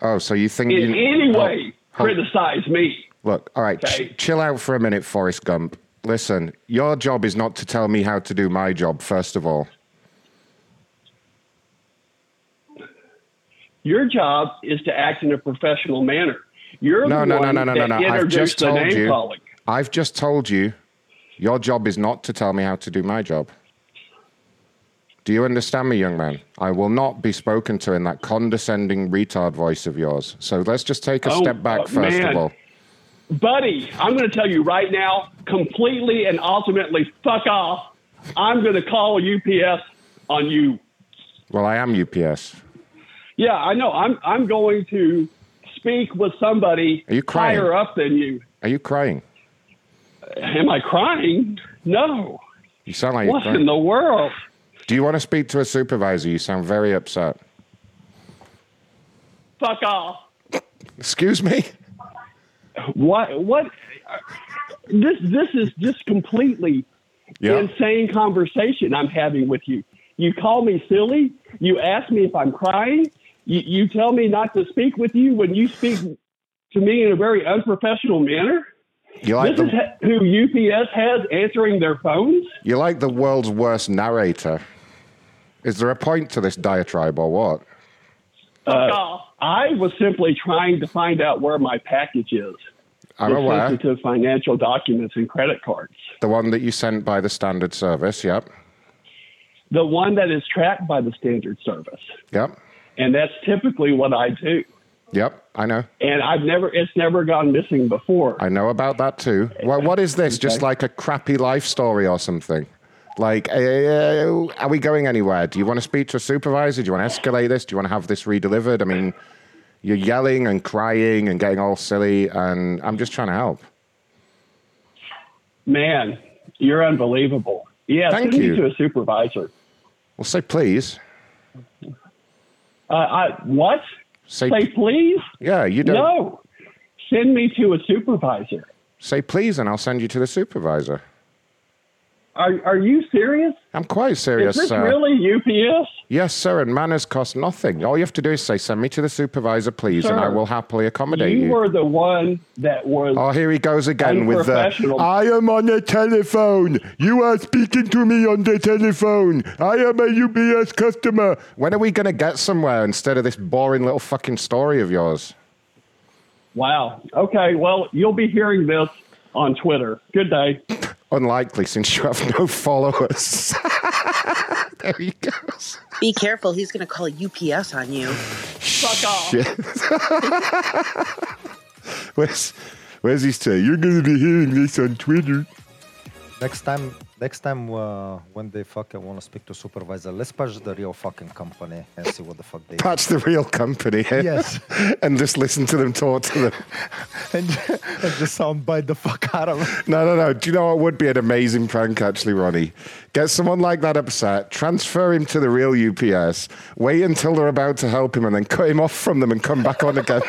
Oh, so you think In you any way oh. criticize me. Look, all right, ch- chill out for a minute, Forrest Gump. Listen, your job is not to tell me how to do my job, first of all. Your job is to act in a professional manner. You're No, no, no, no, no, no, no. I've just told you. calling. I've just told you your job is not to tell me how to do my job. Do you understand me, young man? I will not be spoken to in that condescending retard voice of yours. So let's just take a Oh, step back uh, first man. of all. Buddy, I'm going to tell you right now, completely and ultimately, fuck off. I'm going to call UPS on you. Well, I am UPS. Yeah, I know. I'm I'm going to speak with somebody Are you crying? higher up than you. Are you crying? Am I crying? No. You sound like what you're crying. in the world? Do you want to speak to a supervisor? You sound very upset. Fuck off. Excuse me? What? What? This this is just completely Yeah. insane conversation I'm having with you. You call me silly. You ask me if I'm crying. You, you tell me not to speak with you when you speak to me in a very unprofessional manner. You like this is the ha- who UPS has answering their phones. You're like the world's worst narrator. Is there a point to this diatribe or what? Uh, I was simply trying to find out where my package is. I'm aware. sensitive financial documents and credit cards. The one that you sent by the standard service, yep. The one that is tracked by the standard service. Yep. And that's typically what I do. Yep, I know. And I've never, it's never gone missing before. I know about that too. What, what is this? Just like a crappy life story or something? Like, uh, are we going anywhere? Do you want to speak to a supervisor? Do you want to escalate this? Do you want to have this redelivered? I mean, You're yelling and crying and getting all silly, and I'm just trying to help. Man, you're unbelievable. Yeah, Thank you. to a supervisor. Well, say please. Uh, I what? Say, Say please? yeah, you don't. No. Send me to a supervisor. Say please, and I'll send you to the supervisor. Are Are you serious? I'm quite serious, Is this sir. really UPS? Yes, sir, and manners cost nothing. All you have to do is say, send me to the supervisor, please, and I will happily accommodate you you. were the one that was. Oh, here he goes again with the. I am on the telephone. You are speaking to me on the telephone. I am a UPS customer. When are we going to get somewhere instead of this boring little fucking story of yours? Wow. Okay. Well, you'll be hearing this on Twitter. Good day. Unlikely since you have no followers. there he goes. Be careful. He's going to call UPS on you. Fuck off. Shit. where's, where's he say? You're going to be hearing this on Twitter. Next time, next time uh, when they fucking want to speak to supervisor, let's patch the real fucking company and see what the fuck they. Patch the real company. Yes. and just listen to them talk to them. and, and just soundbite the fuck out of them. No, no, no. Do you know what would be an amazing prank, actually, Ronnie? Get someone like that upset, transfer him to the real UPS, wait until they're about to help him, and then cut him off from them and come back on again.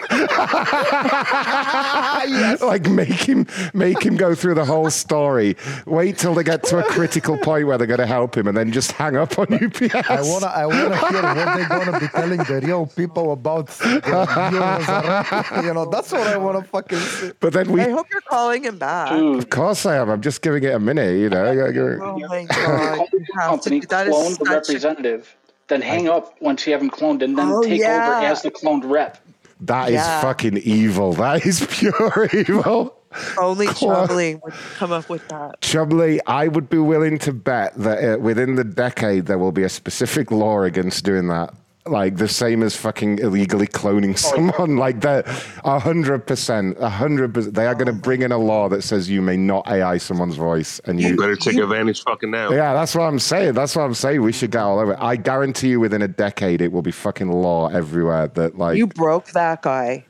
Like make him make him go through the whole story. Wait till they get to a critical point where they're going to help him, and then just hang up on UPS. I wanna, I wanna hear what they're gonna be telling the real people about. The you know, that's what I wanna fucking see. But then we, I hope you're calling him back. of course, I am. I'm just giving it a minute. You know. I gotta give it- Oh my god. You have to, company that is clone the such a, representative, then hang up once you have him cloned, and then Oh, take yeah. over as the cloned rep. That is Yeah. fucking evil. That is pure evil. Only Clone. Chumley would come up with that. Chubbly, I would be willing to bet that uh, within the decade there will be a specific law against doing that. Like the same as fucking illegally cloning someone. Like that, a hundred percent, a hundred percent. They are going to bring in a law that says you may not AI someone's voice, and you You better take advantage fucking now. Yeah, that's what I'm saying. That's what I'm saying. We should get all over it. I guarantee you, within a decade, it will be fucking law everywhere. That like You broke that guy.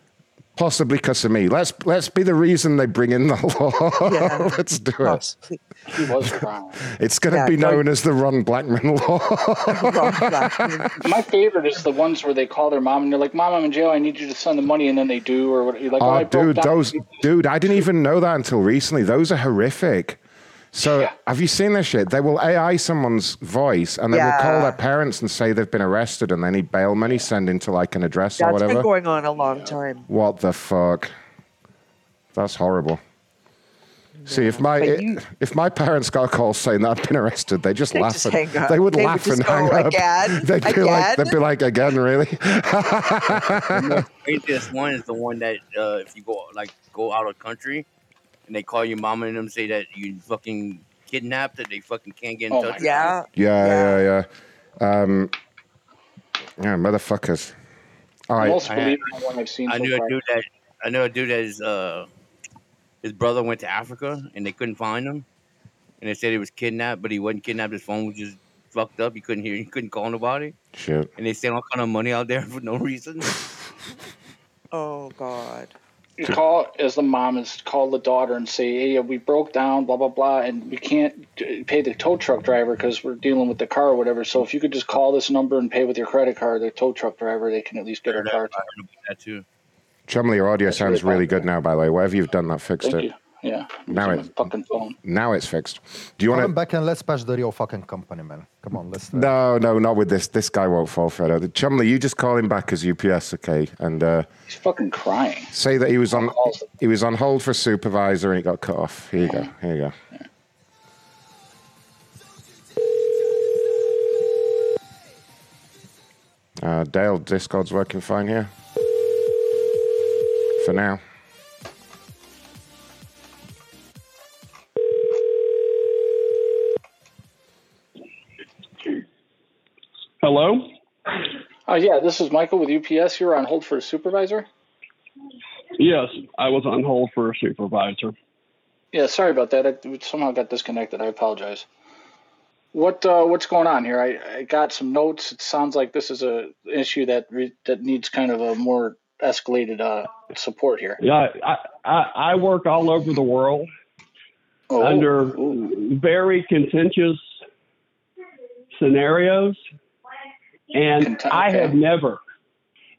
Possibly because of me. Let's let's be the reason they bring in the law. Yeah. let's do it. He was crying. It's going to Yeah, be known as the Ron Blackman law. My favorite is the ones where they call their mom and they're like, "Mom, I'm in jail. I need you to send the money," and then they do, or what? You're like, "Oh, oh, broke dude, down." those dude, I didn't even know that until recently. Those are horrific. So, have you seen this shit? They will AI someone's voice, and they will call their parents and say they've been arrested, and they need bail money sent into like an address or That's whatever. been going on a long time. What the fuck? That's horrible. See, if my you- if my parents got a call saying that I've been arrested, they just They'd laugh. just and- hang up. They would They laugh just and go, hang up. "Again? They'd be like, they'd be like, again, really? the craziest one is the one that uh, if you go like go out of country and they call your mama and them say that you fucking kidnapped that they fucking can't get in Oh touch. my with Yeah. Yeah, yeah, yeah. Um, yeah, motherfuckers. All right. Most I had- believable one I've seen I so knew a dude that I know a dude that is uh his brother went to Africa and they couldn't find him, and they said he was kidnapped, but he wasn't kidnapped. His phone was just fucked up. He couldn't hear. He couldn't call nobody, Shit. and they sent all kind of money out there for no reason. Oh God. You call as the mom is call the daughter and say, "Hey, we broke down, blah blah blah, and we can't pay the tow truck driver because we're dealing with the car or whatever. So if you could just call this number and pay with your credit card, the tow truck driver, they can at least get our car." that too. Chumley, your audio That's sounds really really good now, by the way. Whatever you've done, that fixed Thank it. you. Yeah. Now It's fucking phone. now it's fixed. Do you want him to? back and let's patch the real fucking company, man. Come on, let's. uh, No, no, not with this. This guy won't fall for it. Chumley, you just call him back as UPS, okay? And uh, He's fucking crying. say that he was on he was on hold for a supervisor and he got cut off. Here you go. Here you go. Uh, Dale, Discord's working fine here. For now. Hello? Oh yeah, this is Michael with UPS. You're on hold for a supervisor. Yes, I was on hold for a supervisor. Yeah, sorry about that. I somehow got disconnected. I apologize. What uh, what's going on here? I, I got some notes. It sounds like this is a issue that re, that needs kind of a more escalated uh, support here. Yeah, I, I, I work all over the world Oh, under very contentious scenarios, and I have never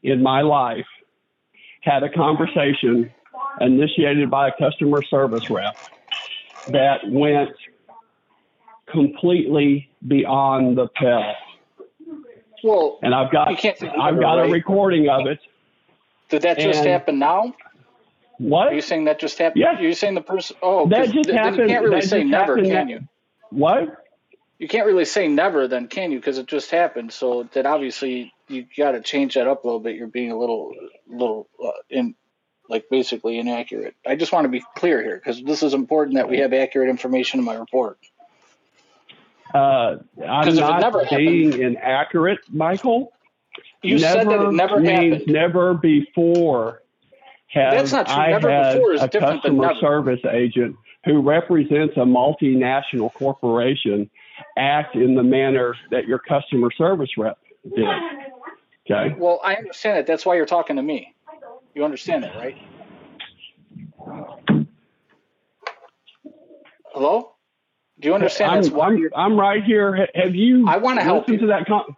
in my life had a conversation initiated by a customer service rep that went completely beyond the pale. Well, And I've got you can't say I've got a recording of it. Did that just happen now? What? Are you saying that just happened? Yes. You're saying the person? Oh, That just happened- You can't really say never, happened can you? What? You can't really say never, then, can you? Because it just happened. So that obviously you got to change that up a little bit. You're being a little, little uh, in, like basically inaccurate. I just want to be clear here because this is important that we have accurate information in my report. Uh, I'm 'Cause if it not never being inaccurate, Michael. You said that it never means happened. never before have That's not true. I Never had before is a different than customer never. service agent who represents a multinational corporation act in the manner that your customer service rep did. Okay. Well, I understand that. That's why you're talking to me. You understand that, right? Hello? Do you understand I'm, that's why I'm, I'm right here. Have you I wanna help listened you. to that con-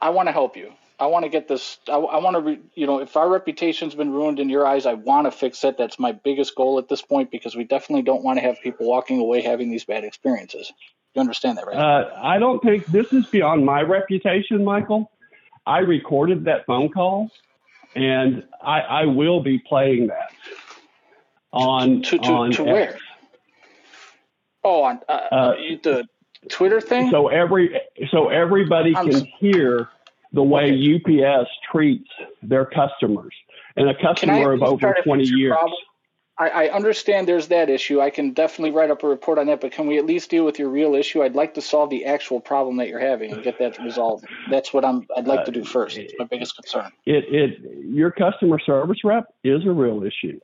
I want to help you. I want to get this. I, I want to, re, you know, if our reputation's been ruined in your eyes, I want to fix it. That's my biggest goal at this point because we definitely don't want to have people walking away having these bad experiences. You understand that, right? Uh, I don't think this is beyond my reputation, Michael. I recorded that phone call, and I, I will be playing that on to to, on to X. where? Oh, on uh, Uh, the Twitter thing. So every so everybody I'm can hear the way UPS treats their customers, and a customer of over twenty years. problem? I, I understand there's that issue. I can definitely write up a report on that, but can we at least deal with your real issue? I'd like to solve the actual problem that you're having and get that resolved. That's what I'm. I'd like to do uh, first. It's my biggest concern. It it your customer service rep is a real issue.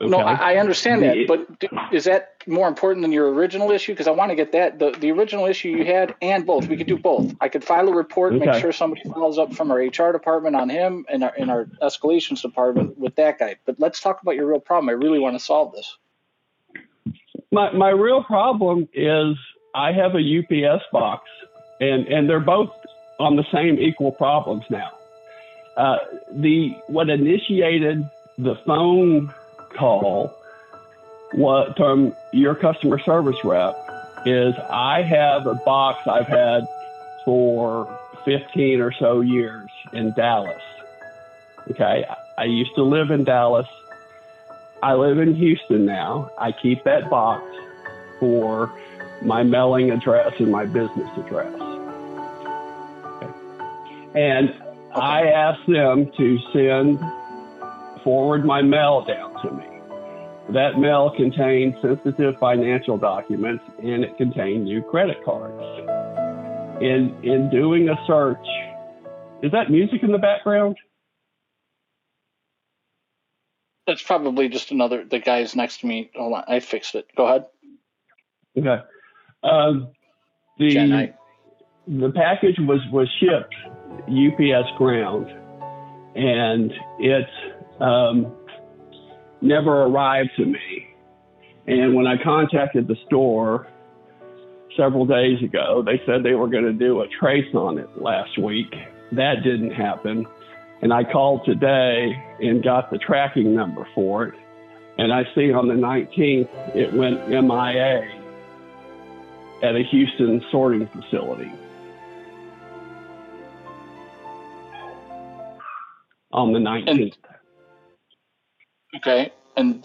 No, I, I understand that, but is that more important than your original issue? Because I want to get that the, the original issue you had and both. We could do both. I could file a report, make sure somebody follows up from our HR department on him and our in our escalations department with that guy. But let's talk about your real problem. I really want to solve this. my my real problem is I have a UPS box, and and they're both on the same equal problems now. Uh, the what initiated the phone call what from your customer service rep is I have a box I've had for 15 or so years in Dallas. Okay, I used to live in Dallas. I live in Houston now. I keep that box for my mailing address and my business address. Okay. And I asked them to send forward my mail down to me. That mail contained sensitive financial documents and it contained new credit cards. In in doing a search, is that music in the background? That's probably just another. The guy's next to me. Hold on, I fixed it. Go ahead. Okay. Um, the the package was was shipped UPS ground, and it um, never arrived to me. And when I contacted the store several days ago, they said they were going to do a trace on it last week. That didn't happen. And I called today and got the tracking number for it. And I see on the 19th it went MIA at a Houston sorting facility. On the 19th. Okay, and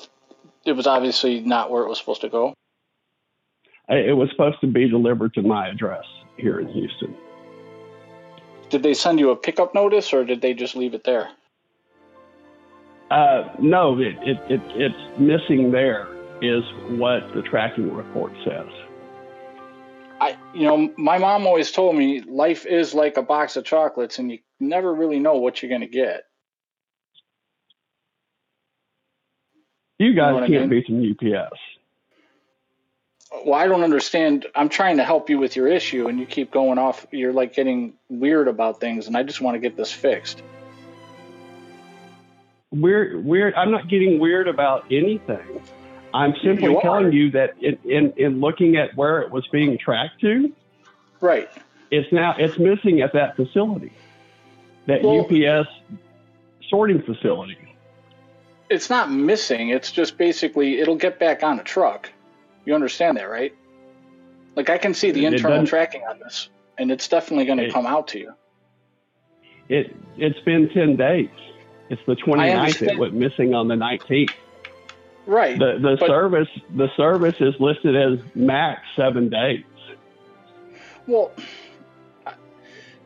it was obviously not where it was supposed to go. It was supposed to be delivered to my address here in Houston. Did they send you a pickup notice, or did they just leave it there? Uh, no, it, it, it, it's missing there is what the tracking report says. I, you know, my mom always told me life is like a box of chocolates, and you never really know what you're going to get. You guys what I can't mean? beat some UPS. Well, I don't understand. I'm trying to help you with your issue, and you keep going off. You're like getting weird about things, and I just want to get this fixed. weird. Weird. I'm not getting weird about anything. I'm simply You telling you that in, in in looking at where it was being tracked to, Right. it's now it's missing at that facility, that Well- UPS sorting facility. It's not missing. It's just basically it'll get back on a truck. You understand that, right? Like I can see the It internal tracking on this, and it's definitely going to come out to you. It it's been ten days. It's the 29th. It went missing on the 19th. Right. The the but- service the service is listed as max seven days. Well,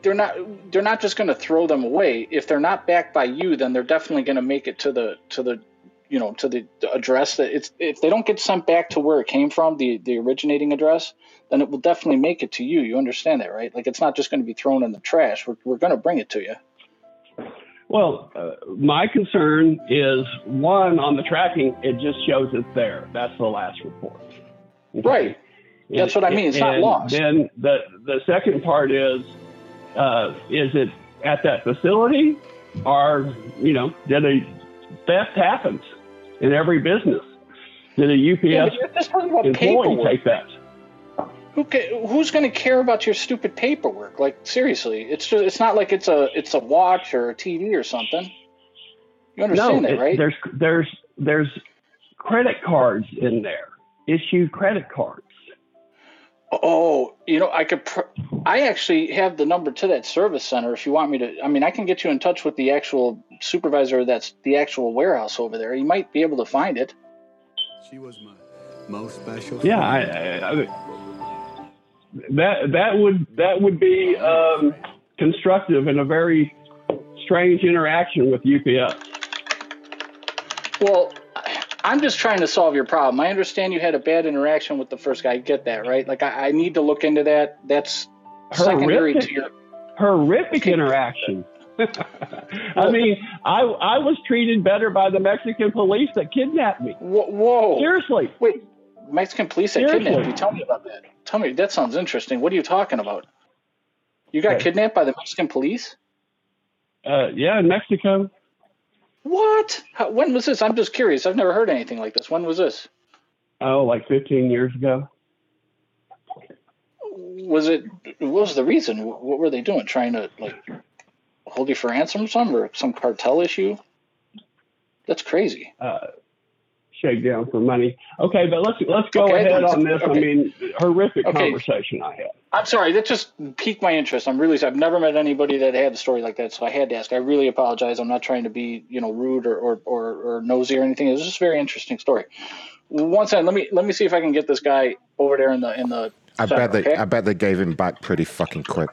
they're not. They're not just going to throw them away. If they're not backed by you, then they're definitely going to make it to the to the you know to the, address that it's. If they don't get sent back to where it came from, the the originating address, then it will definitely make it to you. You understand that, right? Like it's not just going to be thrown in the trash. We're we're going to bring it to you. Well, uh, my concern is one on the tracking. It just shows it's there. That's the last report. Right. That's what I mean. It's not lost. Then the the second part is, uh, is it at that facility, or you know, did a theft happens in every business? Did a UPS Yeah, but you're just talking about employee take that? Who ca- who's going to care about your stupid paperwork? Like seriously, it's just, it's not like it's a it's a watch or a TV or something. You understand no, that, it- right? There's there's there's credit cards in there, issued credit cards. Oh, you know, I could. Pr- I actually have the number to that service center. If you want me to, I mean, I can get you in touch with the actual supervisor. That's the actual warehouse over there. You might be able to find it. She was my most special. Yeah, I, I, I, that that would that would be um, constructive and a very strange interaction with UPS. Well, I'm just trying to solve your problem. I understand you had a bad interaction with the first guy. I get that, right? Like, I, I need to look into that. That's secondary to your. horrific interaction. I mean, I I was treated better by the Mexican police that kidnapped me. Whoa! whoa. Seriously. Wait, Mexican police that Seriously. kidnapped you. Tell me about that. Tell me. That sounds interesting. What are you talking about? You got kidnapped by the Mexican police? Uh, yeah, in Mexico. What? How, when was this? I'm just curious. I've never heard anything like this. When was this? Oh, like 15 years ago. Was it? What was the reason? What were they doing? Trying to like hold you for ransom or something, or some cartel issue? That's crazy. Uh, shake down for money. Okay, but let's let's go Okay, ahead on this. I mean, horrific Okay. conversation I had. I'm sorry. That just piqued my interest. I'm really. Sorry I've never met anybody that had a story like that, so I had to ask. I really apologize. I'm not trying to be, you know, rude or or, or, or nosy or anything. It was just a very interesting story. One second. Let me let me see if I can get this guy over there in the in the. I center, bet they, okay? I bet they gave him back pretty fucking quick.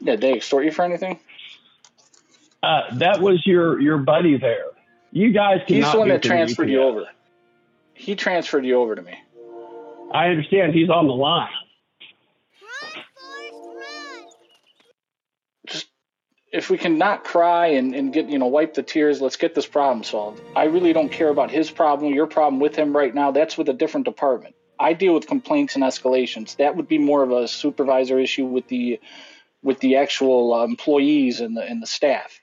Yeah, they extort you for anything? Uh, that was your your buddy there. You guys He's the one that transferred you over. He transferred you over to me. I understand. He's on the line. Just if we can not cry and, and get you know wipe the tears let's get this problem solved. I really don't care about his problem your problem with him right now. That's with a different department. I deal with complaints and escalations. That would be more of a supervisor issue with the with the actual uh, employees and the and the staff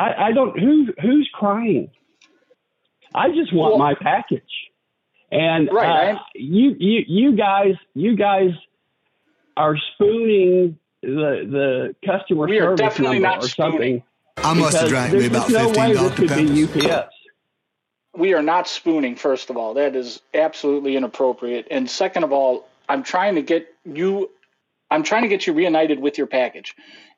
I, I don't who who's crying. I just want Well- my package. And Right, uh, you you you guys you guys are spooning the the customer We are service definitely number not or something. I must have because drank me about just no 15 way Dr. this could be Peppers. UPS. we are not spooning first of all that is absolutely inappropriate and second of all i'm trying to get you i'm trying to get you reunited with your package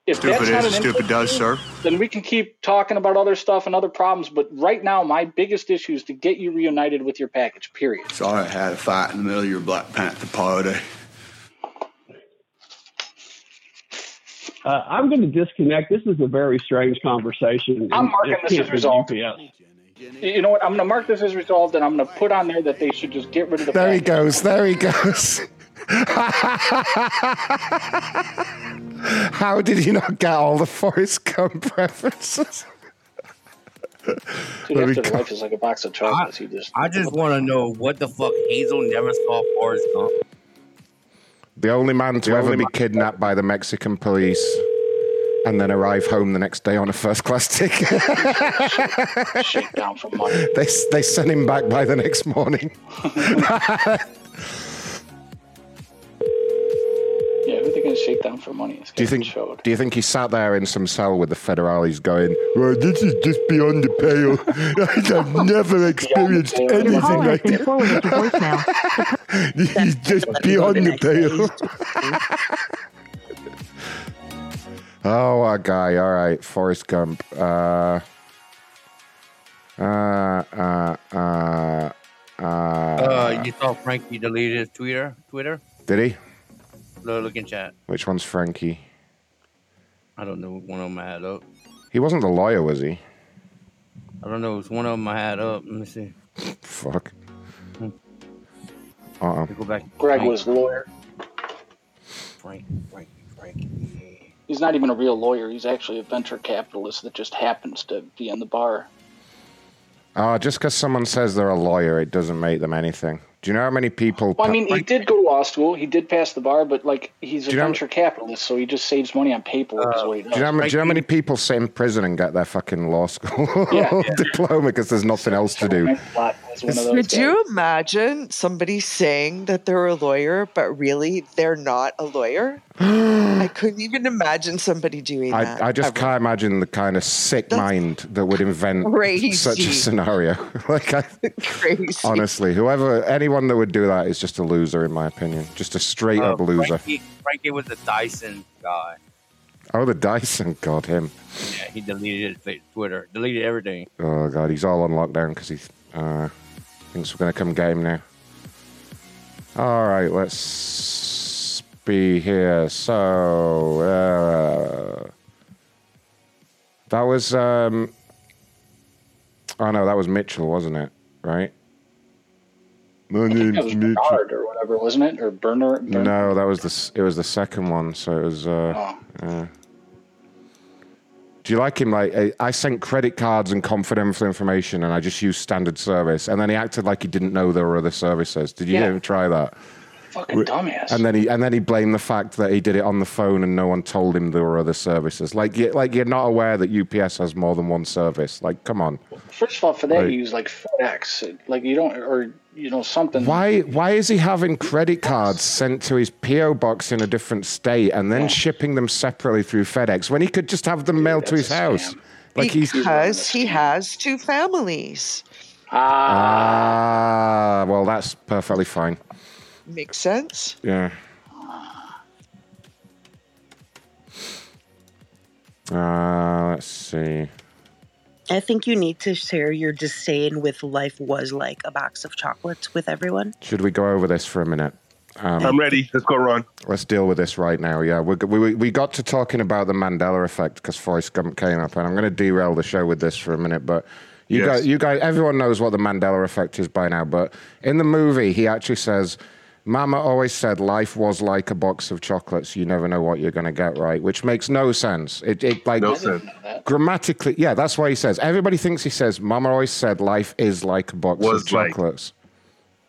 if Stupid that's not is, an stupid does, issue, sir. then we can keep talking about other stuff and other problems but right now my biggest issue is to get you reunited with your package period Sorry I had a fight in the middle of your Black Panther party. Uh, I'm going to disconnect. This is a very strange conversation. I'm marking this as resolved. UPS. you know what i'm going to mark this as resolved and i'm going to put on there that they should just get rid of the There he goes. There he goes. How did he not get all the Forrest Gump references? Dude, There we after go. life is like a box of chocolates he just I just want to know what the fuck Hazel never saw Forrest Gump. The only man to ever be kidnapped by the Mexican police and then arrive home the next day on a first class ticket. Shakedown for money. they they sent him back by the next morning. Yeah, who they gonna shake down for money? It's Do you think? showed. Do you think he sat there in some cell with the federales going, "Well, this is just beyond the pale. I've never experienced Your anything like been this. forwarded to. This is just beyond the pale." oh, what a guy! All right, Forrest Gump. Uh, uh, uh, uh, uh, Uh, you saw Frankie deleted his Twitter. Twitter. did he? Look, look in chat. Which one's Frankie? I don't know. One of them I had up. He wasn't the lawyer, was he? I don't know. It's one of them I had up. Let me see. Fuck. Uh-uh. Go back. Greg Frank, was lawyer. Frank, Frank, Frank. He's not even a real lawyer. He's actually a venture capitalist that just happens to be in the bar. Oh, just because someone says they're a lawyer, it doesn't make them anything. Do you know how many people? Well, I mean, he did go to law school. He did pass the bar, but like he's a Do you know- venture capitalist, so he just saves money on paperwork. is uh, what he does. do you, know, how many- do you know how many people sit in prison and get their fucking law school diploma because there's nothing else to do? Could you imagine somebody saying that they're a lawyer, but really they're not a lawyer? I couldn't even imagine somebody doing that. I, I just ever. can't imagine the kind of sick mind that would invent such a scenario. like, I, crazy. honestly, whoever, anyone that would do that is just a loser, in my opinion. Just a straight Uh, up loser. Frankie, Frankie was the Dyson guy. Oh, the Dyson, God, him. Yeah, he deleted his Twitter. Deleted everything. Oh god, he's all on lockdown because he uh, thinks we're gonna come get him now. All right, let's be here. So uh, that was um, oh no, that was Mitchell, wasn't it? Right? My I think name's that was Bernard or whatever, wasn't it? Or Burner? Burner? No, that was the it was the second one. So it was. Uh, Oh. uh, do you like him? Like I- I sent credit cards and confidential information, and I just used standard service, and then he acted like he didn't know there were other services. Did you Yeah. try that? Fucking dumbass. And then he and then he blamed the fact that he did it on the phone and no one told him there were other services. Like you like you're not aware that UPS has more than one service. Like come on. First of all, for that Right. you use like FedEx, like you don't, or you know something. Why why is he having credit cards sent to his PO box in a different state and then shipping them separately through FedEx when he could just have them mailed to his house? Like he's because he has two families. ah well that's perfectly fine. Makes sense. Yeah. Uh, let's see. I think you need to share your disdain with life was like a box of chocolates with everyone. Should we go over this for a minute? Um, I'm ready. Let's go, Ron. Let's deal with this right now. Yeah, we we, we got to talking about the Mandela effect because Forrest Gump came up, and I'm going to derail the show with this for a minute. But you Yes. guys, you guys, everyone knows what the Mandela effect is by now. But in the movie, he actually says, "Mama always said life was like a box of chocolates. You never know what you're going to get right," which makes no sense. It, it like No sense. grammatically, yeah, that's why he says. Everybody thinks he says, "Mama always said life is like a box Was of like. chocolates."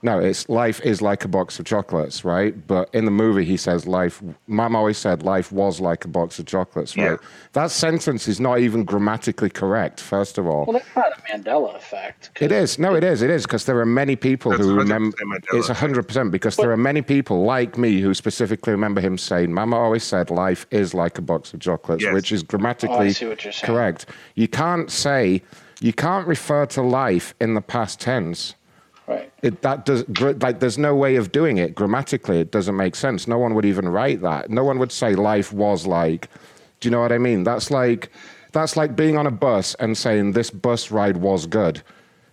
No, it's life is like a box of chocolates, right? But in the movie, he says life. Mom always said life was like a box of chocolates, right? That sentence is not even grammatically correct. First of all, Well, that's not a Mandela effect. it is. No, it is. It is because there are many people who remember. Mandela It's hundred percent because there are many people like me who specifically remember him saying, "Mama always said life is like a box of chocolates," Yes. which is Oh, I grammatically see what you're saying. correct. You can't say, you can't refer to life in the past tense. Right. It, that does like there's no way of doing it grammatically. It doesn't make sense. No one would even write that. No one would say life was like. Do you know what I mean? That's like that's like being on a bus and saying this bus ride was good,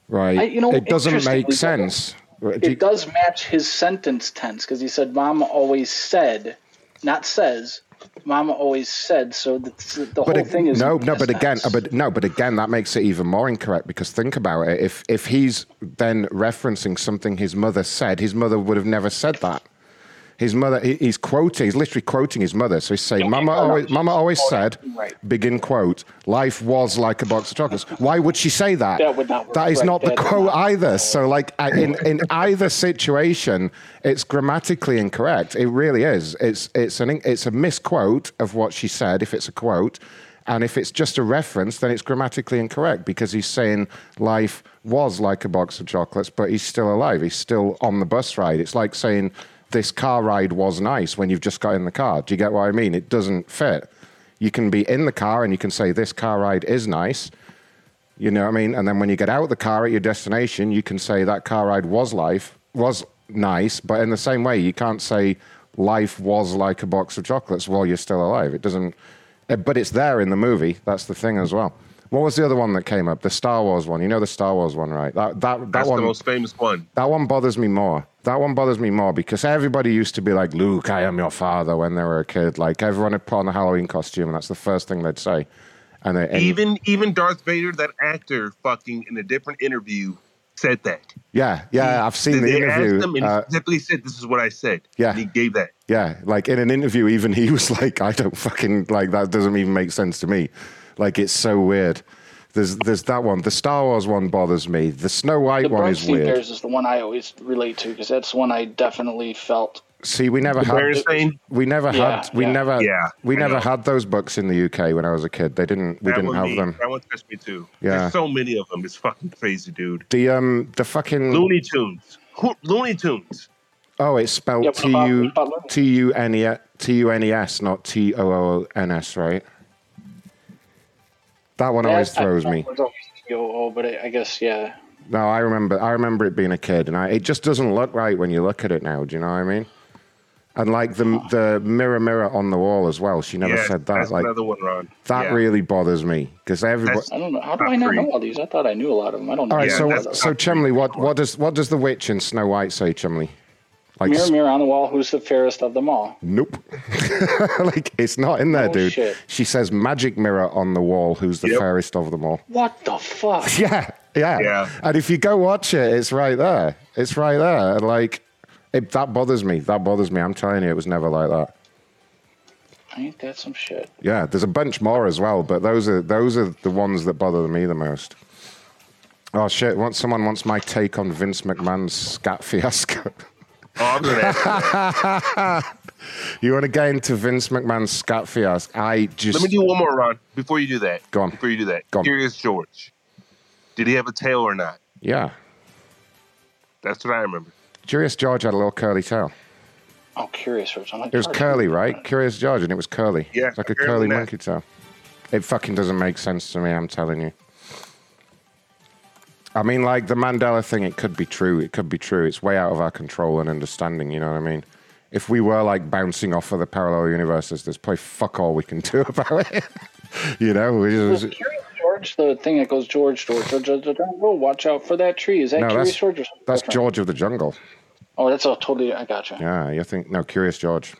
right? I- you know, it doesn't make sense. Do you- It does match his sentence tense because he said, "Mama always said," not says. Mama always said. So the, the whole it- thing is no, no. But again, uh, but no, but again, that makes it even more incorrect because think about it. If if he's then referencing something his mother said, his mother would have never said that. His mother, he, he's quoting, he's literally quoting his mother. So he's saying, Mama always, Mama always said, begin quote, life was like a box of chocolates. Why would she say that? That would not. That is Right, not the that is quote not- either. So, like, in, in either situation, it's grammatically incorrect. It really is. It's, it's, an, it's a misquote of what she said, if it's a quote. And if it's just a reference, then it's grammatically incorrect because he's saying life was like a box of chocolates, but he's still alive. He's still on the bus ride. It's like saying this car ride was nice when you've just got in the car. Do you get what I mean? It doesn't fit. You can be in the car and you can say this car ride is nice. You know what I mean? And then when you get out of the car at your destination, you can say that car ride was life, was nice, but in the same way, you can't say life was like a box of chocolates while you're still alive. It doesn't, eh, but it's there in the movie. That's the thing as well. What was the other one that came up? The Star Wars one. You know the Star Wars one, right? That that that That's one. the most famous one. That one bothers me more. That one bothers me more because everybody used to be like, Luke, I am your father when they were a kid. Like everyone had put on a Halloween costume and that's the first thing they'd say. And, they, and Even even Darth Vader, that actor, fucking in a different interview, said that. yeah, yeah, I've seen the they interview. asked him, and uh, he specifically said, "This is what I said." Yeah. and he gave that. Yeah, like in an interview, even he was like, "I don't fucking like that. Doesn't even make sense to me. Like it's so weird." There's there's that one. The Star Wars one bothers me. The Snow White The one Bright is Sea weird. Bears is the one I always relate to because that's the one I definitely felt. See, we never The had Berenstain? we never Yeah, had we yeah. never Yeah, we never had those books in the UK when I was a kid. They didn't we that didn't have me- them. That one touched me too. Yeah. There's so many of them. It's fucking crazy, dude. The um the fucking Looney Tunes. Who- Looney Tunes. oh, it's spelled Yeah, what T about- U what about Looney? T U N E T U N E S, not T O O N S, right? That one always I throws thought me. was always Yo-oh, but I I guess yeah. No, I remember. I remember it being a kid, and I, it just doesn't look right when you look at it now. Do you know what I mean? And like the ah. the mirror, mirror on the wall as well. She never yeah, said that. That's Like another one, Ron. that yeah. really bothers me because everybody. That's- I don't know. How do I not free. know all these? I thought I knew a lot of them. I don't know. All right, Yeah, so so not Chumley, what what does what does the witch in Snow White say, Chumley? Like, mirror, mirror on the wall, who's the fairest of them all? nope. like it's not in there, Oh, dude. shit. She says, "Magic mirror on the wall, who's the Yep. fairest of them all?" What the fuck? Yeah, yeah, Yeah. And if you go watch it, it's right there. It's right there. And like, it, that bothers me. That bothers me. I'm telling you, it was never like that. Ain't that some shit? Yeah, there's a bunch more as well, but those are those are the ones that bother me the most. Oh shit! Once someone wants my take on Vince McMahon's scat fiasco. Oh, I'm gonna you want to get into Vince McMahon's scat fiasco? I just Let me do one more, Ron. Before you do that. Go on. Before you do that. Go on. Curious George. Did he have a tail or not? yeah. That's what I remember. Curious George had a little curly tail. Oh, curious George! I'm like, It was curly, right? Curious George, and it was curly. Yeah, it's like a curly not. monkey tail. It fucking doesn't make sense to me. I'm telling you. I mean, like the Mandela thing, it could be true. It could be true. It's way out of our control and understanding. You know what I mean? If we were like bouncing off of the parallel universes, there's probably fuck all we can do about it. you know? We Was just, Curious George the thing that goes George, George, George, George, George, oh, watch out for that tree? Is that no, Curious that's George or something that's different? George of the Jungle. Oh, that's all totally. I gotcha. Yeah, you think no? Curious George.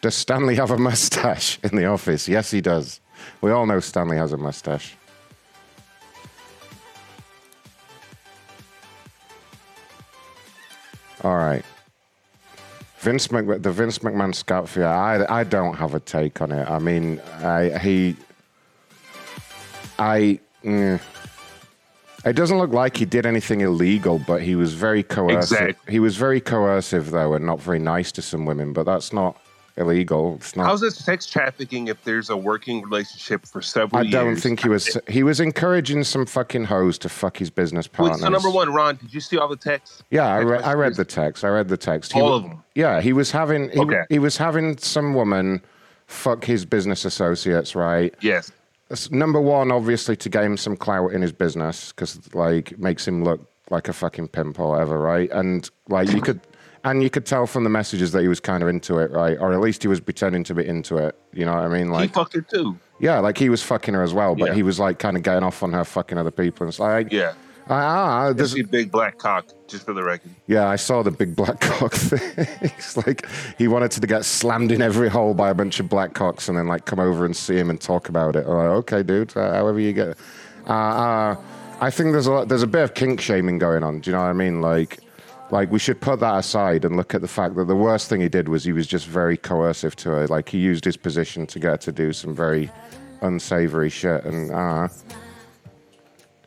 Does Stanley have a mustache in the office? Yes, he does. We all know Stanley has a mustache. All right. Vince the Vince McMahon scout fear. I I don't have a take on it. I mean, I he. I. mm. It doesn't look like he did anything illegal, but he was very coercive. Exactly. He was very coercive, though, and not very nice to some women. But that's not illegal. It's not. How's it sex trafficking if there's a working relationship for several I years? don't think he was. He was encouraging some fucking hoes to fuck his business Wait, partners. so number one, Ron, did you see all the texts? Yeah, I, re- I read the text. I read the text. He All of them? Yeah, he was having. He, Okay. he was having some woman fuck his business associates, right? Yes. That's number one, obviously, to gain some clout in his business because, like, makes him look like a fucking pimp or whatever, right? And like you could, and you could tell from the messages that he was kind of into it, right? Or at least he was pretending to be into it. You know what I mean? Like he fucked her too. yeah, like he was fucking her as well, but Yeah. he was like kind of getting off on her fucking other people. And it's like, Yeah. ah, This is big black cock, just for the record. yeah, I saw the big black cock thing. it's like he wanted to get slammed in every hole by a bunch of black cocks and then like come over and see him and talk about it. I'm like, okay, dude, uh, however you get. Uh, uh, I think there's a lot, there's a bit of kink shaming going on. Do you know what I mean? Like, Like we should put that aside and look at the fact that the worst thing he did was he was just very coercive to her. Like he used his position to get her to do some very unsavory shit, and uh,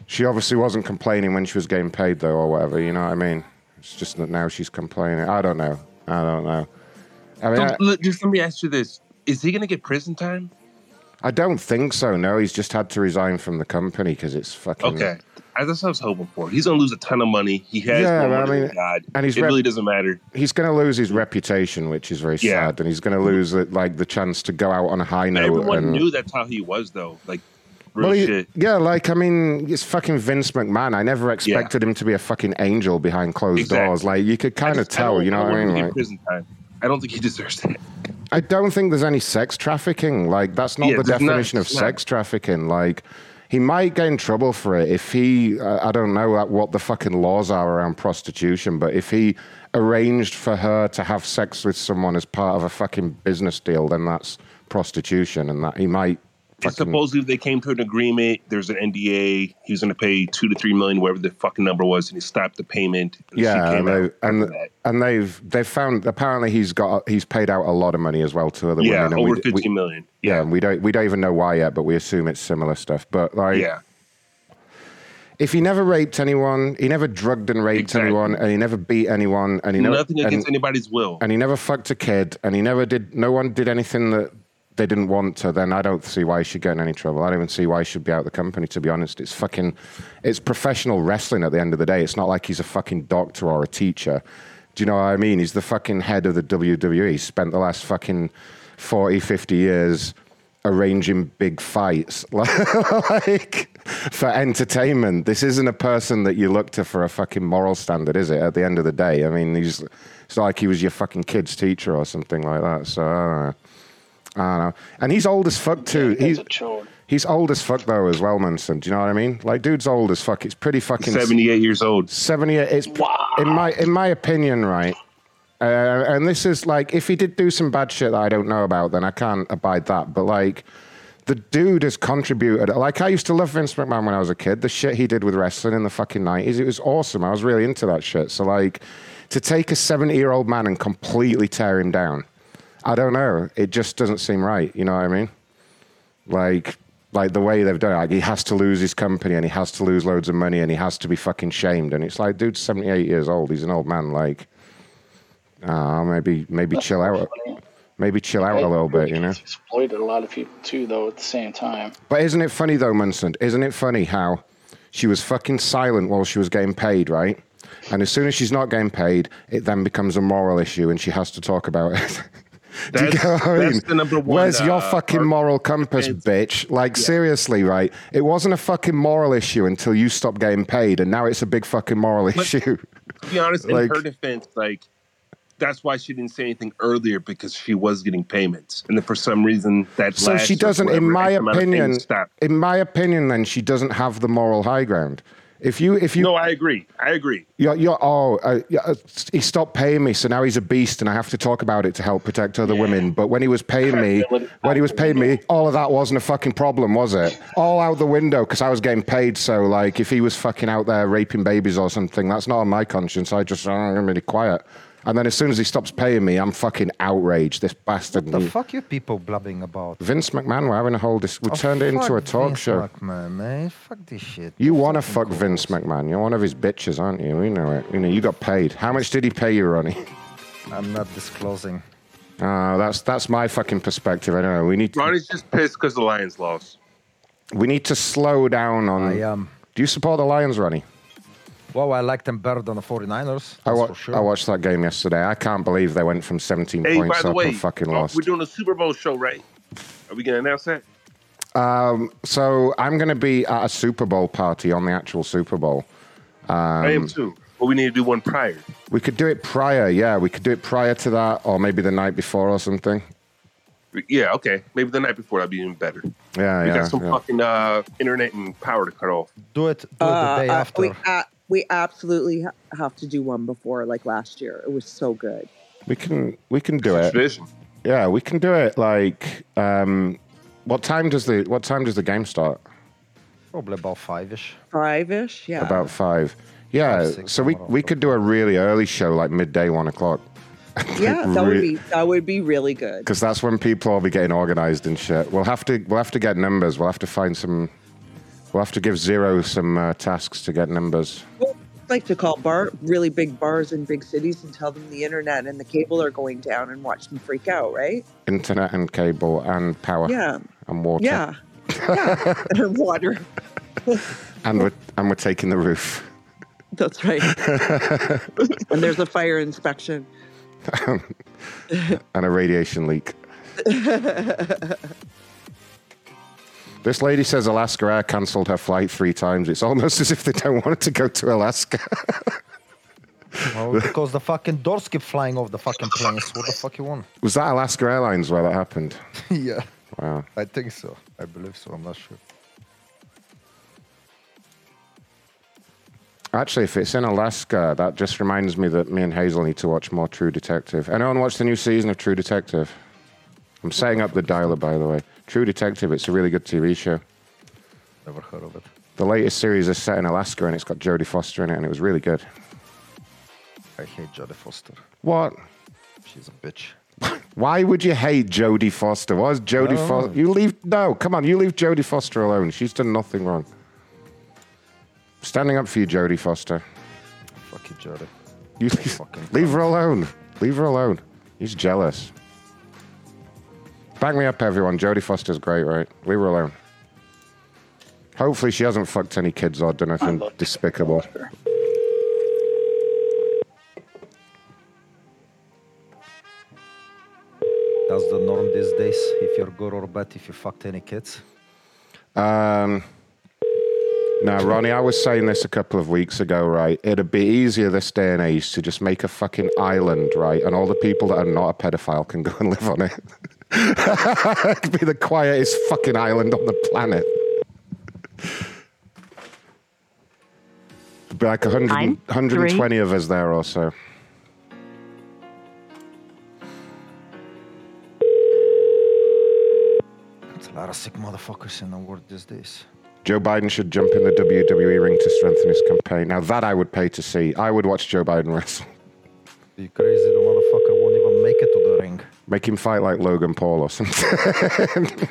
she obviously wasn't complaining when she was getting paid though, or whatever. You know what I mean? It's just that now she's complaining. I don't know. I don't know. I mean, I, look, just let me ask you this: Is he gonna get prison time? I don't think so. No, he's just had to resign from the company because it's fucking. Okay, that's what I was hoping for. He's gonna lose a ton of money. He has Yeah, but I mean, God, and he's it rep- really doesn't matter. He's going to lose his reputation, which is very Yeah. sad, and he's going to lose like the chance to go out on a high note. Everyone and, knew that's how he was, though. Like, Well, he- shit. yeah, like I mean, it's fucking Vince McMahon. I never expected him to be a fucking angel behind closed Exactly. doors. Like you could kind of tell, you know what I mean? Like, prison time. I don't think he deserves that. I don't think there's any sex trafficking. Like that's not Yeah, the there's not. definition of not. sex trafficking. Like he might get in trouble for it if he. Uh, I don't know what- what the fucking laws are around prostitution, but if he arranged for her to have sex with someone as part of a fucking business deal, then that's prostitution, and that he might. And supposedly they came to an agreement. There's an NDA. He was going to pay two to three million, whatever the fucking number was, and he stopped the payment. And she Yeah, came and, they, and, and, they've they've found apparently he's got he's paid out a lot of money as well to other Yeah, women. and over we, 50 we- million. Yeah, and we don't we don't even know why yet, but we assume it's similar stuff. But like, Yeah. if he never raped anyone, he never drugged and raped anyone, and he never beat anyone, and he never Nothing against and, anybody's will. and he never fucked a kid, and he never did. No one did anything that they didn't want to. Then I don't see why he should get in any trouble. I don't even see why he should be out of the company. To be honest, it's fucking, it's professional wrestling. At the end of the day, it's not like he's a fucking doctor or a teacher. Do you know what I mean? He's the fucking head of the WWE. Spent the last fucking 40, 50 years arranging big fights like for entertainment. This isn't a person that you look to for a fucking moral standard, is it? At the end of the day, I mean, he's it's like he was your fucking kid's teacher or something like that. So I don't know. I don't know. And he's old as fuck too. he's he's old as fuck though as well, Munson. Do you know what I mean? Like, dude's old as fuck. It's pretty fucking 78 years old. 78. It's in my in my opinion, right? Uh, and this is like, if he did do some bad shit that I don't know about, then I can't abide that. But like, the dude has contributed. Like, I used to love Vince McMahon when I was a kid. The shit he did with wrestling in the fucking nineties, it was awesome. I was really into that shit. So like, to take a seventy-year-old man and completely tear him down, I don't know. It just doesn't seem right. You know what I mean? Like, like the way they've done it, like he has to lose his company and he has to lose loads of money and he has to be fucking shamed. And it's like, dude's 78 years old. He's an old man. Like, uh, maybe, maybe chill out. Maybe chill out a little bit, you know? exploited a lot of people too, though. At the same time, But isn't it funny though, Munson? Isn't it funny how she was fucking silent while she was getting paid, right? And as soon as she's not getting paid, it then becomes a moral issue and she has to talk about it. Do you get what I mean? the number one, Where's your uh, fucking moral compass, bitch? Like, seriously, right? It wasn't a fucking moral issue until you stopped getting paid, and now it's a big fucking moral issue. To be honest, Like- in her defense, like that's why she didn't say anything earlier because she was getting payments, and then for some reason that So she doesn't, in my X amount of opinion, in my opinion, then she doesn't have the moral high ground. If you, if you, No, I agree. I agree. You're, you're oh, uh, uh, he stopped paying me, so now he's a beast, and I have to talk about it to help protect other women. But when he was paying me, when he was paying me, all of that wasn't a fucking problem, was it? All out the window because I was getting paid. So, like, if he was fucking out there raping babies or something, that's not on my conscience. I just, I'm really quiet. And then as soon as he stops paying me, I'm fucking outraged. This bastard. What the fuck you people blabbing about? Vince McMahon, we're having a whole. Dis- we Oh, turned it into a fuck talk Vince show. McMahon, man. Fuck this shit. You want to fuck Vince McMahon. You're one of his bitches, aren't you? We know it. You know, you got paid. How much did he pay you, Ronnie? I'm not disclosing. Uh, that's that's my fucking perspective. I don't know. We need Ronnie's just pissed because the Lions lost. we need to slow down on. I, um, Do you support the Lions, Ronnie? Well, I like them better than the 49ers. I, wa- for sure. I watched that game yesterday. I can't believe they went from 17 Hey, points by the up way, and fucking uh, lost. we're doing a Super Bowl show, right? Are we gonna announce that? Um, so I'm going to be at a Super Bowl party on the actual Super Bowl. Um, I am too. But we need to do one prior. We could do it prior, yeah. We could do it prior to that, or maybe the night before or something. Yeah, okay. Maybe the night before that'd be even better. Yeah, we yeah. got some yeah. fucking uh, internet and power to cut off. Do it. Do Uh, it the day uh, after. we, uh, we absolutely ha- have to do one before, like last year. It was so good. We can we can do It's it. tradition. Yeah, we can do it. Like, um, what time does the what time does the game start? Probably about five ish. Five ish, yeah. About five. Yeah, so we, we could do a really early show, like midday, one o'clock. Yeah, that would be that would be really good. because that's when people will be getting organized and shit. We'll have to we'll have to get numbers. We'll have to find some. We'll have to give Zero some uh, tasks to get numbers. I'd like to call bar really big bars in big cities and tell them the internet and the cable are going down and watch them freak out, right? Internet and cable and power. Yeah. And water. Yeah. Yeah. and water. And we're and we're taking the roof. That's right. and there's a fire inspection. and a radiation leak. This lady says Alaska Air cancelled her flight three times. It's almost as if they don't want it to go to Alaska. Well, because the fucking doors keep flying off the fucking planes. What the fuck you want? Was that Alaska Airlines where that happened? yeah, Wow. I think so. I believe so. I'm not sure. Actually, if it's in Alaska, that just reminds me that me and Hazel need to watch more True Detective. Anyone watch the new season of True Detective? I'm setting up the dialer, by the way. True Detective, it's a really good TV show. Never heard of it. The latest series is set in Alaska and it's got Jodie Foster in it, and it was really good. I hate Jodie Foster. What? She's a bitch. Why would you hate Jodie Foster? Why is Jodie No. Foster? You leave no, come on, you leave Jodie Foster alone. She's done nothing wrong. Standing up for you, Jodie Foster. Fuck you, Jodie. You leave, leave her alone. Leave her alone. He's jealous. Back me up, everyone. Jodie Foster's great, right? Leave her alone. Hopefully, she hasn't fucked any kids or done anything despicable. That's the norm these days. If you're good or bad, if you fucked any kids. Um, now, Ronnie, I was saying this a couple of weeks ago, right? It'd be easier this day and age to just make a fucking island, right? And all the people that are not a pedophile can go and live on it. it could be the quietest fucking island on the planet. It'd be like 100, Nine, 120 of us there or so. There's a lot of sick motherfuckers in the world these days. Joe Biden should jump in the WWE ring to strengthen his campaign. Now, that I would pay to see. I would watch Joe Biden wrestle. You crazy? The motherfucker won't even make it to the ring. Make him fight like Logan Paul or something.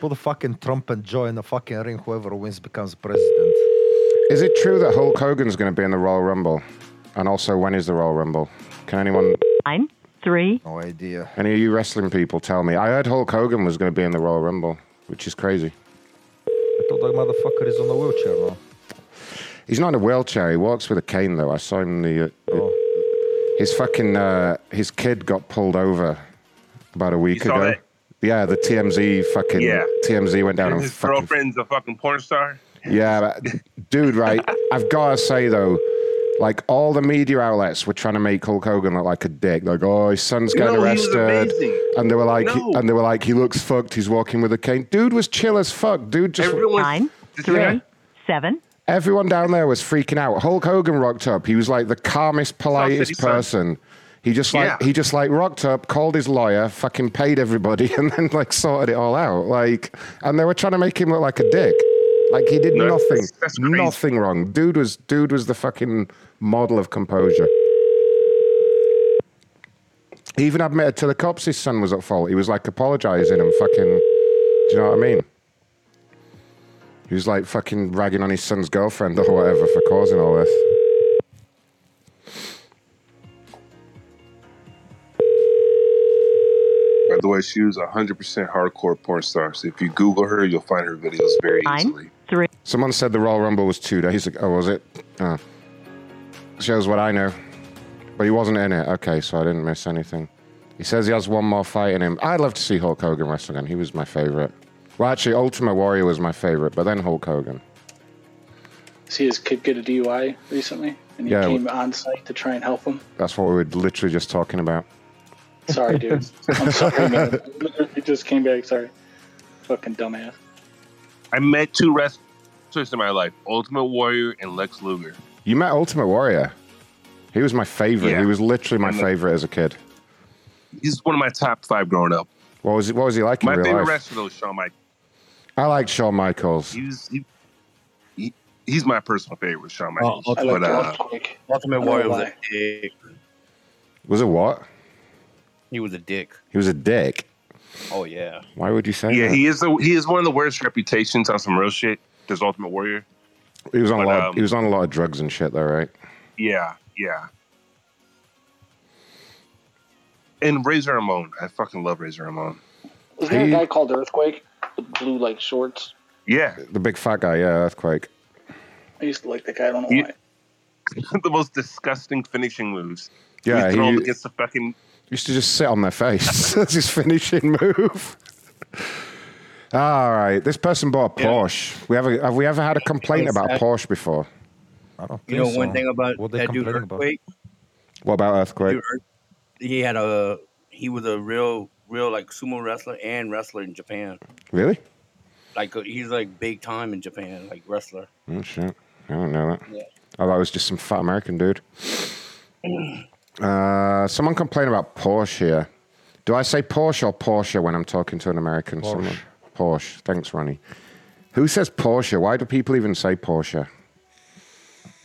Put the fucking Trump and Joe in the fucking ring. Whoever wins becomes president. Is it true that Hulk Hogan's going to be in the Royal Rumble? And also, when is the Royal Rumble? Can anyone, Nine, three, No idea. any of you wrestling people tell me? I heard Hulk Hogan was going to be in the Royal Rumble, which is crazy. I thought that motherfucker is on the wheelchair now. He's not in a wheelchair. He walks with a cane, though. I saw him. in The, uh, Oh. his fucking uh, his kid got pulled over about a week saw ago. that? Yeah, the TMZ fucking Yeah. TMZ went down And and his fucking girlfriend's a fucking porn star. Yeah, but, dude, right? I've got to say though, like all the media outlets were trying to make Hulk Hogan look like a dick. Like, oh, his son's getting No, arrested, and they were like, No. and they were like, he looks fucked. He's walking with a cane. Dude was chill as fuck. Dude, just nine, three, seven, Everyone down there was freaking out. Hulk Hogan rocked up. He was like the calmest, politest person. He just like Yeah. he just like rocked up, called his lawyer, fucking paid everybody, and then like sorted it all out. Like, and they were trying to make him look like a dick. Like he did No, nothing, that's- that's nothing wrong. Dude was dude was the fucking model of composure. He even admitted to the cops his son was at fault. He was like apologizing and fucking. Do you know what I mean? He was like fucking ragging on his son's girlfriend or whatever for causing all this. By the way, she was a 100% hardcore porn star. So if you Google her, you'll find her videos very easily. nine, three, Someone said the Royal Rumble was two days ago. Oh, was it? Oh. Shows what I know. But he wasn't in it. Okay, so I didn't miss anything. He says he has one more fight in him. I'd love to see Hulk Hogan wrestle again. He was my favorite. Well, actually, Ultimate Warrior was my favorite, but then Hulk Hogan. See his kid get a DUI recently, and he Yeah. came on site to try and help him. That's what we were literally just talking about. Sorry, dude. I'm sorry, man. He just came back. Sorry. Fucking dumbass. I met two wrestlers in my life: Ultimate Warrior and Lex Luger. You met Ultimate Warrior. He was my favorite. Yeah. He was literally my favorite as a kid. He's one of my top five growing up. What was he, what was he like in My real favorite life? wrestler though, is Shawn Michaels. I like Shawn Michaels. He he, he's my personal favorite, Shawn Oh, Michaels. Ultimate, but uh, Ultimate Warrior was a dick. Was it what? He was a dick. He was a dick. Oh yeah. Why would you say that? yeah, that? he is the he is one of the worst reputations on some real shit. This Ultimate Warrior. He was on a but, lot. um, Of, he was on a lot of drugs and shit, though, right? Yeah, yeah. And Razor Ramon, I fucking love Razor Ramon. Was there a guy called Earthquake with blue like shorts? Yeah, The big fat guy, yeah, earthquake. I used to like that guy. I don't know He- why. the most disgusting finishing moves. Yeah, we throw him he- against the fucking. Used to just sit on their face. That's his finishing move. All right, this person bought a Porsche. We have, a, have we ever had a complaint about a Porsche before? I don't You know one thing about What they that dude complaining about? Earthquake? What about earthquake? Dude, Earth- he had a he was a real real like sumo wrestler and wrestler in Japan. Really? Like uh, he's like big time in Japan, like wrestler. Oh shit! I don't know that. Yeah. Oh, that was just some fat American dude. Uh, someone complained about Porsche here. Do I say Porsche or Porsche when I'm talking to an American? Porsche. Someone? Porsche. Thanks, Ronnie. Who says Porsche? Why do people even say Porsche?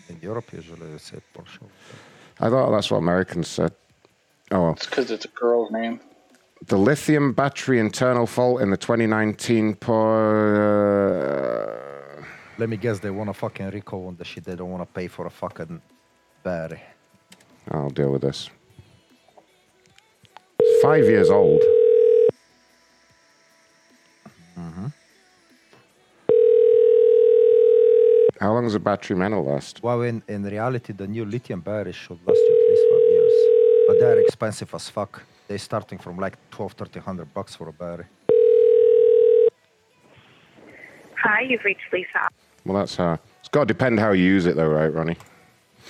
In Europe, usually they say Porsche. I thought that's what Americans said. Oh, well. It's because it's a girl's name. The lithium battery internal fault in the 2019 Por. Uh, Let me guess, they want a fucking recall on the shit. They don't want to pay for a fucking battery. I'll deal with this. It's five years old. Mm-hmm. How long does a battery meant last? Well, in, in reality, the new lithium batteries should last you at least five years. But they're expensive as fuck. They're starting from like 12, 1300 bucks for a battery. Hi, you've reached Lisa. Well, that's how. It's got to depend how you use it, though, right, Ronnie?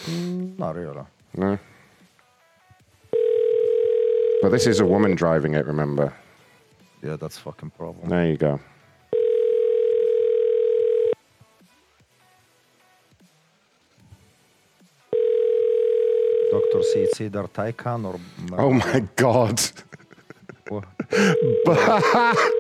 Mm, not really. No. But this is a woman driving it, remember? Yeah, that's fucking problem. There you go. Doctor C, it's either Taycan or. Oh my god. What?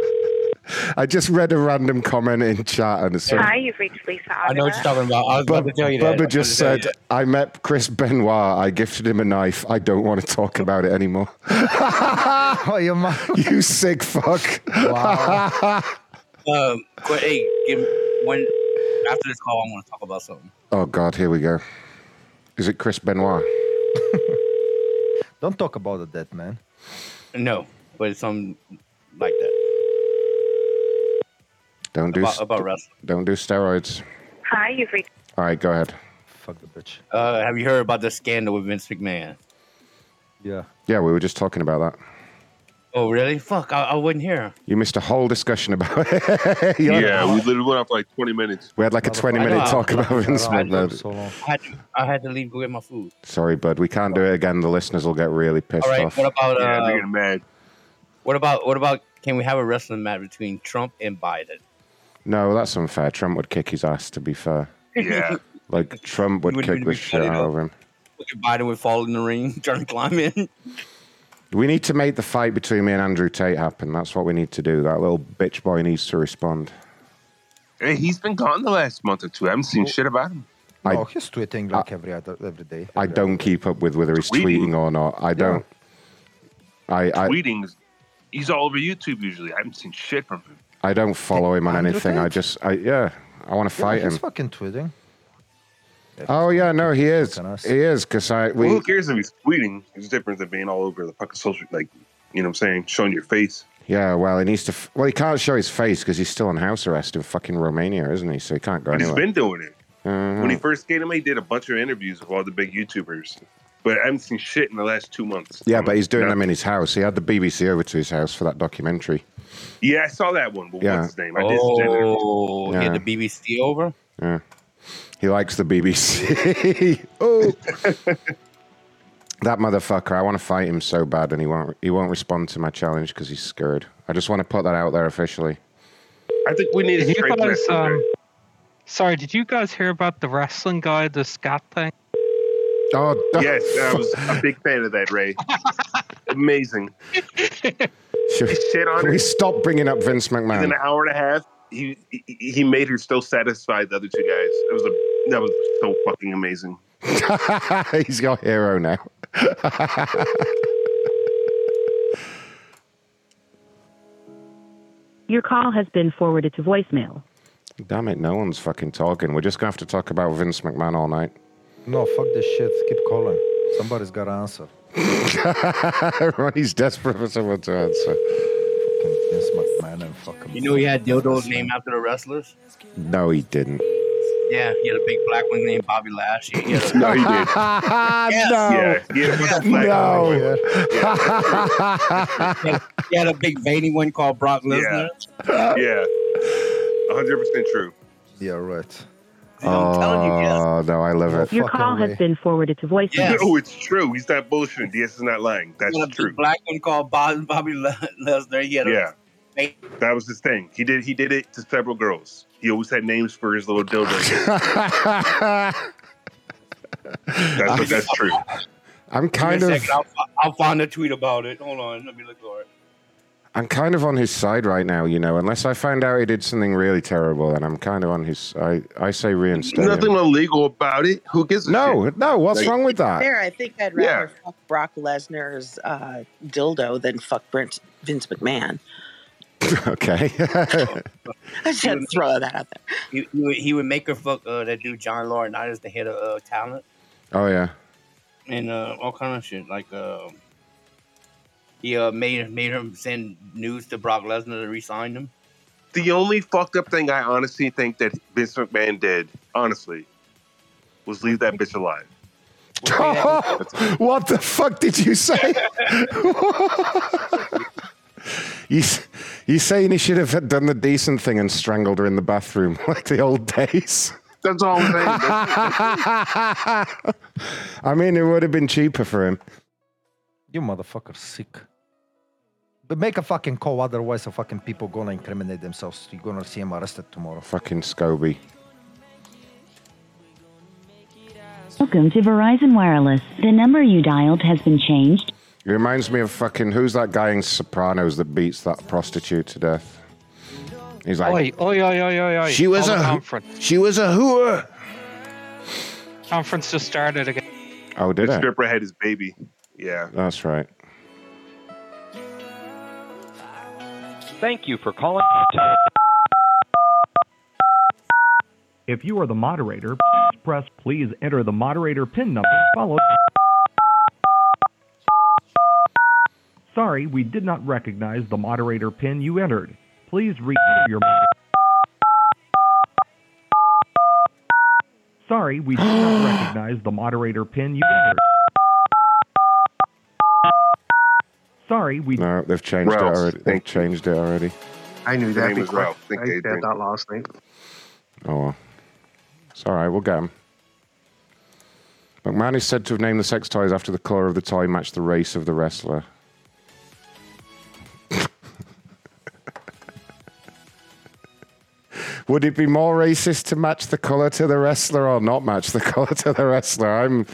I just read a random comment in chat and it's Hi, you've reached Lisa. I know what you're talking about. I was about to tell you that. Bubba was just about said, I met Chris Benoit. I gifted him a knife. I don't want to talk about it anymore. oh, you man. You sick fuck. Wow. Um, qu- hey, give when after this call, I want to talk about something. oh, God, here we go. Is it Chris Benoit? Don't talk about the dead man. No, but it's something like that Don't do, about, st- about wrestling. don't do steroids. Hi, you've reached. All right, go ahead. Fuck the bitch. Uh, have you heard about the scandal with Vince McMahon? Yeah. Yeah, we were just talking about that. Oh, really? Fuck, I, I wasn't here. You missed a whole discussion about it. You know, Yeah, we literally went on for like 20 minutes. We had like a 20 minute talk about Vince McMahon. So. I had to, I had to leave go get my food. Sorry, bud. We can't do it again. The listeners will get really pissed All right, off. what about Yeah, uh, they're getting mad. what about what about? Can we have a wrestling match between Trump and Biden? No, that's unfair. Trump would kick his ass, to be fair. Yeah. Like, Trump would Would- kick the shit out of him. Biden would fall in the ring, trying to climb in. We need to make the fight between me and Andrew Tate happen. That's what we need to do. That little bitch boy needs to respond. Hey, he's been gone the last month or two. I haven't seen shit about him. I- no, he's tweeting like every other every day. I don't other keep up with whether he's Tweeting? tweeting or not. I don't. I, I, Tweeting, he's all over YouTube usually. I haven't seen shit from him. I don't follow him on Andrew anything. I just, I, yeah, I want to day. Yeah, fight he's him. fucking tweeting. Oh yeah, no, he is. He is because I Well, we who cares if he's tweeting? It's different than being all over the fucking social, like, you know what I'm saying? Showing your face. yeah. Well, he needs to. f- Well, he can't show his face because he's still on house arrest in fucking Romania, isn't he? So he can't go But he's been doing it. Mhm. When he first came to me, he did a bunch of interviews with all the big YouTubers. But I haven't seen shit in the last two months. yeah, but he's doing No. them in his house. He had the BBC over to his house for that documentary. Yeah, I saw that one. But Yeah. what's his name? I did see that. Oh, he had the BBC over. Yeah. He likes the BBC. oh. that motherfucker. I want to fight him so bad and he won't he won't respond to my challenge because he's scared. I just want to put that out there officially. I think we need a Did you straight guys, um, sorry, did you guys hear about the wrestling guy, the Scott thing? Oh Yes, I was a big fan of that, Ray. Amazing. Should shit on Can her we stop bringing up Vince McMahon. in an hour and a half. he, he he made her still satisfy the other two guys. It was a that was so fucking amazing. He's got hero now. Your call has been forwarded to voicemail. Damn it, no one's fucking talking. We're just gonna have to talk about Vince McMahon all night. No, fuck this shit. Keep calling. Somebody's got to answer. Ronnie's desperate for someone to answer. Fucking Vince McMahon and fucking. You know he had dildos named after the wrestlers. No, he didn't. Yeah, he had a big black one named Bobby Lashley. He had a- No, he did. Yes. no. Yeah, he had a No. He had a big veiny one called Brock Lesnar. Yeah, hundred percent true. Yeah, right. Oh, no, I love it. Your call has been forwarded to voicemail. No, it's true. He's not bullshitting. DS is not lying. That's He had a true. black one called Bob, Bobby Le- Lesnar. He had a Yeah, veiny- that was his thing. He did he did it to several girls. He always had names for his little dildos. that's what, that's true. I'm kind Give me a of second, I'll, I'll find a tweet about it. Hold on, let me look for it. I'm kind of on his side right now, you know. Unless I find out he did something really terrible, then I'm kind of on his. I I say reinstate him. Nothing illegal about it. Who gives a No, shit? no. What's Like- wrong with that? There, I think I'd rather fuck Brock Lesnar's uh, dildo than fuck Brent, Vince McMahon. okay. I just had to throw that out there. He, he, would, he would make her fuck uh, that dude John Laurinaitis, the head of uh, talent, oh yeah. and uh, all kind of shit. Like uh, he uh, made made him send news to Brock Lesnar to resign him. The only fucked up thing I honestly think that Vince McMahon did, honestly, was leave that bitch alive. what the fuck did you say? you s- you saying he should have done the decent thing and strangled her in the bathroom like the old days? That's all I'm saying. I mean, it would have been cheaper for him. You motherfucker's sick. But make a fucking call, otherwise, the fucking people gonna incriminate themselves. You're gonna see him arrested tomorrow. Fucking Scobie. Welcome to Verizon Wireless. The number you dialed has been changed. It reminds me of fucking who's that guy in Sopranos that beats that prostitute to death? He's like, Oi, oi, oi, oi, oi, oi. She was Call a the conference. she was a whore. Conference just started again. oh, did the it? stripper had his baby. Yeah. That's right. Thank you for calling. If you are the moderator, please press please enter the moderator pin number followed. Sorry, we did not recognize the moderator pin you entered. Please re-enter your. Sorry, we did not recognize the moderator pin you entered. Sorry, we. No, they've changed Ralph, it already. They've changed it already. I knew that name is before. Ralph. Think I said think- that last night. Oh well. It's all right. We'll get him. McMahon is said to have named the sex toys after the color of the toy matched the race of the wrestler. Would it be more racist to match the color to the wrestler or not match the color to the wrestler? I'm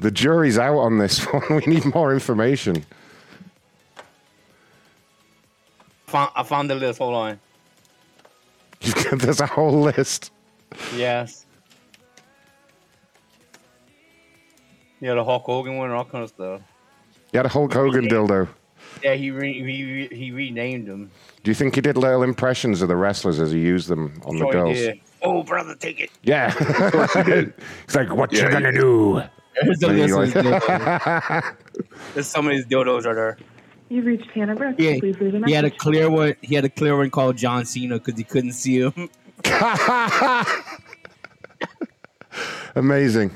the jury's out on this one. We need more information. Found, I found the list. Hold on. There's a whole list. Yes. Yeah, the Hulk Hogan one and all kind of stuff. Had a Hulk Hogan dildo. Yeah, he re- he re- he renamed them. Do you think he did little impressions of the wrestlers as he used them on the Sure he girls? did. Oh, brother, take it. Yeah. He's like, what Yeah, you gonna do? There's a And list you're of his like- dildos. There's some of his dildos are there. You've reached Hannah Brooks. Yeah, Please leave a he had a clear one. He had a clear one called John Cena because he couldn't see him. Amazing.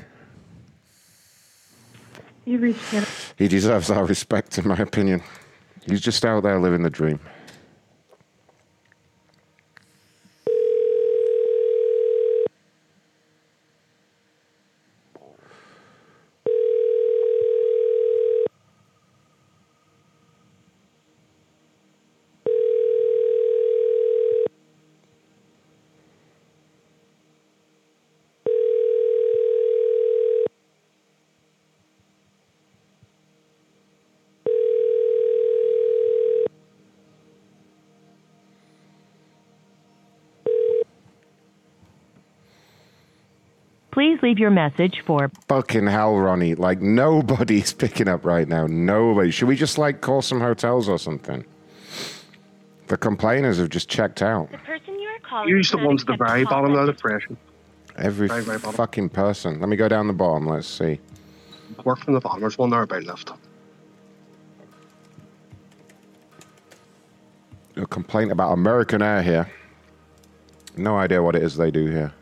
You've reached Hannah. He deserves our respect, in my opinion. He's just out there living the dream. Please leave your message for Fucking hell, Ronnie. Like, nobody's picking up right now. Nobody. Should we just, like, call some hotels or something? The complainers have just checked out. The person you are calling. Use the ones at the very bottom of the depression. Every Very, very bottom. fucking person. Let me go down the bottom. Let's see. Work from the bottom. There's one there about Lyft. A complaint about American Air here. No idea what it is they do here.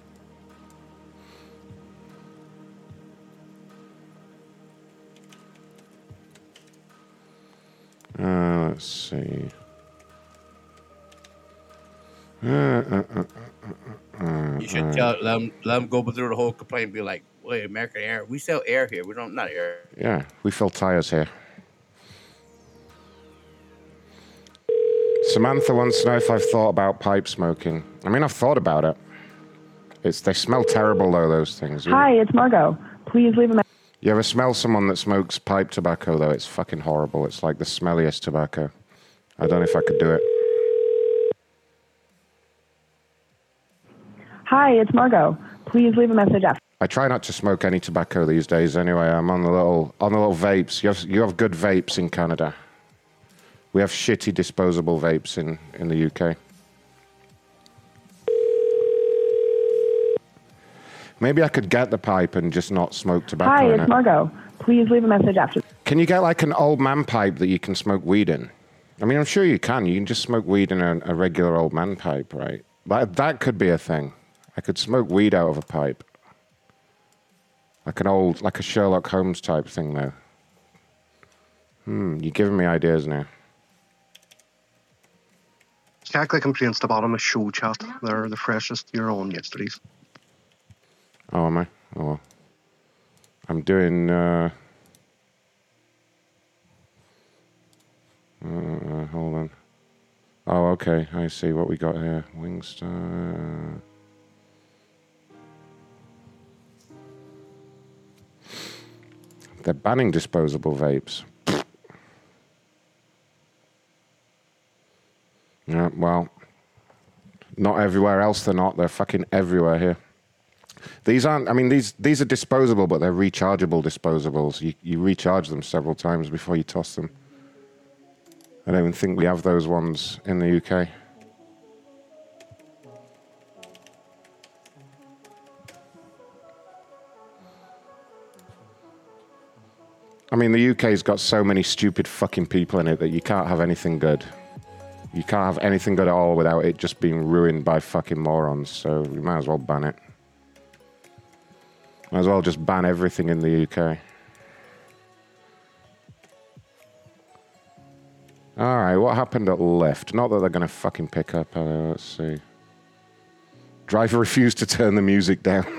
Uh, let's see. Uh, uh, uh, You should tell let them, let them go through the whole complaint and be like, wait, American Air, we sell air here. We don't, not air. Yeah, we fill tires here. Samantha wants to know if I've thought about pipe smoking. I mean, I've thought about it. It's they smell terrible though. Those things. You, Hi, it's Margot. Please leave a message. You ever smell someone that smokes pipe tobacco though? It's fucking horrible. It's like the smelliest tobacco. I don't know if I could do it. Hi, it's Margot. Please leave a message after. I try not to smoke any tobacco these days. Anyway, I'm on the little on the little vapes. You have you have good vapes in Canada. We have shitty disposable vapes in in the UK. Maybe I could get the pipe and just not smoke tobacco Hi, in it's it. Margot. Please leave a message after. Can you get like an old man pipe that you can smoke weed in? I mean, I'm sure you can. You can just smoke weed in a, a regular old man pipe, right? That that could be a thing. I could smoke weed out of a pipe, like an old, like a Sherlock Holmes type thing, though. Hmm, you're giving me ideas now. Check the complaints at the bottom of show chat. They're the freshest. You're on yesterday's. Oh, am I? Oh, well. I'm doing. Uh, uh, hold on. Oh, okay. I see what we got here. Wingstar. They're banning disposable vapes. Yeah, well, not everywhere else they're not. They're fucking everywhere here. These aren't. I mean, these these are disposable, but they're rechargeable disposables. You you recharge them several times before you toss them. I don't even think we have those ones in the UK. I mean, the UK's got so many stupid fucking people in it that you can't have anything good. You can't have anything good at all without it just being ruined by fucking morons. So we might as well ban it. Might as well just ban everything in the UK. All right, what happened at Lyft? Not that they're going to fucking pick up. Uh, let's see. Driver refused to turn the music down.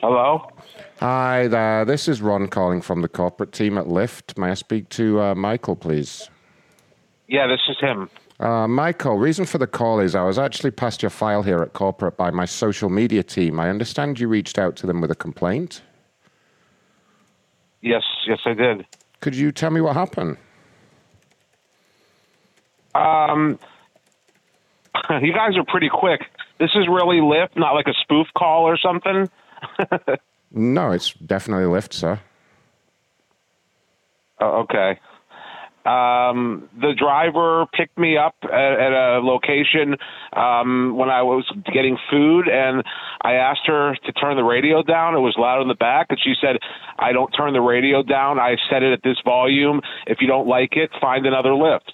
Hello? Hi there, this is Ron calling from the corporate team at Lyft. May I speak to uh, Michael, please? Yeah, this is him. Uh, Michael, reason for the call is I was actually passed your file here at corporate by my social media team. I understand you reached out to them with a complaint. Yes, yes, I did. Could you tell me what happened? Um, you guys are pretty quick. This is really Lyft, not like a spoof call or something. No, it's definitely Lyft, sir. Oh, okay. Um, the driver picked me up at, at a location um, when I was getting food, and I asked her to turn the radio down. It was loud in the back, and she said, "I don't turn the radio down. I set it at this volume. If you don't like it, find another lift."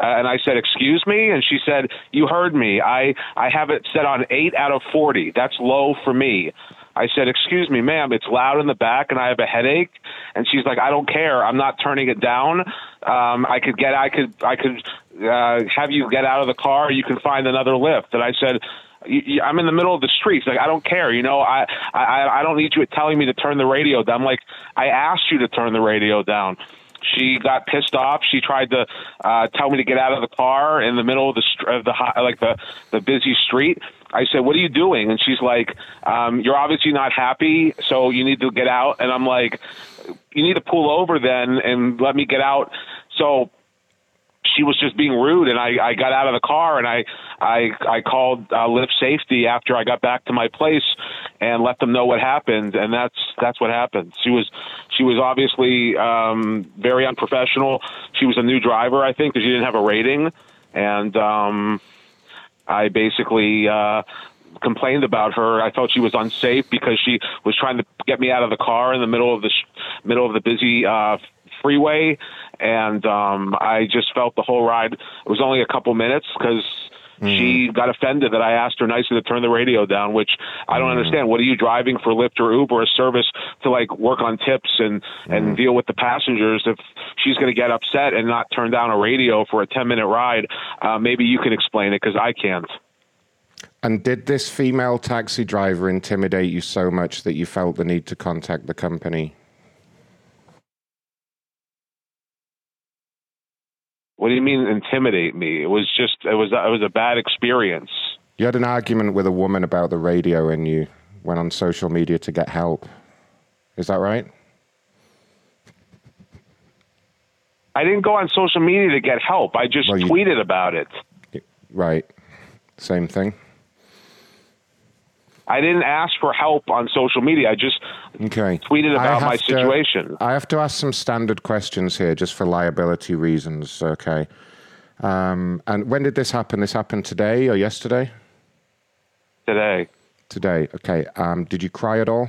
Uh, and I said, "Excuse me," and she said, "You heard me. I I have it set on eight out of forty. That's low for me." I said, "Excuse me, ma'am. It's loud in the back, and I have a headache." And she's like, "I don't care. I'm not turning it down. Um, I could get, I could, I could uh, have you get out of the car. You can find another lift." And I said. "Y- y- I'm in the middle of the streets. Like I don't care, you know. I I I don't need you telling me to turn the radio down. Like I asked you to turn the radio down. She got pissed off. She tried to uh, tell me to get out of the car in the middle of the of the like the the busy street. I said, "What are you doing?" And she's like, um, "You're obviously not happy, so you need to get out." And I'm like, you need to pull over then and let me get out. So she was just being rude, and I, I got out of the car and I I I called uh, Lyft Safety after I got back to my place and let them know what happened, and that's that's what happened. She was she was obviously um, very unprofessional. She was a new driver, I think, because she didn't have a rating, and um, I basically. Uh, complained about her. I felt she was unsafe because she was trying to get me out of the car in the middle of the sh- middle of the busy uh, freeway, and um, I just felt the whole ride. It was only a couple minutes because. She got offended that I asked her nicely to turn the radio down, which I don't understand. What are you driving for Lyft or Uber, a service to like work on tips and and deal with the passengers? If she's going to get upset and not turn down a radio for a ten minute ride, uh, maybe you can explain it because I can't. And did this female taxi driver intimidate you so much that you felt the need to contact the company? What do you mean intimidate me? It was just it was it was a bad experience. You had an argument with a woman about the radio and you went on social media to get help. Is that right? I didn't go on social media to get help. I just Well, you- tweeted about it. Right. Same thing. I didn't ask for help on social media. I just Okay. tweeted about my to- situation. I have to ask some standard questions here just for liability reasons, okay? Um, and when did this happen? This happened today or yesterday? Today. Today, okay. Um, did you cry at all?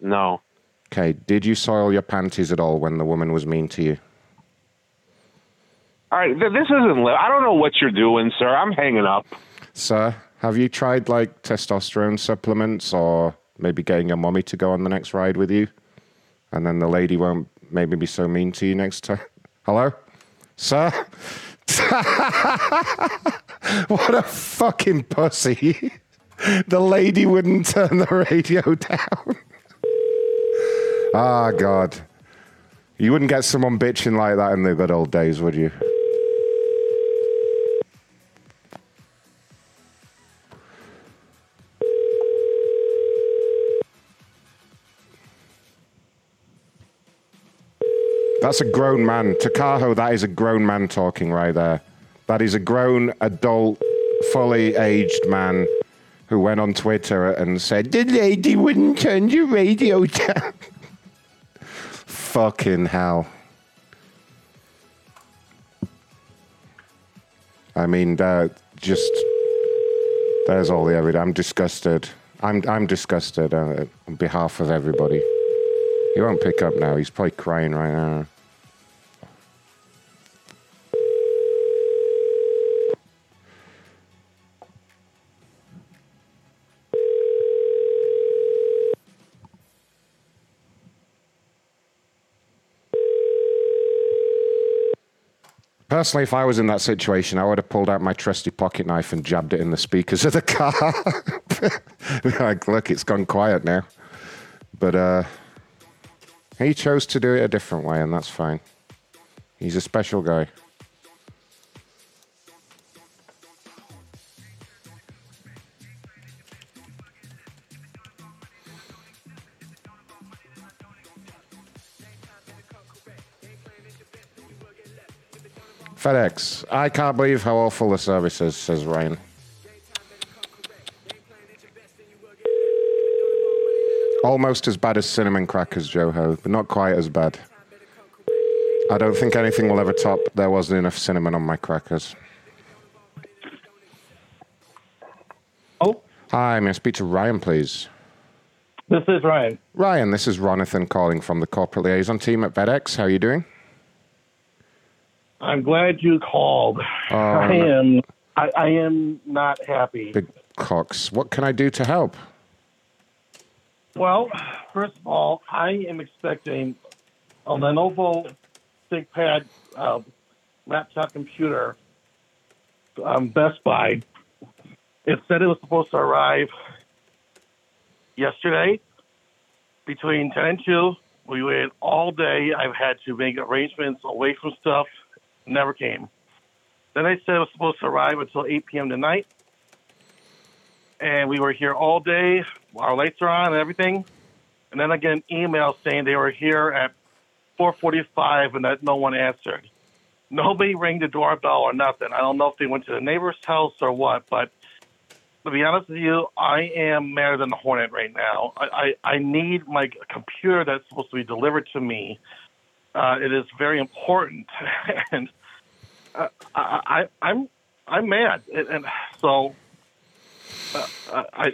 No. Okay. Did you soil your panties at all when the woman was mean to you? All right, th- this isn't. Li- I don't know what you're doing, sir. I'm hanging up. Sir, have you tried like testosterone supplements or maybe getting your mommy to go on the next ride with you? And then the lady won't maybe be so mean to you next time. Hello? Sir? what a fucking pussy. the lady wouldn't turn the radio down. Ah, God. You wouldn't get someone bitching like that in the good old days, would you? That's a grown man. Takaho, that is a grown man talking right there. That is a grown, adult, fully aged man who went on Twitter and said, The lady wouldn't turn your radio down. Fucking hell. I mean, just there's all the evidence. I'm disgusted. I'm I'm disgusted uh, on behalf of everybody. He won't pick up now. He's probably crying right now. Personally, if I was in that situation, I would have pulled out my trusty pocket knife and jabbed it in the speakers of the car. like, look, it's gone quiet now. But uh, he chose to do it a different way, and that's fine. He's a special guy. FedEx. I can't believe how awful the service is, says Ryan. Almost as bad as cinnamon crackers, Joho, but not quite as bad. I don't think anything will ever top there wasn't enough cinnamon on my crackers. Oh. Hi, may I speak to Ryan, please? This is Ryan. Ryan, this is Ronathan calling from the corporate liaison team at FedEx. How are you doing? I'm glad you called. Um, I am. I, I am not happy. Big Cox. What can I do to help? Well, first of all, I am expecting a Lenovo ThinkPad uh, laptop computer, um, Best Buy. It said it was supposed to arrive yesterday between 10 and 2. We waited all day. I've had to make arrangements away from stuff. Never came. Then they said it was supposed to arrive until 8 p.m. tonight. And we were here all day. Our lights are on and everything. and then I get an email saying they were here at 4:45 and that no one answered. Nobody rang the doorbell or nothing. I don't know if they went to the neighbor's house or what, but to be honest with you, I am madder than a hornet right now. I, I, I need my computer that's supposed to be delivered to me. Uh, it is very important, and uh, I, I, I'm I'm mad, and, and so uh, I.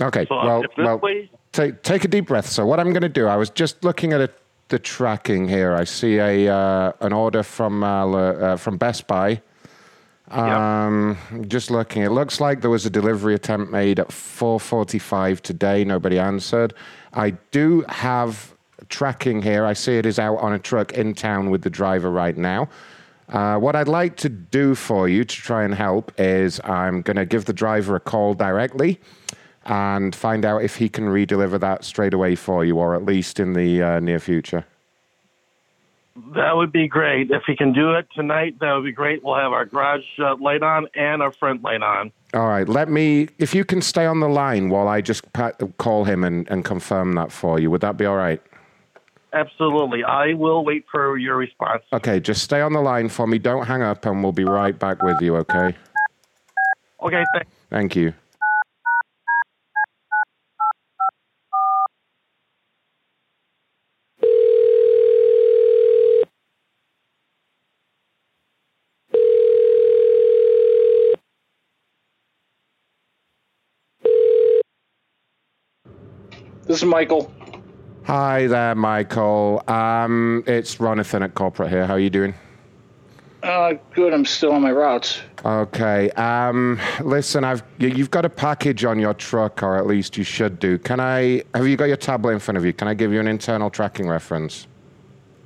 Okay, So, uh, well, well way- take, take a deep breath. So what I'm going to do, I was just looking at it, the tracking here. I see a uh, an order from uh, uh, from Best Buy. Um, Just looking, it looks like there was a delivery attempt made at 4:45 today. Nobody answered. I do have tracking here. I see it is out on a truck in town with the driver right now. Uh, what I'd like to do for you to try and help is I'm going to give the driver a call directly and find out if he can re-deliver that straight away for you, or at least in the uh, near future. That would be great. If he can do it tonight, that would be great. We'll have our garage uh, light on and our front light on. All right, let me. If you can stay on the line while I just pa- call him and, and confirm that for you, would that be all right? Absolutely. I will wait for your response. Okay, just stay on the line for me. Don't hang up, and we'll be right back with you. Okay? Okay, thanks. Thank you. This is Michael. Hi there, Michael. Um, it's Ronathan at corporate here. How are you doing? Uh, good. I'm still on my routes. Okay. Um, listen, I've you- you've got a package on your truck, or at least you should do. Can I? Have you got your tablet in front of you? Can I give you an internal tracking reference?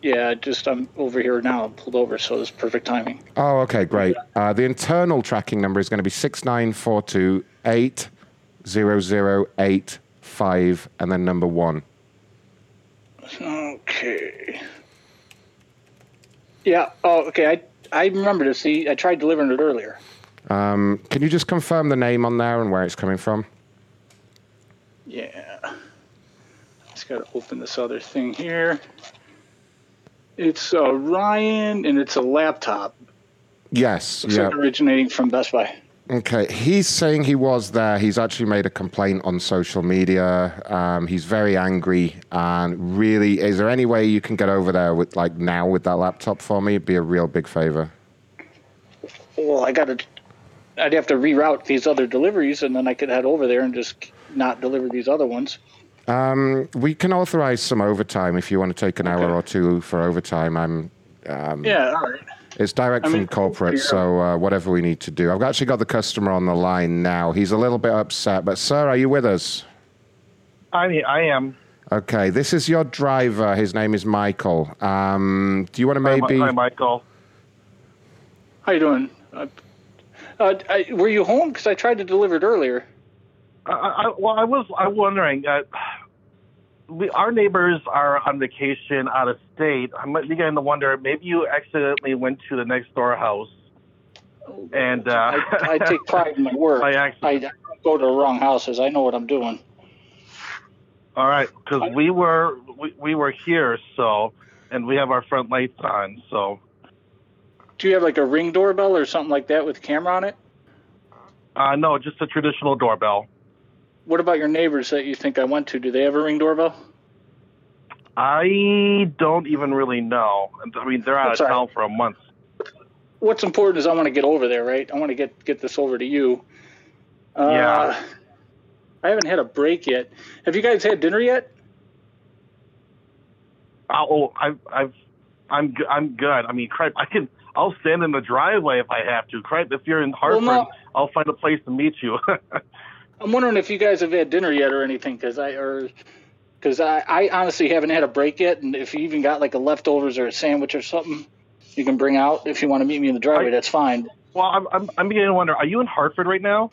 Yeah, just I'm over here now. I'm pulled over, so it's perfect timing. Oh, okay, great. Uh, the internal tracking number is going to be six nine four two eight zero zero eight five, and then number one. Okay. Yeah. Oh, okay. I I remember to See, I tried delivering it earlier. Um, can you just confirm the name on there and where it's coming from? Yeah. Just got to open this other thing here. It's uh, Ryan, and it's a laptop. Yes. Looks yeah. like originating from Best Buy. Okay, he's saying he was there. He's actually made a complaint on social media. Um, he's very angry, and really, is there any way you can get over there with like now with that laptop for me? It'd be a real big favor. Well, I got to. I'd have to reroute these other deliveries, and then I could head over there and just not deliver these other ones. Um, we can authorize some overtime if you want to take an hour or two for overtime. I'm. Um, Yeah. All right. It's direct I from corporate, so uh, whatever we need to do. I've actually got the customer on the line now. He's a little bit upset, but sir, are you with us? I I am. Okay, this is your driver. His name is Michael. Um, do you want to maybe? Hi, Michael. How you doing? Uh, uh, I, were you home? Because I tried to deliver it earlier. I, I, well, I was I was wondering. We, our neighbors are on vacation out of state. I'm beginning to wonder. Maybe you accidentally went to the next door house, and uh, I, I take pride in my work. I I, actually- I don't go to the wrong houses. I know what I'm doing. all right, because we were we, we were here, so and we have our front lights on, so Do you have like a ring doorbell or something like that with a camera on it? uh, no, just a traditional doorbell. What about your neighbors that you think I went to? Do they have a ring doorbell? I don't even really know. I mean, they're out That's of town for a month. What's important is I want to get over there, right? I want to get get this over to you. Uh, Yeah. I haven't had a break yet. Have you guys had dinner yet? Oh, I've, I've, I'm, I'm good. I mean, crap, I can, I'll stand in the driveway if I have to. Crap, if you're in Hartford, no. I'll find a place to meet you. I'm wondering if you guys have had dinner yet or anything, because I or because I, I honestly haven't had a break yet, and if you even got like a leftovers or a sandwich or something, you can bring out. If you want to meet me in the driveway, that's fine. well, I'm, I'm, I'm beginning to wonder. Are you in Hartford right now?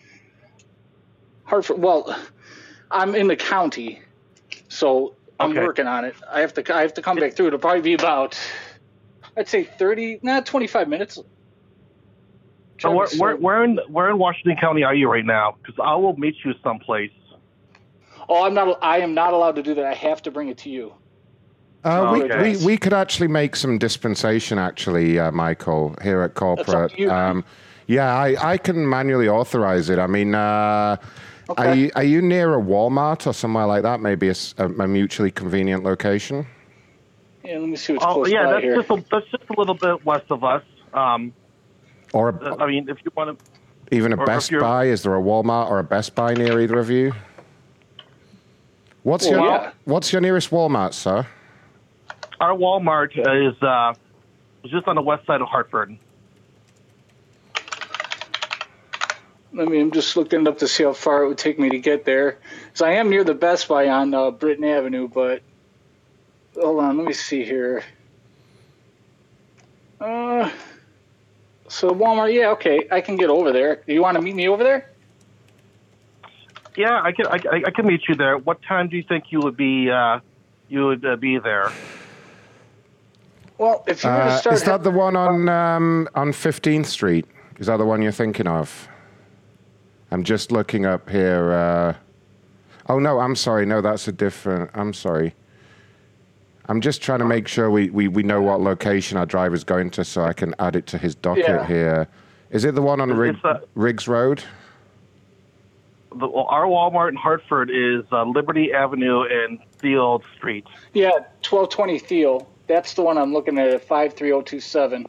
Hartford. Well, I'm in the county, so I'm Okay. working on it. I have to I have to come back through. It'll probably be about I'd say 30, not 25 minutes. So where, Travis, where, where in, where in Washington County are you right now? Because I will meet you someplace. Oh, I'm not. I am not allowed to do that. I have to bring it to you. Uh, we, Okay. we, we could actually make some dispensation, actually, uh, Michael, here at corporate. you. Um, yeah, I, I can manually authorize it. I mean, uh, are, you, are you near a Walmart or somewhere like that? Maybe a mutually convenient location? Yeah, let me see what's Oh close yeah, by that's here. just a, that's just a little bit west of us. Um, Or a, I mean, if you want to, even a Best Buy? Is there a Walmart or a Best Buy near either of you? What's Well, your yeah. What's your nearest Walmart, sir? our Walmart is uh, just on the west side of Hartford. Let me. I'm just looking up to see how far it would take me to get there. So I am near the Best Buy on uh, Britton Avenue, but hold on. Let me see here. Uh, so Walmart. Yeah, okay. I can get over there. Do you want to meet me over there? Yeah, I can I, I- I can meet you there. What time do you think you would be uh, you would uh, be there? Well, if you were to Uh, start, is that the one on um, on Fifteenth Street? Is that the one you're thinking of? I'm just looking up here. Uh, oh no, I'm sorry. No, that's a different. I'm sorry. I'm just trying to make sure we, we, we know what location our driver's going to, so I can add it to his docket Yeah. here. Is it the one on Rig, It's, uh, Riggs Road? The, well, our Walmart in Hartford is uh, Liberty Avenue and Field Street. yeah, 1220 Theo. That's the one I'm looking at at 53027.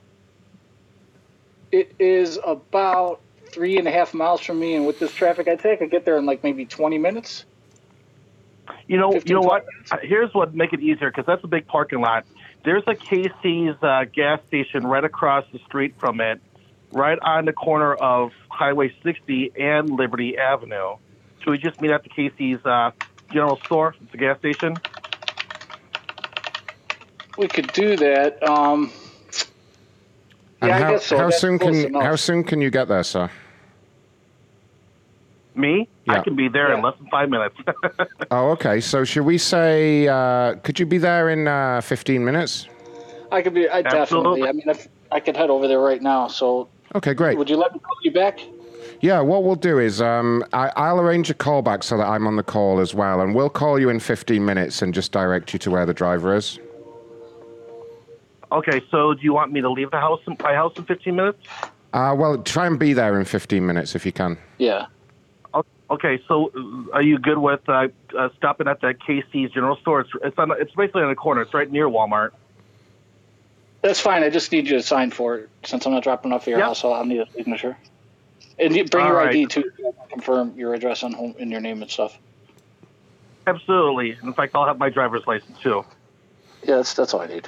It is about three and a half miles from me, and with this traffic, I'd say I could get there in like maybe 20 minutes. You know, 15, you know what? Uh, Here's what make it easier because that's a big parking lot. There's a Casey's uh, gas station right across the street from it, right on the corner of Highway 60 and Liberty Avenue. Should we just meet at the Casey's uh, General Store? It's a gas station. We could do that. Um, And yeah, I how, guess so. how That's soon can enough. how soon can you get there, sir? Me? I can be there in less than five minutes. Oh, okay. So should we say? Uh, could you be there in uh, 15 minutes? I could be. I Absolutely. definitely. I mean, if I could head over there right now. So, Okay, great. would you let me call you back? Yeah, what we'll do is um, I, I'll arrange a call back so that I'm on the call as well, and we'll call you in 15 minutes and just direct you to where the driver is. okay, so do you want me to leave the house, my house, in 15 minutes? Uh, well, try and be there in 15 minutes if you can. Yeah. Okay, so uh, are you good with uh, uh, stopping at the Casey's General Store? It's it's, on, it's basically on the corner. It's right near Walmart. That's fine. I just need you to sign for it since I'm not dropping off your Yep. house. So I'll need a signature. And you bring All your right. ID too. Confirm your address and home and your name and stuff. Absolutely. In fact, I'll have my driver's license too. Yeah, that's that's all I need.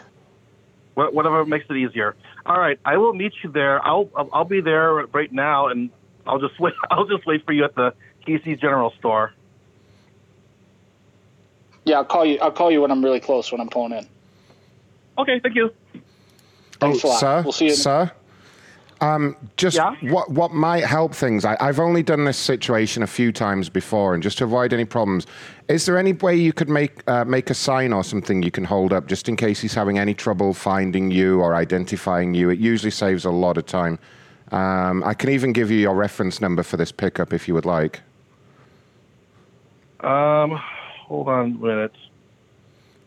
Wha- Whatever makes it easier. All right, I will meet you there. I'll I'll I'll be there right now, and I'll just wait. I'll just wait for you at the Casey's General Store. Yeah, I'll call you. I'll call you when I'm really close when I'm pulling in. Okay, thank you. Thanks a oh, lot. sir, We'll see you. sir. Um, just what what might help things. I, I've only done this situation a few times before, and just to avoid any problems, is there any way you could make uh, make a sign or something you can hold up, just in case he's having any trouble finding you or identifying you? It usually saves a lot of time. Um, I can even give you your reference number for this pickup if you would like. Um, hold on a minute.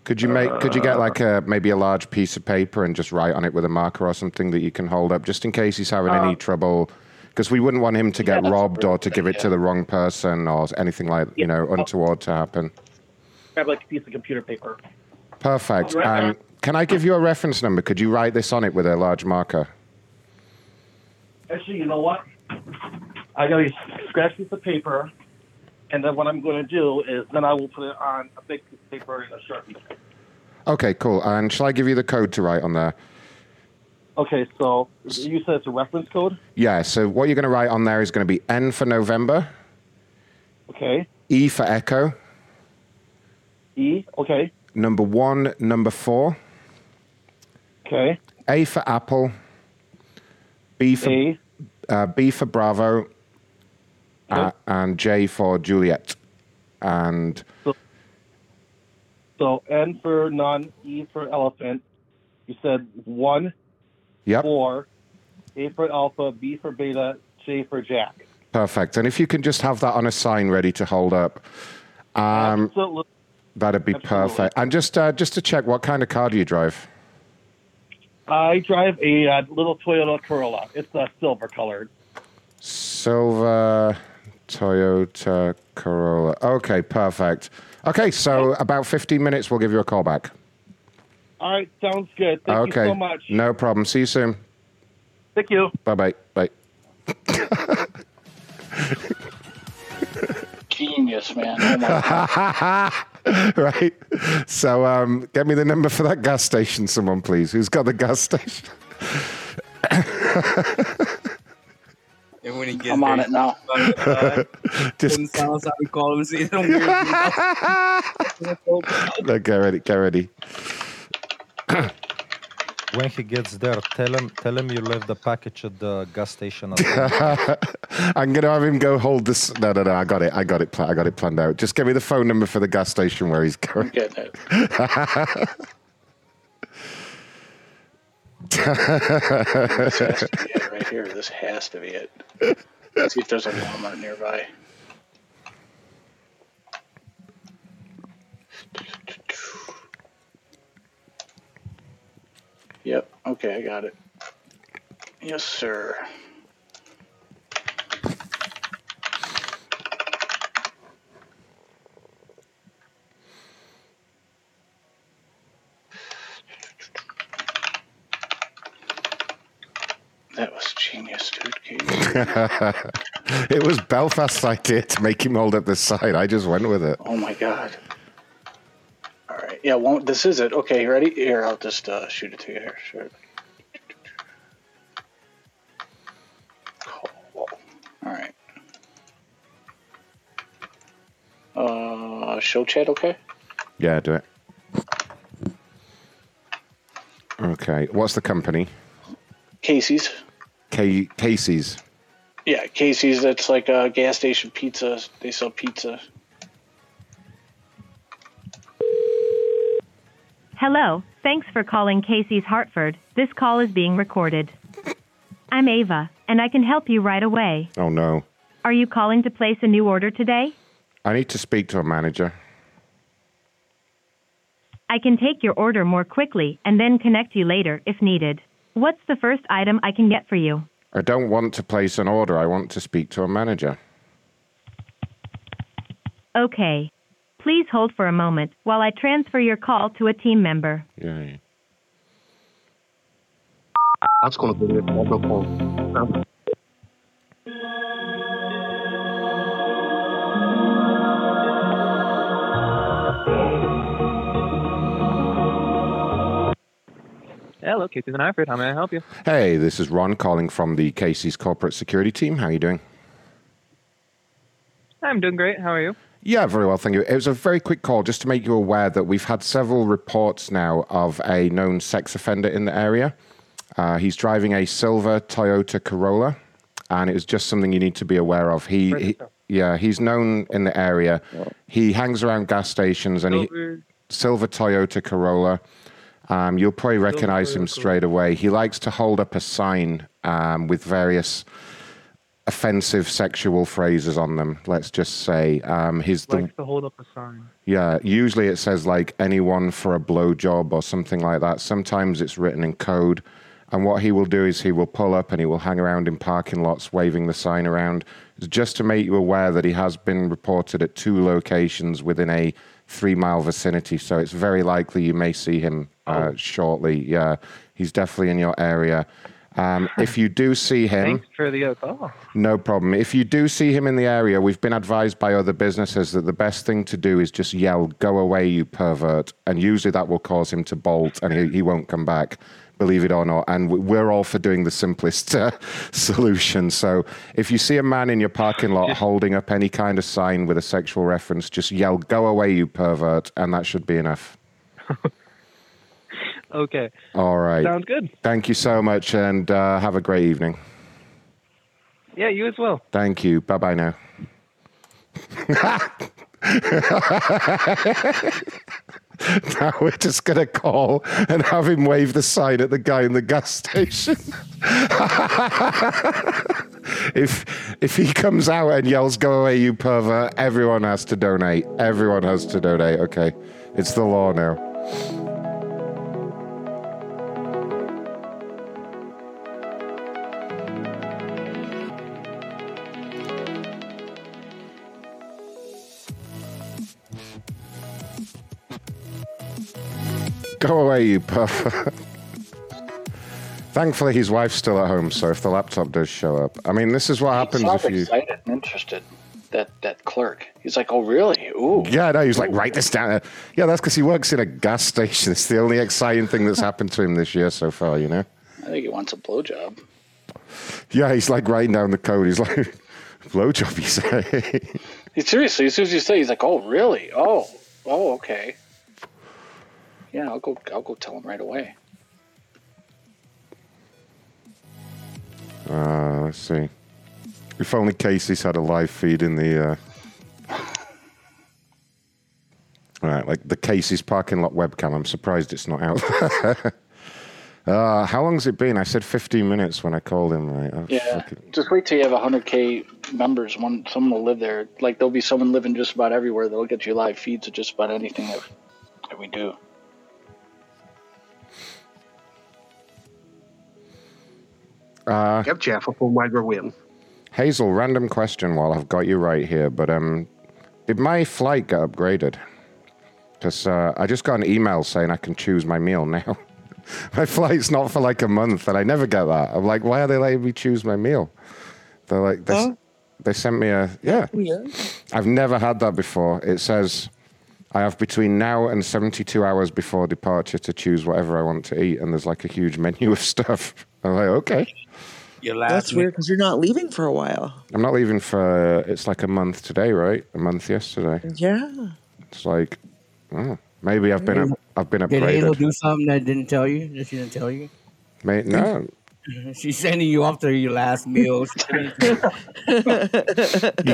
Could you make? could you get like a maybe a large piece of paper and just write on it with a marker or something that you can hold up, just in case he's having any Uh, trouble? Because we wouldn't want him to get a robbed or to give it to the wrong person or anything like you know untoward to happen. Grab like a piece of computer paper. Perfect. And can I give you a reference number? Could you write this on it with a large marker? Actually, you know what? I got a scratch piece of paper, and then what I'm going to do is then I will put it on a big piece of paper and a sharpie. Okay, cool. And shall I give you the code to write on there? Okay, so you said it's a reference code. Yeah. So what you're going to write on there is going to be N for November, Okay. E for Echo, E. Okay. number one, number four. Okay. A for Apple. B for Uh, B for Bravo. Uh, and J for Juliet. And So N for none, E for elephant. You said one, yep, four, A for alpha, B for beta, J for jack. perfect. And if you can just have that on a sign ready to hold up. Um, Absolutely. that'd be perfect. And just uh, just to check, what kind of car do you drive? I drive a uh, little Toyota Corolla. It's uh, silver colored. Silver Toyota Corolla. Okay, perfect. Okay, so about 15 minutes, we'll give you a call back. All right, sounds good. Thank okay. you so much. No problem. See you soon. Thank you. Bye bye. Bye. Genius, man. Oh right. So, um, get me the number for that gas station, someone, please. Who's got the gas station? And when he gets I'm there, on it now. Uh, Just- Just sounds how we call him. See, them weird no, get ready. Get ready. When he gets there, tell him tell him you left the package at the gas station. I'm gonna have him go hold this. No, no, no. I got it. I got it. Pl- I got it planned out. Just give me the phone number for the gas station where he's going. Get it. This has to be it right here. This has to be it. Let's see if there's a Walmart nearby. Yep. Okay, I got it. Yes, sir. That was genius, dude. It was Belfast's idea to make him hold up the side. I just went with it. Oh my god. All right. Yeah. Won't this is it? Okay. You ready? Here, I'll just uh, shoot it to you here. Sure. Cool. All right. Uh, show chat. Okay. Yeah, do it. Okay. What's the company? Casey's. K- Casey's. Yeah, Casey's. That's like a gas station pizza. They sell pizza. Hello, thanks for calling Casey's Hartford. This call is being recorded. I'm Ava, and I can help you right away. Oh no. Are you calling to place a new order today? I need to speak to a manager. I can take your order more quickly and then connect you later if needed. What's the first item I can get for you? I don't want to place an order. I want to speak to a manager. Okay. Please hold for a moment while I transfer your call to a team member. Yeah. yeah. That's going to be a problem. Hello, Casey's and Alfred. How may I help you? Hey, this is Ron calling from the Casey's corporate security team. How are you doing? I'm doing great. How are you? Yeah, very well, thank you. It was a very quick call just to make you aware that we've had several reports now of a known sex offender in the area. Uh, he's driving a silver Toyota Corolla, and it was just something you need to be aware of. He, he yeah, he's known in the area. He hangs around gas stations, and he Silver- silver Toyota Corolla. Um, you'll probably recognize him straight away. He likes to hold up a sign um, with various offensive sexual phrases on them. Let's just say um, his the, Likes to hold up a sign. yeah. Usually it says like anyone for a blowjob or something like that. Sometimes it's written in code. And what he will do is he will pull up and he will hang around in parking lots waving the sign around. Just to make you aware that he has been reported at two locations within a three mile vicinity. So it's very likely you may see him uh, shortly. Yeah, he's definitely in your area. Um, if you do see him, Thanks for the call. no problem. If you do see him in the area, we've been advised by other businesses that the best thing to do is just yell, Go away, you pervert. And usually that will cause him to bolt and he, he won't come back, believe it or not. And we- we're all for doing the simplest uh, solution. So if you see a man in your parking lot holding up any kind of sign with a sexual reference, just yell, Go away, you pervert. And that should be enough. Okay. All right. Sounds good. Thank you so much and uh, have a great evening. Yeah, you as well. Thank you. Bye bye now. now we're just going to call and have him wave the sign at the guy in the gas station. if if he comes out and yells "Go away, you pervert," everyone has to donate. Everyone has to donate. Okay, it's the law now. Go away, you pervert. Thankfully, his wife's still at home, so if the laptop does show up, I mean, this is what happens if you. excited and interested. That that clerk. He's like, oh really? Ooh. Yeah, no, he was like, write this down. Yeah, that's because he works in a gas station. It's the only exciting thing that's happened to him this year so far, you know? I think he wants a blowjob. Yeah, he's like writing down the code. He's like, blowjob, you say? Seriously, as soon as you say, he's like, oh really? Oh, oh okay. Yeah, I'll go. I'll go tell him right away. Uh, let's see. If only Casey's had a live feed in the. Uh... All right, like the Casey's parking lot webcam. I'm surprised it's not out. uh, how long's it been? I said 15 minutes when I called him. Right? Oh, Yeah, fucking- just wait till you have 100k members. One, someone will live there. Like there'll be someone living just about everywhere. That'll get you live feeds of just about anything that, that we do. Uh, Give Jeff a phone while we're. Hazel, random question while I've got you right here, but um, did my flight get upgraded? Because uh, I just got an email saying I can choose my meal now. my flight's not for like a month, and I never get that. I'm like, why are they letting me choose my meal? They're like, they, Oh. they sent me a yeah. Weird. I've never had that before. It says I have between now and 72 hours before departure to choose whatever I want to eat, and there's like a huge menu of stuff. I'm like, okay. Your last That's weird because you're not leaving for a while. I'm not leaving for it's like a month today, right? A month yesterday. Yeah. It's like, oh, maybe I've been up, I've been upgraded. Did Hazel upgraded. do something that didn't tell you? That she didn't tell you? Mate, no, She's sending you off to your last meal. you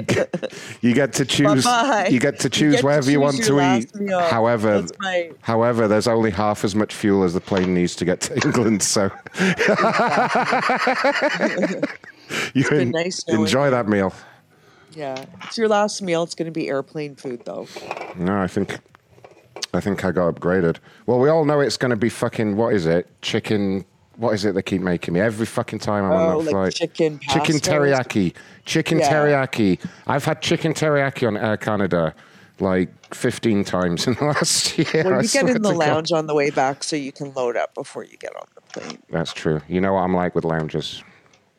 get, you get to choose. Bye-bye. You get to You choose get to wherever you want to eat. meal. However, right. however, there's only half as much fuel as the plane needs to get to England. So you en- nice enjoy that meal. Yeah. It's your last meal. It's going to be airplane food, though. No, I think I think I got upgraded. Well, we all know it's going to be fucking what is it? Chicken. What is it they keep making me every fucking time I'm Oh, on that like flight? chicken chicken teriyaki, chicken Yeah. teriyaki. I've had chicken teriyaki on Air Canada like 15 times in the last year. Well, I you get in the to God. lounge on the way back so you can load up before you get on the plane. That's true. You know what I'm like with lounges.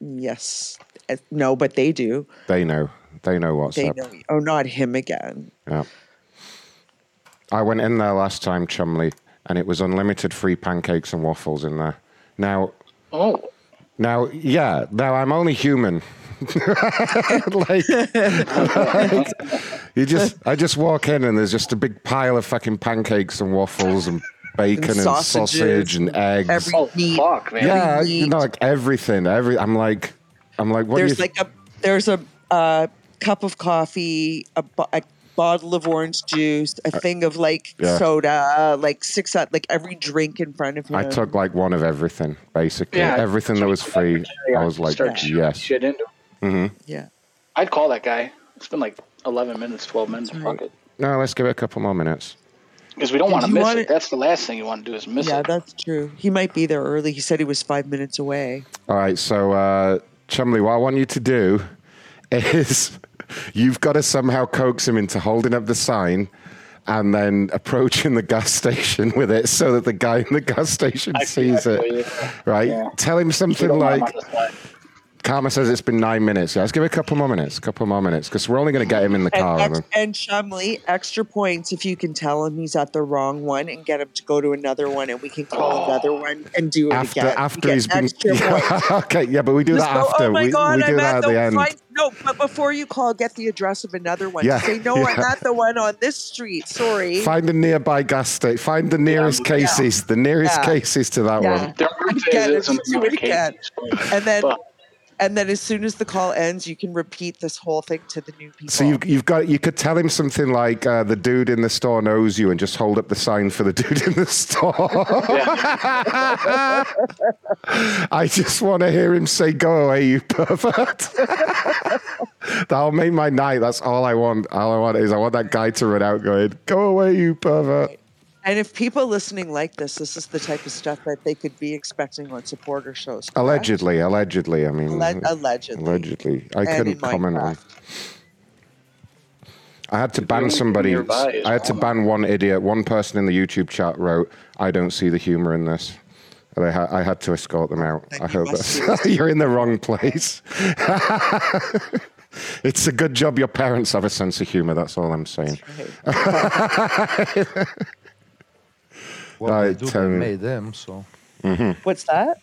Yes. Uh, No, but they do. They know. They know what's they up. know. Oh, not him again. Yeah. I went in there last time, Chumley, and it was unlimited free pancakes and waffles in there. Now, Oh, now, yeah, now I'm only human. like, like, you just, I just walk in and there's just a big pile of fucking pancakes and waffles and bacon and, sausages sausage and eggs. Every oh meat. fuck, man. yeah, every you know, like everything. Every, I'm like, I'm like, what do you? There's like a there's a uh, cup of coffee, a, a bottle of orange juice, a thing of like Yeah. soda, like six uh, like every drink in front of him. I took like one of everything, basically. Yeah. Everything that was free. I was like, Start yes. shit into. hmm Yeah. I'd call that guy. It's been like 11 minutes, 12 minutes. Fuck it. No, let's give it a couple more minutes. Because we don't want to miss want it. it- That's the last thing you want to do is miss yeah, it. Yeah, that's true. He might be there early. He said he was five minutes away. All right, so uh, Chumley, what I want you to do is you've got to somehow coax him into holding up the sign and then approaching the gas station with it so that the guy in the gas station sees it. Right? Yeah. Tell him something don't want him like on the slide. Karma says it's been nine minutes. Yeah, let's give it a couple more minutes. A couple more minutes because we're only going to get him in the car. And, and ex- and Chumley, extra points if you can tell him he's at the wrong one and get him to go to another one, and we can call another one and do it after again. After he's been extra points. okay yeah but we do Just that go, oh after oh my we, god, we do I'm that at at the the end Find, no, but before you call, get the address of another one. Yeah, Say no, I'm yeah. at the one on this street. Sorry. find the nearby gas station find the nearest Yeah. cases the nearest Yeah. cases to that Yeah. one Their birthday Again, is let's do it again. And then And then as soon as the call ends, you can repeat this whole thing to the new people. So you've, you've got you could tell him something like uh, the dude in the store knows you, and just hold up the sign for the dude in the store. I just want to hear him say, "Go away, you pervert." That'll make my night. That's all I want. All I want is I want that guy to run out going, "Go away, you pervert." And if people listening like this, this is the type of stuff that they could be expecting on supporter shows. correct? Allegedly, allegedly. I mean, Alle- allegedly. allegedly. I And couldn't comment on. I had to ban somebody. I had to ban one idiot. One person in the YouTube chat wrote, "I don't see the humor in this." And I, ha- I had to escort them out. I hope that's you're in the wrong place. it's a good job your parents have a sense of humor. That's all I'm saying. What I do, tell you. made them, so. Mhm. What's that?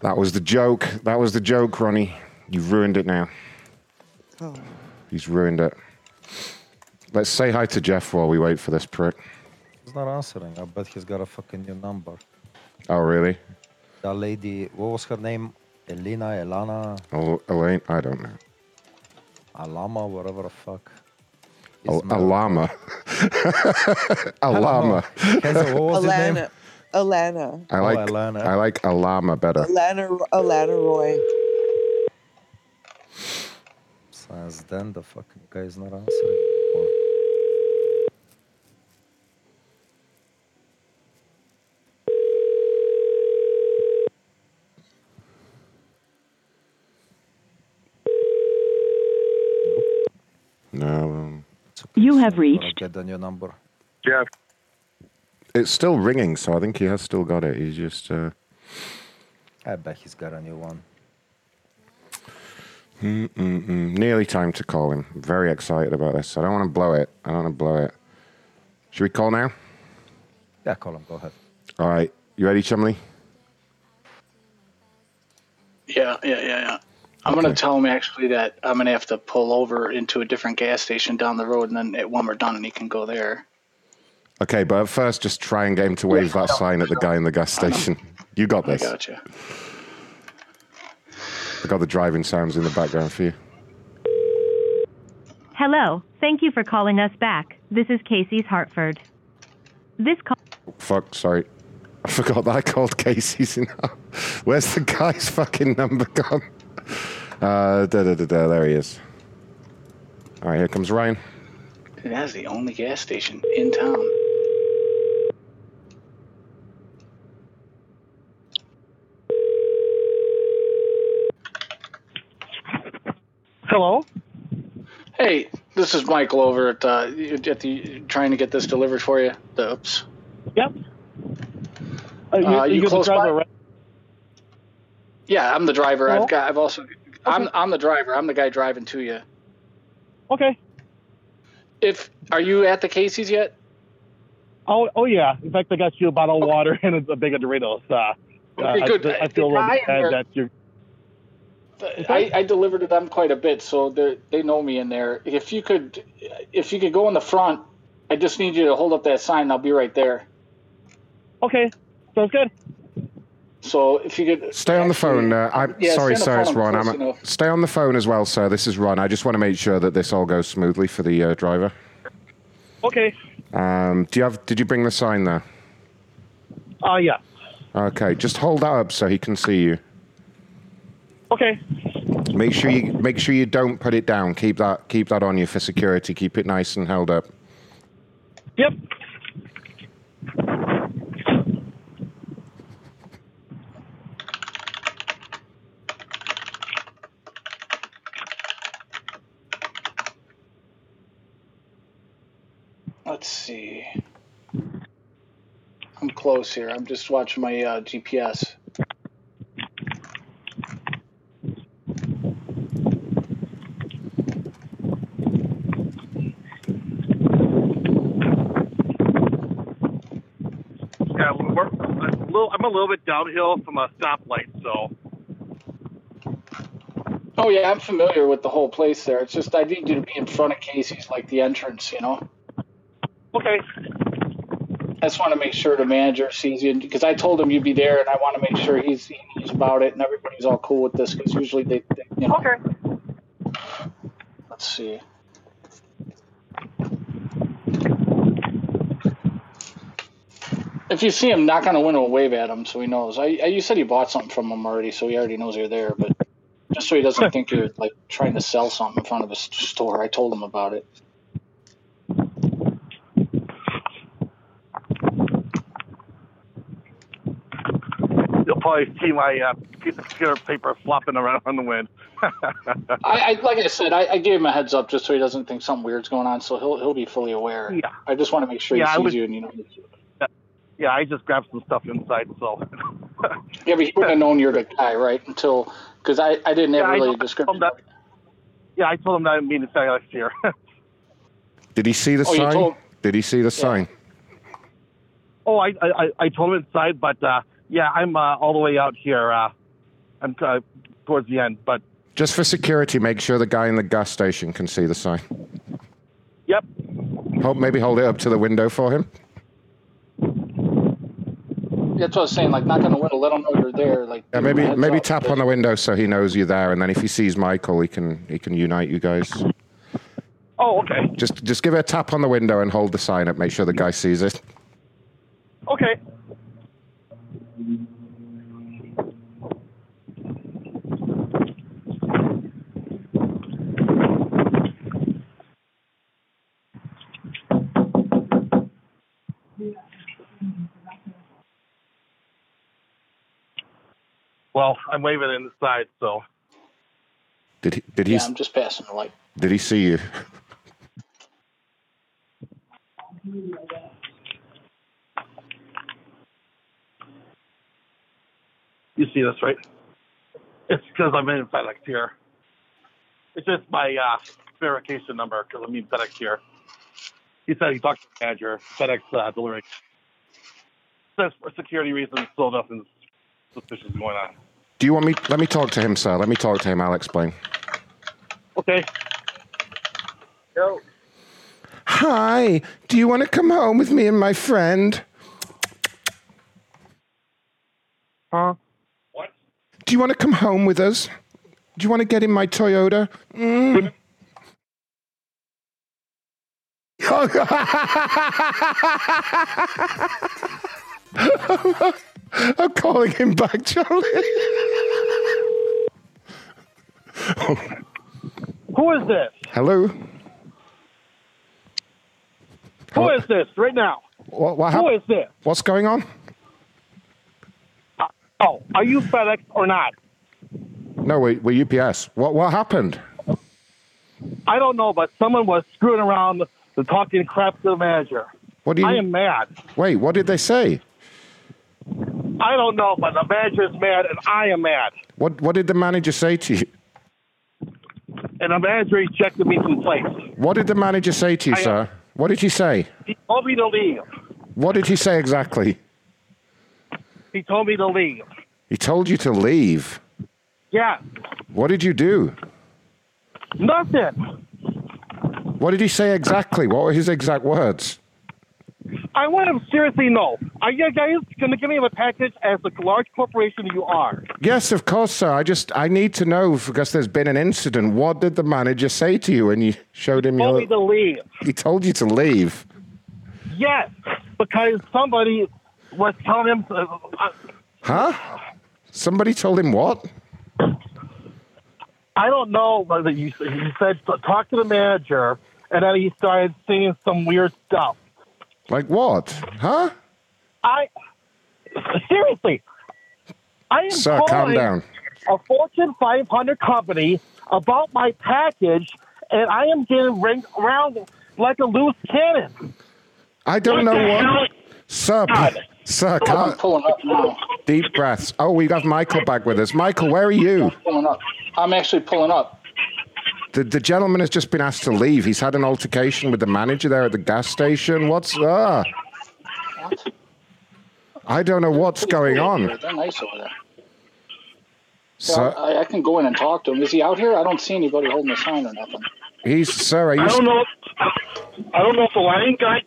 That was the joke. That was the joke, Ronnie. You've ruined it now. Oh. He's ruined it. Let's say hi to Jeff while we wait for this prick. He's not answering. I bet he's got a fucking new number. Oh, really? That lady, what was her name? Elena, Elana, El- Elaine? I don't know. Alama, whatever the fuck. Oh, a, a llama. a llama. Kenzo, what was his name? Alana. Alana. I Oh, like Alana. I like a llama better. Alana. Alana Roy. Since then, the fucking guy's not answering. Or- No. You have reached get the new number. Jeff. It's still ringing, so I think he has still got it. He's just. Uh, I bet he's got a new one. mm-mm-mm. Nearly time to call him. I'm very excited about this. I don't want to blow it. I don't want to blow it. Should we call now? Yeah, call him. Go ahead. All right. You ready, Chumley? Yeah, yeah, yeah, yeah. I'm gonna tell him actually that I'm gonna have to pull over into a different gas station down the road, and then at- when we're done, and he can go there. Okay, but at first, just try and get him to wave that sign at the guy in the gas station. You got this. I this. gotcha. I got the driving sounds in the background for you. Hello. Thank you for calling us back. This is Casey's Hartford. This call. Oh, fuck, sorry. I forgot that I called Casey's now. Where's the guy's fucking number gone? Uh, da, da, da, da, there he is. All right, here comes Ryan. Dude, that's the only gas station in town. Hello. Hey, this is Michael over at uh, at the trying to get this delivered for you. The oops. Yep. Uh, you, Uh, you, you the close driver, by? right? Yeah, I'm the driver. I've got. I've also. I'm I'm the driver. I'm the guy driving to you. Okay. If are you at the Casey's yet? Oh, oh yeah. In fact, I got you a bottle of water and a bag of Doritos. Uh, uh, Okay, good. I, I feel a little bit bad that you're. I, I deliver to them quite a bit, so they they know me in there. If you could, if you could go in the front, I just need you to hold up that sign. I'll be right there. Okay, sounds good. So if you could Stay on the phone. Uh, I'm Yeah, sorry, sir. on It's Ron. I'm I'm close enough. stay on the phone as well, sir. This is Ron. I just want to make sure that this all goes smoothly for the uh, driver. Okay. Um, do you have? Did you bring the sign there? Uh, yeah. Okay, just hold that up so he can see you. Okay. Make sure you make sure you don't put it down. Keep that keep that on you for security. Keep it nice and held up. Yep. Let's see. I'm close here. I'm just watching my uh, GPS. Yeah, we're, a little, I'm a little bit downhill from a stoplight, so. Oh yeah, I'm familiar with the whole place there. It's just I need you to be in front of Casey's, like the entrance, you know. Okay. I just want to make sure the manager sees you because I told him you'd be there, and I want to make sure he's he knows about it and everybody's all cool with this because usually they, they, you know. Okay. Let's see. If you see him, knock on the window and wave at him so he knows. I, I you said you bought something from him already, so he already knows you're there. But just so he doesn't think you're like trying to sell something in front of his store, I told him about it. You'll probably see my uh, piece of computer paper flopping around on the wind. I, I like I said, I, I gave him a heads up just so he doesn't think something weird's going on, so he'll he'll be fully aware. Yeah. I just want to make sure Yeah, he I sees was- you and you know. yeah, I just grabbed some stuff inside, so. Yeah, but he wouldn't have known you're the guy, right? Until because I, I didn't Yeah, have I really a description. him that- yeah, I told him that I didn't mean to say last year. Did he see the Oh, sign? told- Did he see the sign? oh, I, I I told him inside, but uh, yeah, I'm uh, all the way out here. Uh, I'm uh, towards the end, but Just for security, make sure the guy in the gas station can see the sign. Yep. Hold, maybe hold it up to the window for him. That's what I was saying. Like, knock on the window, let him know you're there. Like, Yeah, give him a maybe maybe up. tap on the window so he knows you're there, and then if he sees Michael, he can he can unite you guys. oh, okay, Just just give it a tap on the window and hold the sign up. Make sure the guy sees it. okay. Well, I'm waving in the side, so Did he did he Yeah, I'm just passing the light. did he see you? you see this, right? It's because I'm in FedEx here. It's just my uh, verification number because I'm in FedEx here. He said he talked to the manager, FedEx uh, delivery. Says for security reasons, still nothing suspicious going on. Do you want me? Let me talk to him, sir. Let me talk to him. I'll explain. Okay. Yo. Hi. Do you want to come home with me and my friend? Huh? What? Do you want to come home with us? Do you want to get in my Toyota? Mm. I'm calling him back, Charlie. Who is this? Hello. Who is this right now? What, what Who hap- this? What's going on? Uh, oh, are you FedEx or not? No, we, we're UPS. What what happened? I don't know, but someone was screwing around and talking crap to the manager. What do you? I am mad. Wait, what did they say? I don't know, but the manager's mad and I am mad. What what did the manager say to you? And the manager ejected me from place. What did the manager say to you, I- uh, sir? What did he say? He told me to leave. What did he say exactly? He told me to leave. He told you to leave. Yeah, What did you do? nothing. What did he say exactly? What were his exact words? I want to seriously know. Are you guys going to give me a package as a large corporation you are? Yes, of course, sir. I just I need to know because there's been an incident. What did the manager say to you when you showed him Told your? me to leave. He told you to leave. Yes, because somebody was telling him. Uh, uh, Huh? Somebody told him what? I don't know whether you. He said talk to the manager, and then he started saying some weird stuff. Like what? Huh? I seriously, I am Sir, calm calling down. a Fortune 500 company about my package, and I am getting ring around like a loose cannon. I don't know what. Sir, p- sir, I'm can't. pulling up now. Deep breaths. Oh, we have Michael back with us. Michael, where are you? Pulling up. I'm actually pulling up. The, the gentleman has just been asked to leave. He's had an altercation with the manager there at the gas station. What's ah? I don't know what's going on. They're nice over there. Sir, I, I can go in and talk to him. Is he out here? I don't see anybody holding a sign or nothing. he's sir. Are you, I don't know. I don't know if the line got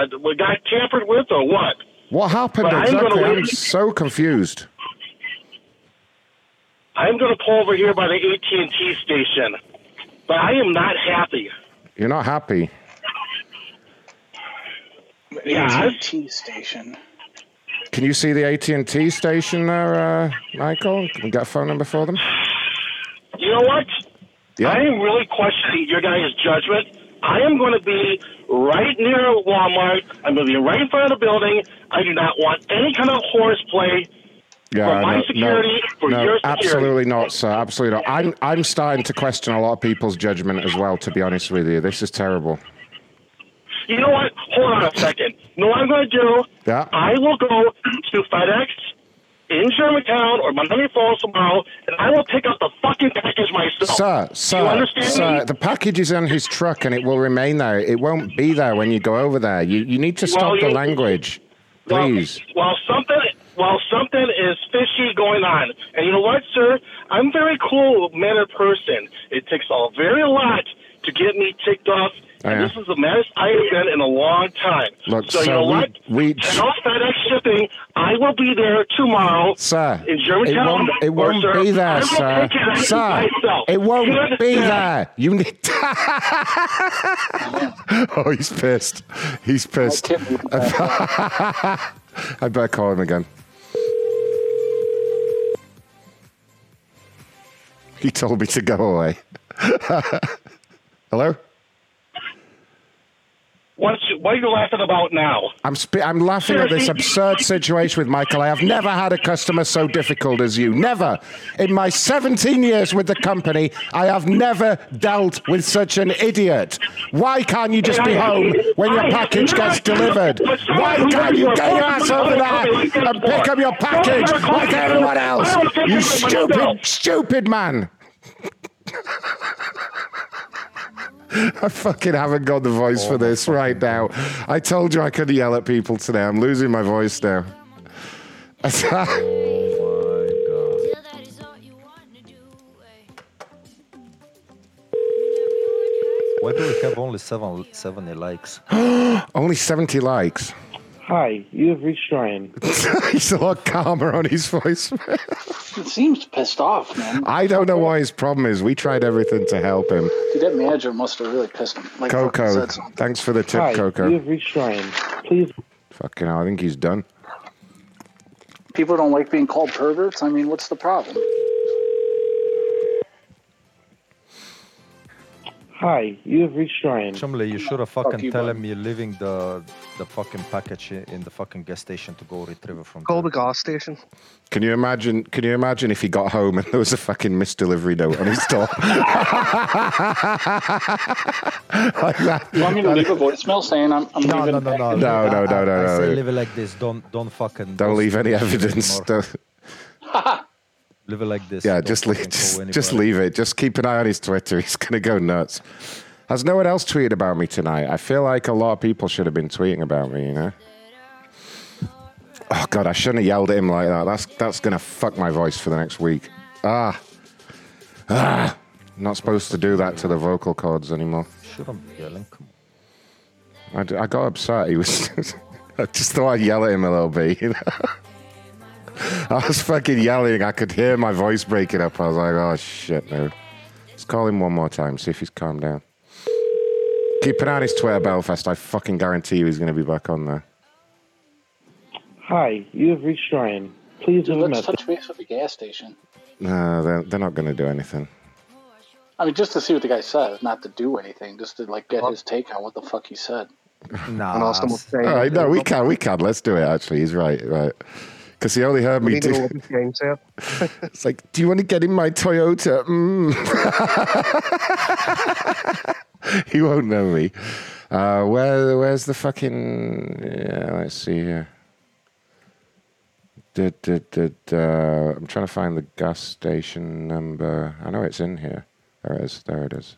uh, got tampered with or what. What happened But I'm gonna I'm so confused. I'm going to pull over here by the AT and T station, but I am not happy. You're not happy. Yeah. AT&T station. Can you see the AT&T station there, uh, Michael? Can we get a phone number for them? You know what? Yeah. I am really questioning your guys' judgment. I am going to be right near Walmart. I'm going to be right in front of the building. I do not want any kind of horseplay Yeah, for my no, security, no, for no, your security. absolutely not, sir. Absolutely not. I'm, I'm starting to question a lot of people's judgment as well. To be honest with you, this is terrible. You know what? Hold on a second. You know what I'm going to do? Yeah. I will go to FedEx in Germantown or Miami Falls tomorrow, and I will pick up the fucking package myself. Sir, sir, sir, me? the package is on his truck and it will remain there. It won't be there when you go over there. You, you need to stop Well, the you- language, please. Well, something, well, something is fishy going on. And you know what, sir? I'm a very cool mannered person. It takes a very lot to get me ticked off. Oh, and this is the maddest I have been in a long time. Look, so you sir, know we- what? we- Tell FedEx shipping, I will be there tomorrow. Sir, in it Germantown. won't, it won't sir, be there, sir. take care of it Sir, it won't You be there. You need. oh, he's pissed. He's pissed. I better call him again. He told me to go away. Hello? What's, what are you laughing about now? I'm sp- I'm laughing at this absurd situation with Michael. I have never had a customer so difficult as you. Never. In my 17 years with the company, I have never dealt with such an idiot. Why can't you just be home when your package gets delivered? Why can't you get your ass over there and pick up your package like everyone else? You stupid, stupid man. I fucking haven't got the voice oh, for this right now. I told you I could yell at people today. I'm losing my voice now. oh my God. Why do we have only seven, 70 likes? Only 70 likes. Hi, you have reached Ryan. He's a lot calmer on his voice. It seems pissed off, man. I don't know why his problem is. We tried everything to help him. Dude, that manager must have really pissed him. Like, fucking Coco, said something. thanks for the tip, Hi, Coco. you have reached Ryan. Please. Fucking hell, I think he's done. People don't like being called perverts. I mean, what's the problem? Hi, you have reached Ryan. Chumley, you should have fucking you, tell bud. him you're leaving the the fucking package in the fucking gas station to go retrieve it from. Call the gas station. Can you imagine? Can you imagine if he got home and there was a fucking missed delivery note on his door? like that. You want me to leave a voicemail saying I'm, I'm No, leaving? no, no, no, No, no, no, no, I, I say leave it like this. Don't, don't fucking. Don't leave any evidence. Don't- Leave it like this. yeah, Don't just leave, just, just leave it. Just keep an eye on his Twitter. He's gonna go nuts. Has no one else tweeted about me tonight? I feel like a lot of people should have been tweeting about me. You know. Oh god, I shouldn't have yelled at him like that. That's that's gonna fuck my voice for the next week. Ah, ah. Not supposed to do that to the vocal cords anymore. Shouldn't be yelling. Come I, d- I got upset. He was. I just thought I'd yell at him a little bit. You know? I was fucking yelling. I could hear my voice breaking up. I was like, oh shit, no. Let's call him one more time. See if he's calmed down. Keep an eye on his Twitter, Belfast. I fucking guarantee you he's going to be back on there. Hi, you have reached Ryan. Please Dude, leave a let's message. touch base with the gas station. No, they're, they're not going to do anything. I mean, just to see what the guy says, not to do anything, just to like get his take on what the fuck he said. Nah. And ask them what All right, no, we can, we can. Let's do it. Actually, he's right, right. Because he only heard We me need to know do. what this. It's like, do you want to get in my Toyota? Mm. he won't know me. Uh, where, where's the fucking? Yeah, let's see here. Did, did, did, uh, I'm trying to find the gas station number. I know it's in here. There it is. There it is.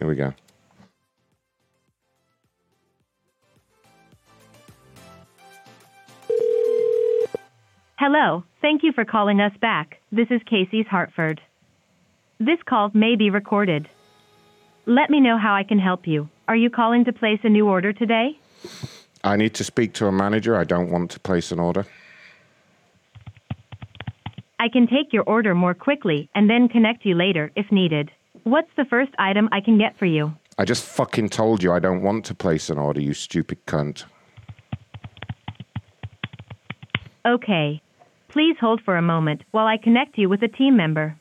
Here we go. Hello, thank you for calling us back. This is Casey's Hartford. This call may be recorded. Let me know how I can help you. Are you calling to place a new order today? I need to speak to a manager. I don't want to place an order. I can take your order more quickly and then connect you later if needed. What's the first item I can get for you? I just fucking told you I don't want to place an order, you stupid cunt. Okay. Please hold for a moment while I connect you with a team member.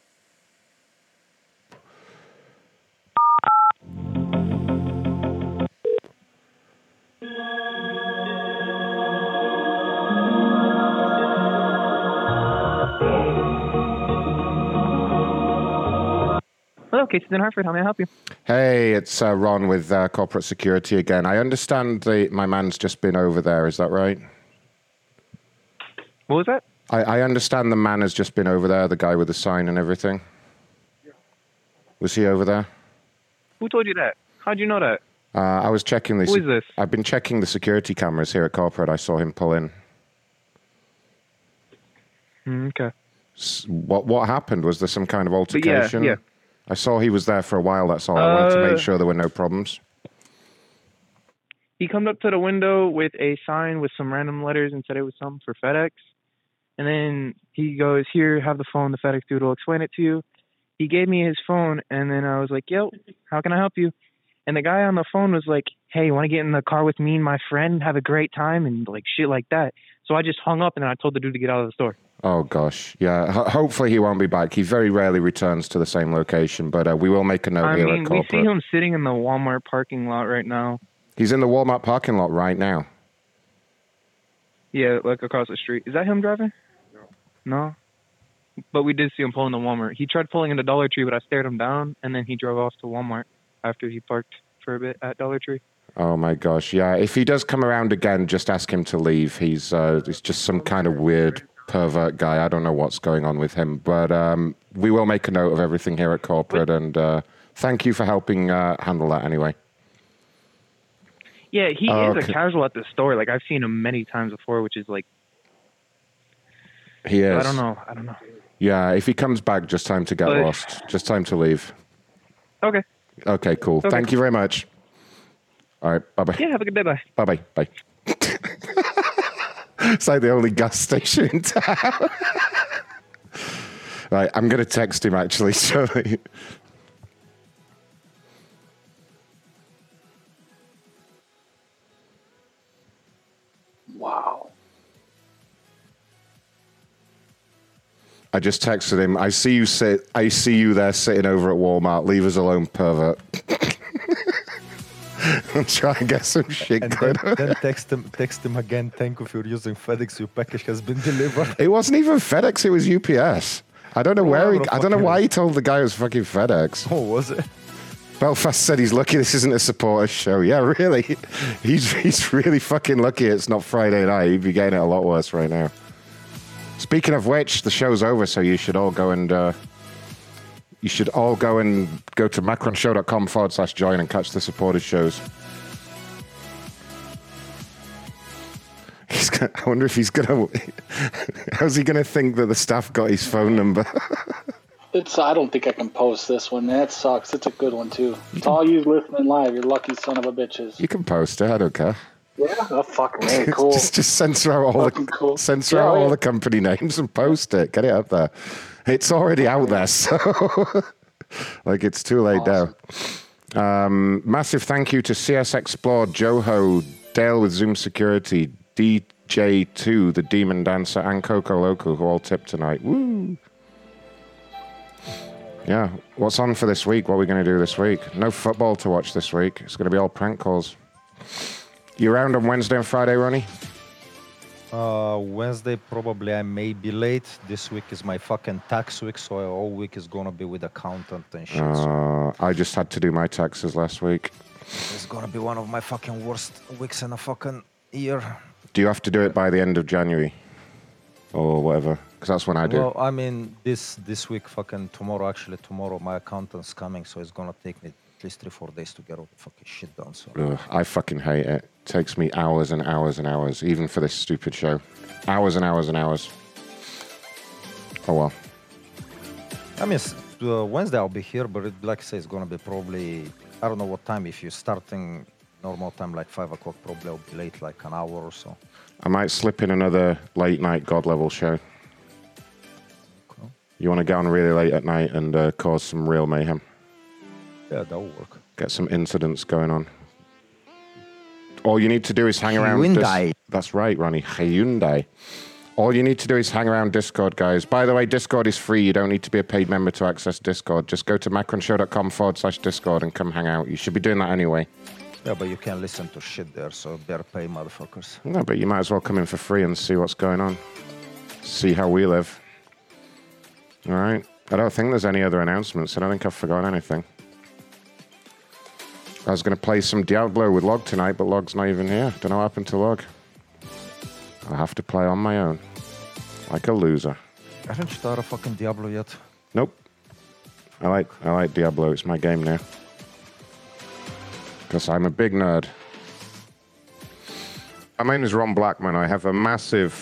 Hello, Casey in Hartford. How may I help you? Hey, it's uh, Ron with uh, Corporate Security again. I understand the, my man's just been over there. Is that right? What was that? I, I understand the man has just been over there, the guy with the sign and everything. Was he over there? Who told you that? How'd you know that? Uh, I was checking the. Who is this? I've been checking the security cameras here at corporate. I saw him pull in. Mm, okay. S- What what happened? Was there some kind of altercation? yeah. I saw he was there for a while. That's all. I wanted to Uh, make sure there were no problems. He comes up to the window with a sign with some random letters and said it was something for FedEx. And then he goes, Here, have the phone. The FedEx dude will explain it to you. He gave me his phone, and then I was like, Yo, how can I help you? And the guy on the phone was like, Hey, you want to get in the car with me and my friend, have a great time, and like shit like that. So I just hung up, and then I told the dude to get out of the store. Oh gosh, yeah. Ho- hopefully he won't be back. He very rarely returns to the same location, but uh, we will make a note I here mean, at we see him sitting in the Walmart parking lot right now. He's in the Walmart parking lot right now. Yeah, like across the street. Is that him driving? No. No. But we did see him pulling the Walmart. He tried pulling into Dollar Tree, but I stared him down, and then he drove off to Walmart after he parked for a bit at Dollar Tree. Oh my gosh, yeah. If he does come around again, just ask him to leave. He's uh, he's just some kind of weird pervert guy. I don't know what's going on with him, but um, we will make a note of everything here at corporate. And uh, thank you for helping uh, handle that anyway. Yeah, he Oh, is okay. a casual at the store. Like I've seen him many times before, which is like He is. I don't know. I don't know. Yeah, if he comes back, just time to get But- lost. Just time to leave. Okay. Okay, cool. Okay. Thank you very much. All right, bye bye. Yeah, have a good day. Bye. Bye bye. Bye. it's like the only gas station in town. right, I'm going to text him actually. So I just texted him. I see you sit. I see you there sitting over at Walmart. Leave us alone, pervert. I'm trying to get some shit And going. then, then text him, text him again. Thank you for using FedEx. Your package has been delivered. It wasn't even FedEx. It was UPS. I don't know where he. I don't know why he told the guy it was fucking FedEx. Oh, was it? Belfast said he's lucky this isn't a supporter show. Yeah, really. He's he's really fucking lucky it's not Friday night. He'd be getting it a lot worse right now. Speaking of which, the show's over, so you should all go and uh, you should all go and go to macronshow.com forward slash join and catch the supporters shows. He's gonna, I wonder if he's gonna. How's he gonna think that the staff got his phone number? It's. I don't think I can post this one. That sucks. It's a good one too. To all you listening live, You're lucky son of a bitches. you can post it. I don't care. Yeah, oh, fucking hey, cool. just, just censor out all Fucking the cool. censor Yeah, out oh, all the company names and post it. Get it up there. It's already out there, so like it's too late now. Um, massive thank you to CS Explore, Joho, Dale with Zoom Security, DJ2, the Demon Dancer, and Coco Loco, who all tipped tonight. Woo! Yeah, what's on for this week? What are we going to do this week? No football to watch this week. It's going to be all prank calls. You around on Wednesday and Friday, Ronnie? Uh, Wednesday probably I may be late. This week is my fucking tax week, so all week is gonna be with accountant and shit. so Uh, I just had to do my taxes last week. it's gonna be one of my fucking worst weeks in a fucking year. Do you have to do it by the end of January or whatever? Because that's when I do. Well, I mean, this this week, fucking tomorrow. Actually, tomorrow my accountant's coming, so it's gonna take me least three four days to get all the fucking shit done. So Ugh, I fucking hate it. takes me hours and hours and hours, even for this stupid show. Hours and hours and hours. Oh well. I mean, s- uh, Wednesday I'll be here, but it, like I say, it's gonna be probably I don't know what time. If you're starting normal time, like five o'clock, probably I'll be late, like an hour or so. I might slip in another late night God level show. You want to get on really late at night and uh, cause some real mayhem? Yeah, that'll work. Get some incidents going on. All you need to do is hang around. Hyundai. That's right, Ronnie. Hyundai. All you need to do is hang around Discord, guys. By the way, Discord is free. You don't need to be a paid member to access Discord. Just go to macronshow.com forward slash Discord and come hang out. You should be doing that anyway. Yeah, but you can't listen to shit there, so better pay, motherfuckers. No, but you might as well come in for free and see what's going on. See how we live. All right. I don't think there's any other announcements. I don't think I've forgotten anything. I was going to play some Diablo with Log tonight, but Log's not even here. Don't know what happened to Log. I'll have to play on my own. Like a loser. I haven't started fucking Diablo yet? Nope. I like I like Diablo. It's my game now. Because I'm a big nerd. My name is Ron Blackman. I have a massive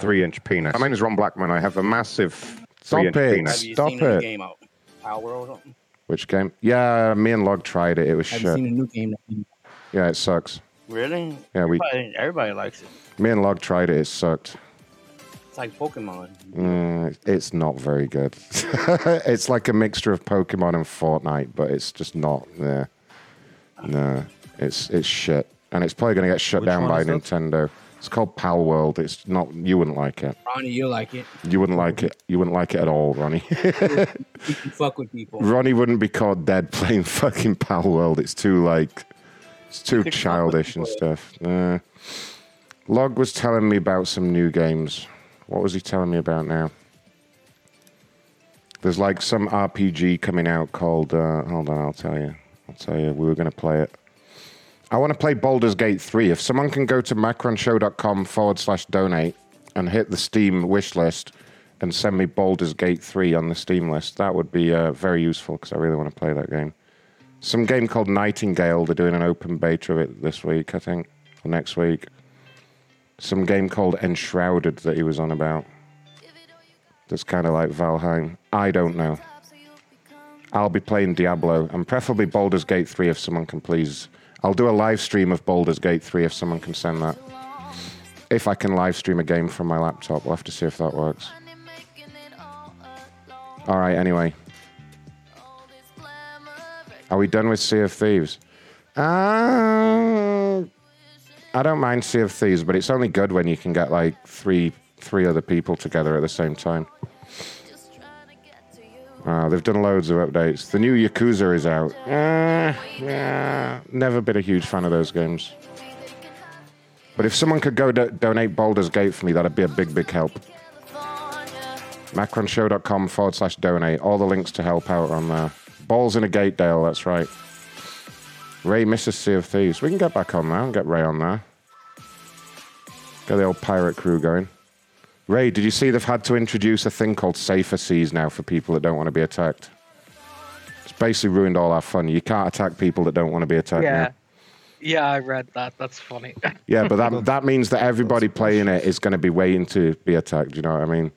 three-inch penis. My name is Ron Blackman. I have a massive Stop three-inch it. penis. Have you Stop seen the it. game out? Power or something? Which game? Yeah, me and Log tried it. It was Have you shit. seen the new game? Yeah, it sucks. Really? Yeah, we- Everybody, everybody likes it. Me and Log tried it. It sucked. It's like Pokemon. Mm, it's not very good. it's like a mixture of Pokemon and Fortnite, but it's just not there. No, it's it's shit, and it's probably going to get shut Which down by Nintendo. that? It's called Palworld. It's not. You wouldn't like it. Ronnie, you like it. You wouldn't like it. You wouldn't like it at all, Ronnie. You fuck with people. Ronnie wouldn't be caught dead playing fucking Palworld. It's too like, it's too childish and stuff. Uh, Log was telling me about some new games. What was he telling me about now? There's like some RPG coming out called. Uh, hold on, I'll tell you. I'll tell you. We were going to play it. I want to play Baldur's Gate 3. If someone can go to macronshow.com forward slash donate and hit the Steam wish list and send me Baldur's Gate 3 on the Steam list, that would be uh, very useful because I really want to play that game. Some game called Nightingale, they're doing an open beta of it this week, I think, or next week. Some game called Enshrouded that he was on about. That's kind of like Valheim. I don't know. I'll be playing Diablo and preferably Baldur's Gate 3 if someone can please. I'll do a live stream of Baldur's Gate 3 if someone can send that. If I can live stream a game from my laptop, we'll have to see if that works. All right, anyway. Are we done with Sea of Thieves? Uh, I don't mind Sea of Thieves, but it's only good when you can get like three three other people together at the same time. Uh, they've done loads of updates. The new Yakuza is out. Uh, never been a huge fan of those games. But if someone could go do- donate Baldur's Gate for me, that'd be a big, big help. Macronshow.com forward slash donate. All the links to help out on there. Balls in a gate, Dale, that's right. Ray misses Sea of Thieves. We can get back on there and get Ray on there. Get the old pirate crew going. Ray, did you see they've had to introduce a thing called Safer Seas now for people that don't want to be attacked? It's basically ruined all our fun. You can't attack people that don't want to be attacked Yeah. now. Yeah, I read that. That's funny. Yeah, but that that means that everybody playing it is going to be waiting to be attacked. You know what I mean?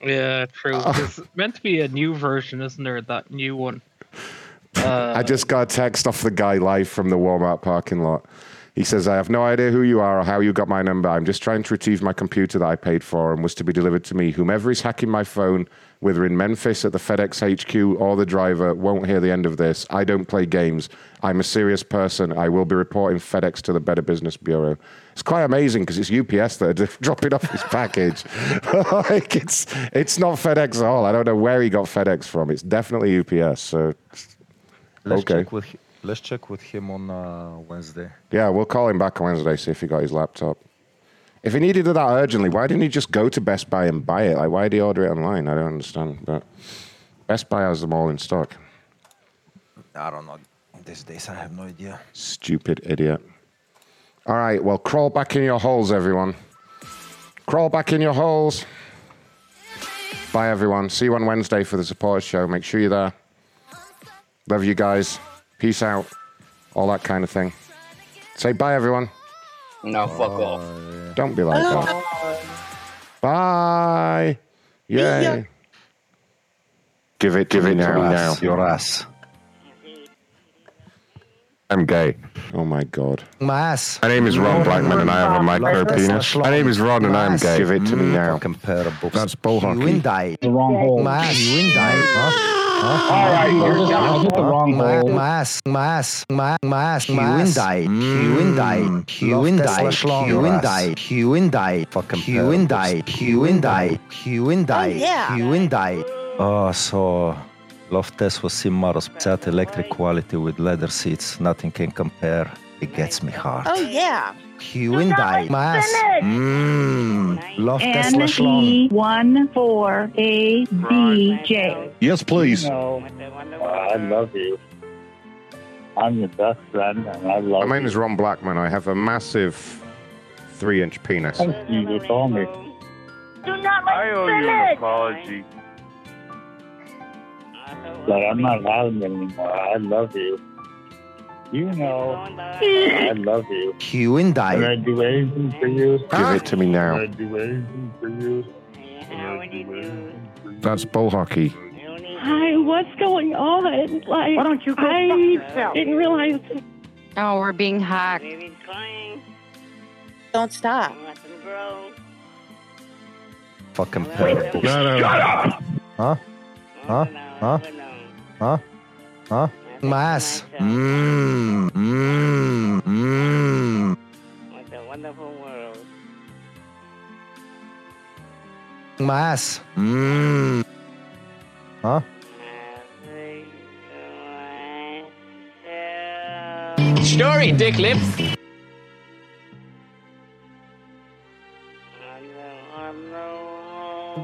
yeah, true. Oh. There's meant to be a new version, isn't there? That new one. Uh, I just got a text off the guy live from the Walmart parking lot. He says, I have no idea who you are or how you got my number. I'm just trying to retrieve my computer that I paid for and was to be delivered to me. Whomever is hacking my phone, whether in Memphis at the FedEx HQ or the driver, won't hear the end of this. I don't play games. I'm a serious person. I will be reporting FedEx to the Better Business Bureau. It's quite amazing because it's UPS that are dropping off his package. like it's it's not FedEx at all. I don't know where he got FedEx from. It's definitely UPS. So Let's okay. check with let's check with him on uh, Wednesday. Yeah, we'll call him back on Wednesday, see if he got his laptop. If he needed it that urgently, why didn't he just go to Best Buy and buy it? Like, why did he order it online? I don't understand. But Best Buy has them all in stock. I don't know. These days, I have no idea. Stupid idiot. All right, well, crawl back in your holes, everyone. Crawl back in your holes. Bye, everyone. See you on Wednesday for the supporters show. Make sure you're there. Love you guys. Peace out. All that kind of thing. Say bye, everyone. No, fuck off. Don't be like that. Bye. Yay. Yeah. Give it, give it Your to me ass, now. Your ass. I'm gay. Oh my god. My ass. My name is Ron Blackman and I have a micro penis. My name is Ron and I'm gay. Give it to me mm, now. Comparable. That's bull You hockey. win die. The wrong hole. My ass. You win die. Huh? Huh? All right, you're I hit the wrong my, hole. my ass, my ass, my, my ass, my win die. You win die. You win die. You win die. You win die. Fucking oh, yeah. You win die. Oh, so love Loftus was Simaros. That electric quality with leather seats, nothing can compare. It gets me hard. Oh yeah. You win die. My ass. Mmm. Loftus N Lashlong. E one four A B J. Yes, please. I love you. I'm your best friend, and I love My name is Ron Blackman. I have a massive three inch penis. you. You told me. Do not like I owe you an apology. But I'm not having it anymore. I love you. You know, I love you. You and Would die. I do anything for you? Give it to me now. Would I do anything for you? Would I do anything for you? That's bull hockey. Hi, what's going on? Like, Why don't you go I fuck yourself? didn't realize. Oh, we're being hacked. Don't stop. Fucking comparable. No, no, no. Huh? Huh? Huh? Huh? Huh? My ass. Mmm. Mmm. Mmm. My ass. Mmm. Huh? Story, dick lips.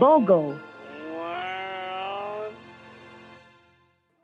Bogo.